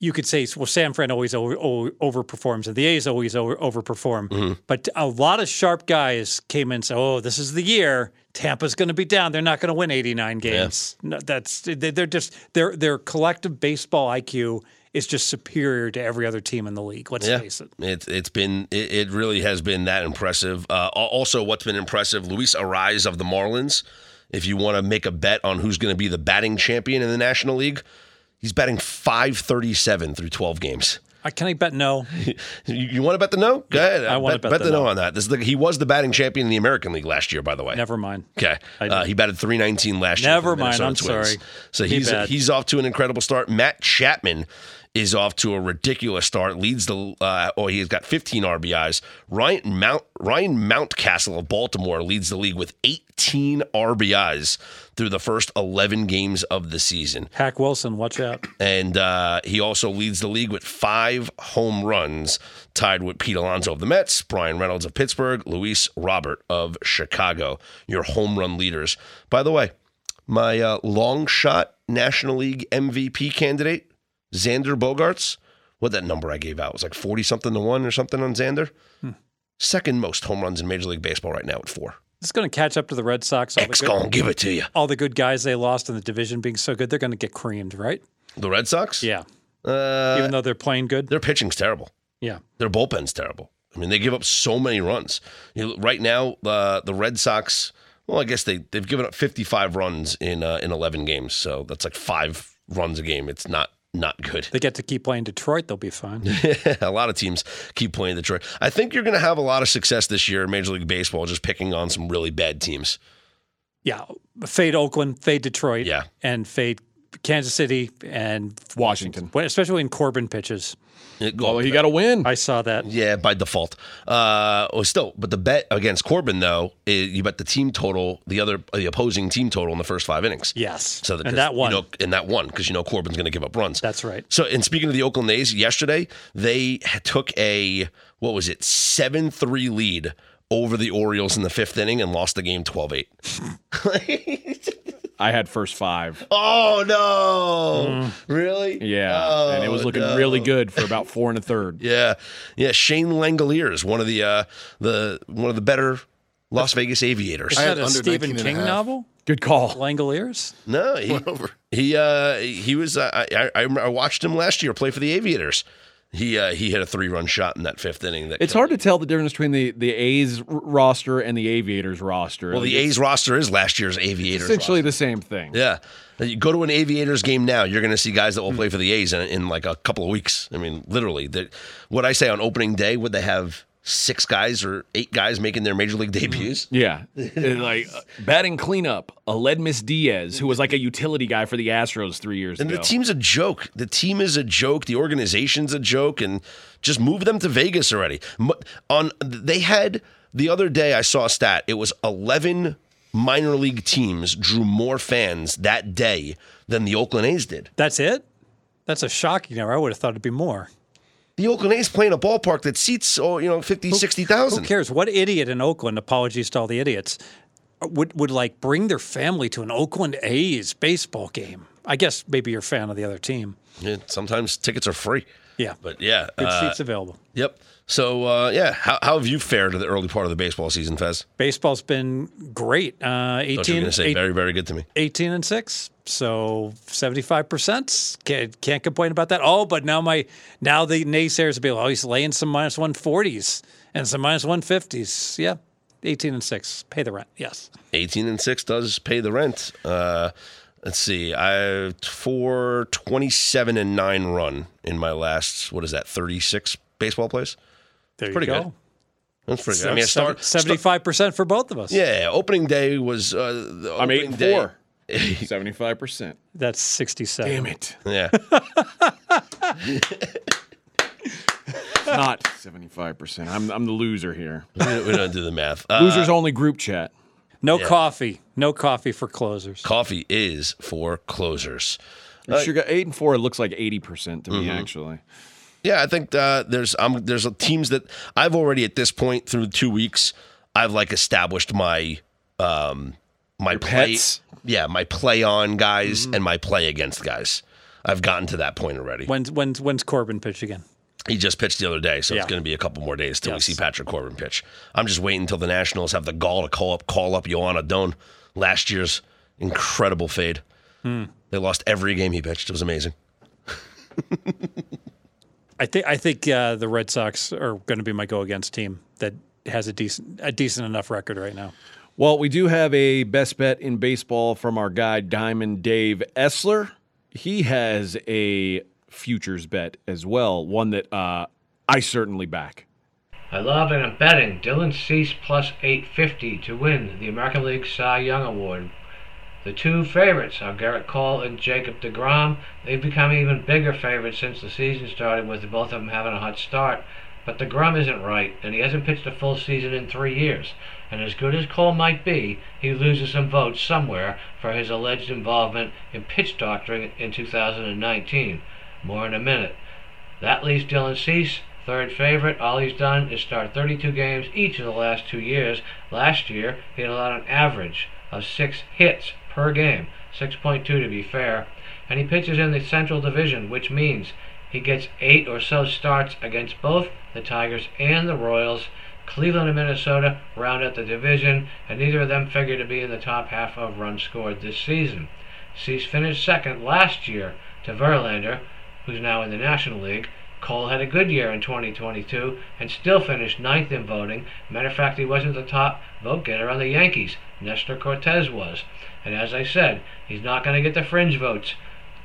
you could say, well, San Fran always over, over, overperforms, and the A's always over, overperform. Mm-hmm. But a lot of sharp guys came in and said, "Oh, this is the year. Tampa's going to be down. They're not going to win 89 games." No, that's they- they're just their their collective baseball IQ is just superior to every other team in the league. Let's Yeah, face it. it's it's been it, it really has been that impressive. Uh, also, what's been impressive, Luis Arraez of the Marlins. If you want to make a bet on who's going to be the batting champion in the National League, he's batting five thirty seven through twelve games. I can I bet no? You, you want to bet the no? Go ahead. I wanna bet bet the the no no. on that. This is the, he was the batting champion in the American League last year, by the way. Never mind. Okay. Uh, he batted 319 last year. Never mind, I'm Twins. sorry. So he's he's off to an incredible start. Matt Chapman is off to a ridiculous start. Leads the uh, oh he's got 15 RBIs. Ryan Mount Ryan Mountcastle of Baltimore leads the league with 18 RBIs through the first 11 games of the season. Hack Wilson, watch out. And uh, he also leads the league with five home runs, tied with Pete Alonso of the Mets, Bryan Reynolds of Pittsburgh, Luis Robert of Chicago, your home run leaders. By the way, my uh, long shot National League MVP candidate, Xander Bogaerts, what that number I gave out was like 40 something to one or something on Xander. Second most home runs in Major League Baseball right now at four. It's going to catch up to the Red Sox. All the, good, gonna give it to you. all the good guys they lost in the division being so good, they're going to get creamed, right? The Red Sox? Yeah. Uh, Even though they're playing good. their pitching's terrible. Yeah. Their bullpen's terrible. I mean, they give up so many runs. You know, right now, uh, the Red Sox. Well, I guess they they've given up 55 runs in uh, in 11 games, so that's like five runs a game. It's not not good. They get to keep playing Detroit, they'll be fine. a lot of teams keep playing Detroit. I think you're going to have a lot of success this year in Major League Baseball, just picking on some really bad teams. yeah. Fade Oakland, fade Detroit, Yeah. and fade Kansas City and Washington. especially when Corbin pitches. It- Well, he got a win. I saw that. Yeah, by default. Uh, well, still, but the bet against Corbin though, is you bet the team total, the other, the opposing team total in the first five innings. Yes. So that, and that one. you know, and that one because you know Corbin's going to give up runs. That's right. So, and speaking of the Oakland A's, yesterday they took a what was it seven three lead over the Orioles in the fifth inning and lost the game 12-8. I had first five. oh no! Really? Yeah, and it was Oh, looking no. really good for about four and a third. Yeah, yeah. Shane Langeliers, one of the uh, the one of the better Las Vegas Aviators. Is that a Stephen 19 a King novel? Good call. Langoliers? No, he over. he uh, he was. Uh, I, I I watched him last year play for the Aviators. He uh, he hit a three run shot in that fifth inning. That It's hard to tell the difference between the, the A's r- roster and the Aviators roster. Well, the A's roster is last year's Aviators. essentially roster. the same thing. Yeah. You go to an Aviators game now, you're going to see guys that will play for the A's in, in like a couple of weeks. I mean, literally. That what I say on opening day, would they have six guys or eight guys making their major league debuts? Yeah, And, like uh, batting cleanup, Aledmys Diaz, who was like a utility guy for the Astros three years And ago. the team's a joke. The team is a joke. The organization's a joke, and just move them to Vegas already. On they had the other day, I saw a stat. It was eleven minor league teams drew more fans that day than the Oakland A's did. That's it? That's a shocking number. I would have thought it'd be more. The Oakland A's play in a ballpark that seats, oh, you know, 50, Who cares? What idiot in Oakland, apologies to all the idiots, would, would like bring their family to an Oakland A's baseball game? I guess maybe you're a fan of the other team. Yeah, sometimes tickets are free. Yeah. But yeah. Good uh, seats available. Yep. So, uh, yeah, how, how have you fared in the early part of the baseball season, Fez? Baseball's been great. Uh, Thought you were 18, going to say eight- very, very good to me. 18 and 6 so 75% can't, can't complain about that oh but now my now the naysayers will be like oh he's laying some minus 140s and some minus 150s yeah 18 and 6 pay the rent yes 18 and 6 does pay the rent. Uh, let's see. I for 27 and 9 run in my last what is that? 36 baseball plays. There Pretty you good. go That's pretty good. I mean, I Seven- start, 75% for both of us Yeah, opening day was uh, the I'm eight and day- four. Seventy-five percent. that's 67 Damn it! Yeah. Not seventy-five percent. I'm I'm the loser here. we don't we don't do the math. Uh, Losers only group chat. no coffee no coffee for closers coffee is for closers. Sure got eight and four. It looks like eighty percent to me actually. Yeah, I think uh, there's um, there's teams that I've already at this point through two weeks I've like established my um my play pets? yeah my play on guys and my play against guys. I've gotten to that point already. when's, when's, when's corbin pitch again He just pitched the other day, so it's going to be a couple more days till Yes. we see Patrick Corbin pitch. I'm just waiting until the Nationals have the gall to call up call up Joan Adon. Last year's incredible fade. They lost every game he pitched. It was amazing. I think I think uh, the Red Sox are going to be my go against team that has a decent a decent enough record right now. Well, we do have a best bet in baseball from our guy Diamond Dave Essler. He has a futures bet as well. One that uh, I certainly back. I love and I'm betting Dylan Cease plus 850 to win the American League Cy Young Award. The two favorites are Gerrit Cole and Jacob DeGrom. They've become even bigger favorites since the season started, with both of them having a hot start. But DeGrom isn't right, and he hasn't pitched a full season in three years. And as good as Cole might be, he loses some votes somewhere for his alleged involvement in pitch doctoring in 2019. More in a minute. That leaves Dylan Cease, third favorite. All he's done is start 32 games each of the last two years. Last year, he allowed an average of six hits per game, 6.2 to be fair. And he pitches in the Central Division, which means he gets eight or so starts against both the Tigers and the Royals. Cleveland and Minnesota round out the division, and neither of them figure to be in the top half of runs scored this season. Cease finished second last year to Verlander, who's now in the National League. Cole had a good year in 2022 and still finished ninth in voting. Matter of fact, he wasn't the top vote getter on the Yankees. Nestor Cortes was. And as I said, he's not going to get the fringe votes.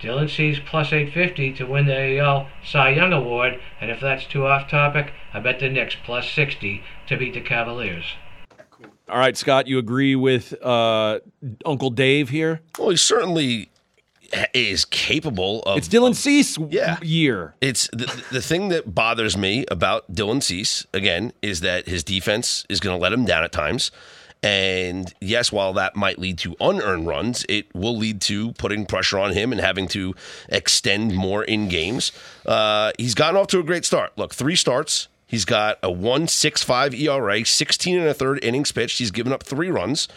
Dylan Cease plus 850 to win the AL Cy Young Award, and if that's too off topic, I bet the Knicks plus 60 to beat the Cavaliers. All right, Scott, you agree with uh, Uncle Dave here? Well, he certainly is capable of. It's Dylan Cease Yeah. year. It's the, the thing that bothers me about Dylan Cease again is that his defense is going to let him down at times. And yes, while that might lead to unearned runs, it will lead to putting pressure on him and having to extend more in games. Uh, he's gotten off to a great start. Look, three starts. He's got a 1.65 ERA, 16 and a third innings pitched. He's given up three runs,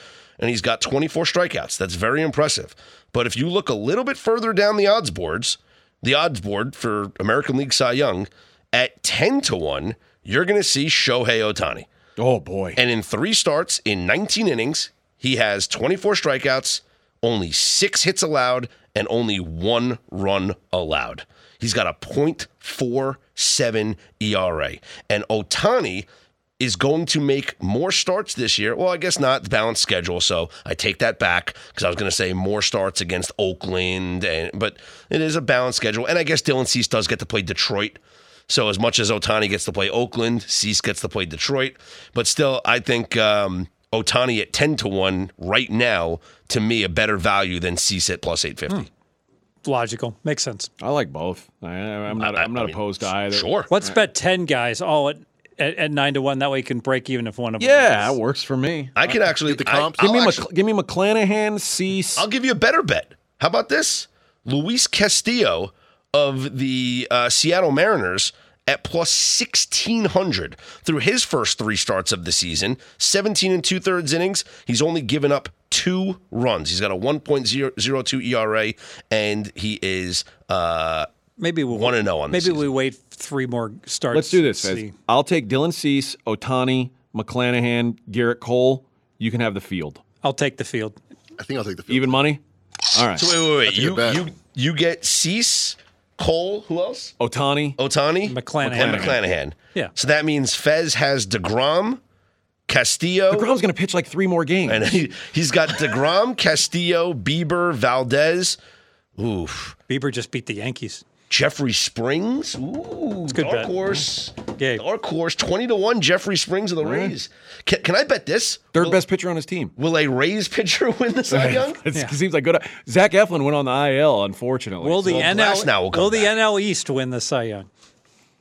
and he's got 24 strikeouts. That's very impressive. But if you look a little bit further down the odds boards, the odds board for American League Cy Young at 10 to 1, you're going to see Shohei Ohtani. Oh boy. And in three starts in 19 innings, he has 24 strikeouts, only six hits allowed, and only one run allowed. He's got a .47 ERA. And Ohtani is going to make more starts this year. Well, I guess not the balanced schedule, so I take that back because I was going to say more starts against Oakland, and but it is a balanced schedule. And I guess Dylan Cease does get to play Detroit. So as much as Ohtani gets to play Oakland, Cease gets to play Detroit, but still, I think um, Ohtani at ten to one right now to me a better value than Cease at plus eight fifty. Logical. Makes sense. I like both. I, I'm not. I- I'm not I mean, opposed to either. Sure. Let's bet 10 guys all at, at, at 9 to 1. That way you can break even if one of them Yeah, that works for me. I can actually Get the I- comps. I'll Give me, actually- Mc, give me McClanahan, Cease. I'll give you a better bet. How about this? Luis Castillo of the uh, Seattle Mariners at plus 1600 through his first three starts of the season 17 and two thirds innings he's only given up two runs he's got a 1.002 era and he is uh, Maybe we'll One and oh on the Maybe season. we wait three more starts. Let's do this. Fez. I'll take Dylan Cease, Ohtani, McClanahan, Gerrit Cole. You can have the field. I'll take the field. I think I'll take the field. Even money. All right. so wait wait wait you, you you get Cease Cole who else Ohtani. Ohtani McClanahan. and McClanahan Yeah. so that means Fez has DeGrom Castillo DeGrom's going to pitch like three more games. And he, he's got DeGrom, Castillo, Bieber, Valdez. Oof. Bieber just beat the Yankees. Jeffrey Springs. Ooh. a good dark bet. horse. Yeah. Dark horse. 20 to 1, Jeffrey Springs of the Rays. Can, can I bet this? Third will, best pitcher on his team. Will a Rays pitcher win the Cy Young? It Yeah. seems like good. Zach Eflin went on the IL, unfortunately. Will the Well, NL now will come the. NL East win the Cy Young?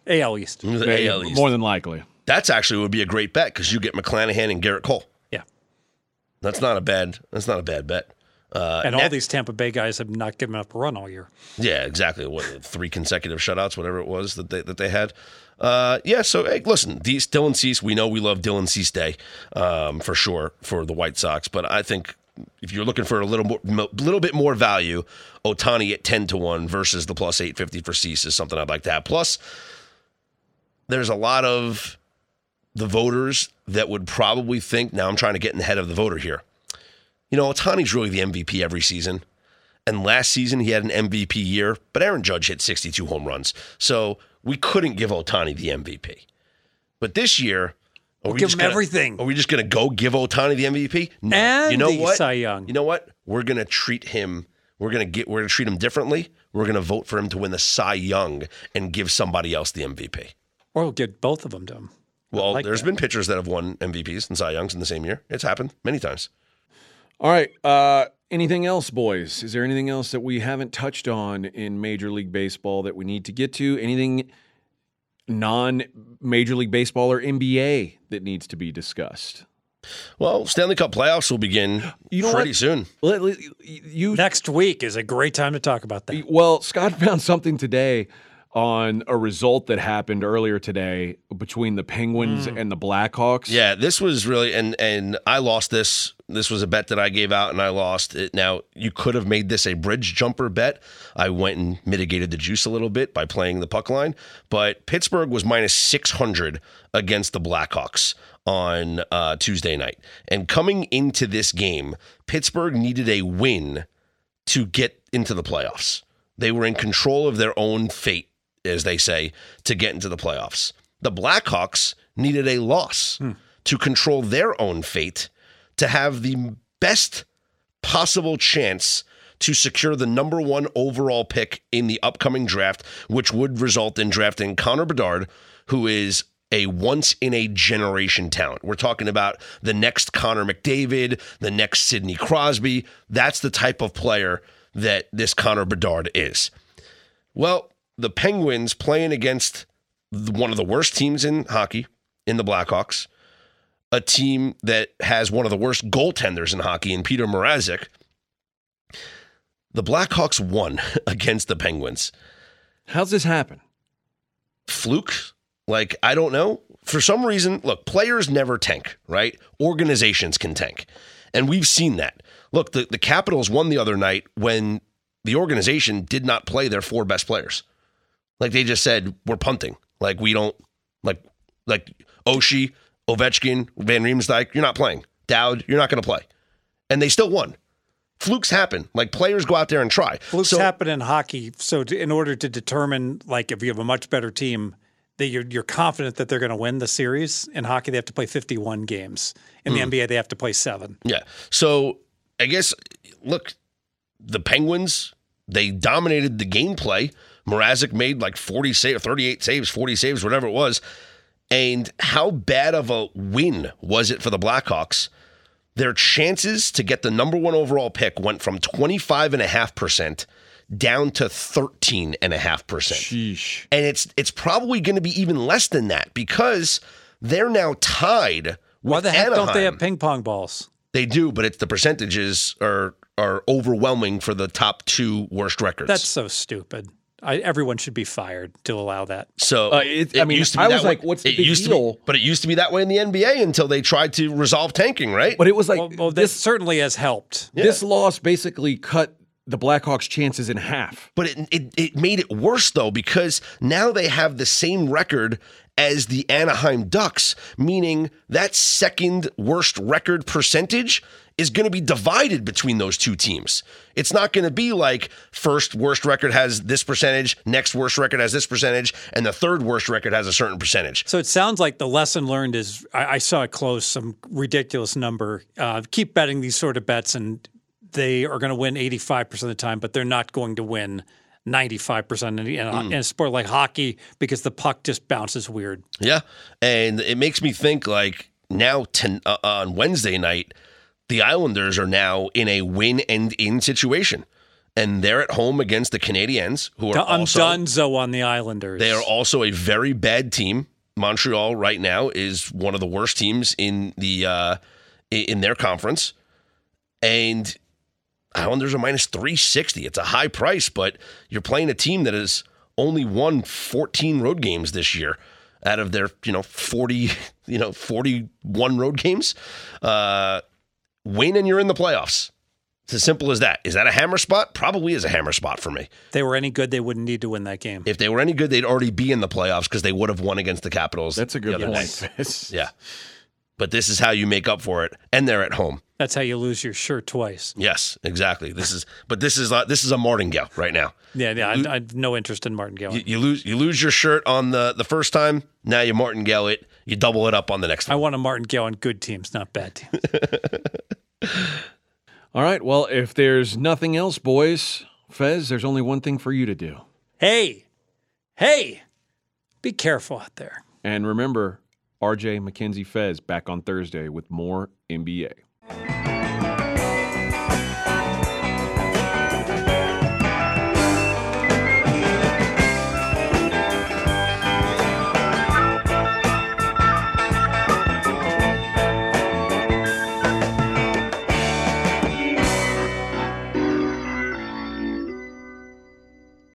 AL East. The AL East. more than likely. That's actually would be a great bet because you get McClanahan and Gerrit Cole. Yeah. That's not a bad. That's not a bad bet. Uh, And all these Tampa Bay guys have not given up a run all year. Yeah, exactly. What three consecutive shutouts, whatever it was that they that they had. Uh, yeah. So hey, listen, these Dylan Cease. We know we love Dylan Cease Day um, for sure for the White Sox, but I think if you're looking for a little more, mo- little bit more value, Ohtani at ten to one versus the plus eight fifty for Cease is something I'd like to have. Plus, there's a lot of the voters that would probably think. Now I'm trying to get in the head of the voter here. You know, Ohtani's really the MVP every season. And last season he had an MVP year, but Aaron Judge hit 62 home runs. So we couldn't give Ohtani the MVP. But this year, are we give him gonna, everything. Are we just going to go give Ohtani the MVP? No. And you know the what? Cy Young. You know what? We're going to treat him. We're going to get. We're going to treat him differently. we're going to vote for him to win the Cy Young and give somebody else the MVP. Or we'll get both of them to him. Well, like there's that. been pitchers that have won MVPs and Cy Youngs in the same year. It's happened many times. All right. Uh, anything else, boys? Is there anything else that we haven't touched on in Major League Baseball that we need to get to? Anything non Major League Baseball or NBA that needs to be discussed? Well, Stanley Cup playoffs will begin You know pretty what? soon. Let- let- You Next week is a great time to talk about that. Well, Scott found something today on a result that happened earlier today between the Penguins and the Blackhawks. Yeah, this was really and and I lost this. This was a bet that I gave out and I lost it. Now you could have made this a bridge jumper bet. I went and mitigated the juice a little bit by playing the puck line, but Pittsburgh was minus six hundred against the Blackhawks on uh, Tuesday night. And coming into this game, Pittsburgh needed a win to get into the playoffs. They were in control of their own fate, as they say, to get into the playoffs. The Blackhawks needed a loss to control their own fate to have the best possible chance to secure the number one overall pick in the upcoming draft, which would result in drafting Connor Bedard, who is a once in a generation talent. We're talking about the next Connor McDavid, the next Sidney Crosby. That's the type of player that this Connor Bedard is. Well, the Penguins playing against one of the worst teams in hockey in the Blackhawks, a team that has one of the worst goaltenders in hockey in Peter Mrazek. The Blackhawks won against the Penguins. How's this happen? Fluke? Like, I don't know. For some reason, look, players never tank, right? Organizations can tank. And we've seen that. Look, the, the Capitals won the other night when the organization did not play their four best players. Like they just said, we're punting. Like we don't like like Oshie, Ovechkin, Van Riemsdyk, you're not playing. Dowd, you're not going to play. And they still won. Flukes happen. Like players go out there and try. Flukes So- happen in hockey. So, to, in order to determine, like, if you have a much better team, that you're you're confident that they're going to win the series. In hockey, they have to play 51 games. In the hmm. NBA, they have to play seven. Yeah. So I guess look, the Penguins they dominated the gameplay. Mrazek made like 40 save, 38 saves, 40 saves, whatever it was. And how bad of a win was it for the Blackhawks? Their chances to get the number one overall pick went from 25.5% down to 13.5%. Sheesh. And it's it's probably going to be even less than that because they're now tied with Why the heck don't they have ping pong balls? They do, but it's the percentages are are overwhelming for the top two worst records. That's so stupid. I, everyone should be fired to allow that. so. Uh, it- I mean, I that was way- like, what's the it big used deal? To be, but it used to be that way in the NBA until they tried to resolve tanking, right? But it was like Well, well this. certainly has helped. This loss basically cut the Blackhawks' chances in half. But it, it it made it worse though because now they have the same record as the Anaheim Ducks, meaning that second worst record percentage is going to be divided between those two teams. It's not going to be like first worst record has this percentage, next worst record has this percentage, and the third worst record has a certain percentage. So it sounds like the lesson learned is I, I saw it close some ridiculous number. Uh, keep betting these sort of bets, and they are going to win 85% of the time, but they're not going to win 95% in, in, a, in a sport like hockey because the puck just bounces weird. Yeah, and it makes me think like now to, uh, on Wednesday night, the Islanders are now in a win and in situation, and they're at home against the Canadiens, who are I'm also Dunzo on the Islanders. they are also a very bad team. Montreal right now is one of the worst teams in the uh, in their conference, and Islanders are minus three sixty. It's a high price, but you're playing a team that has only won fourteen road games this year out of their you know forty you know forty one road games. Uh, win and you're in the playoffs. It's as simple as that. Is that a hammer spot? Probably is a hammer spot for me. If they were any good, they wouldn't need to win that game. If they were any good, they'd already be in the playoffs because they would have won against the Capitals. That's a good other point. Yeah. But this is how you make up for it, and they're at home. That's how you lose your shirt twice. Yes, exactly. This is, but this is uh, this is a martingale right now. Yeah, yeah. I, I have no interest in Martin You, you lose you lose your shirt on the the first time. Now you martingale it. You double it up on the next I want a Martingale on good teams, not bad teams. All right. Well, if there's nothing else, boys, Fez, there's only one thing for you to do. Hey, hey, be careful out there. And remember, AJ Mackenzie Fez back on Thursday with more NBA.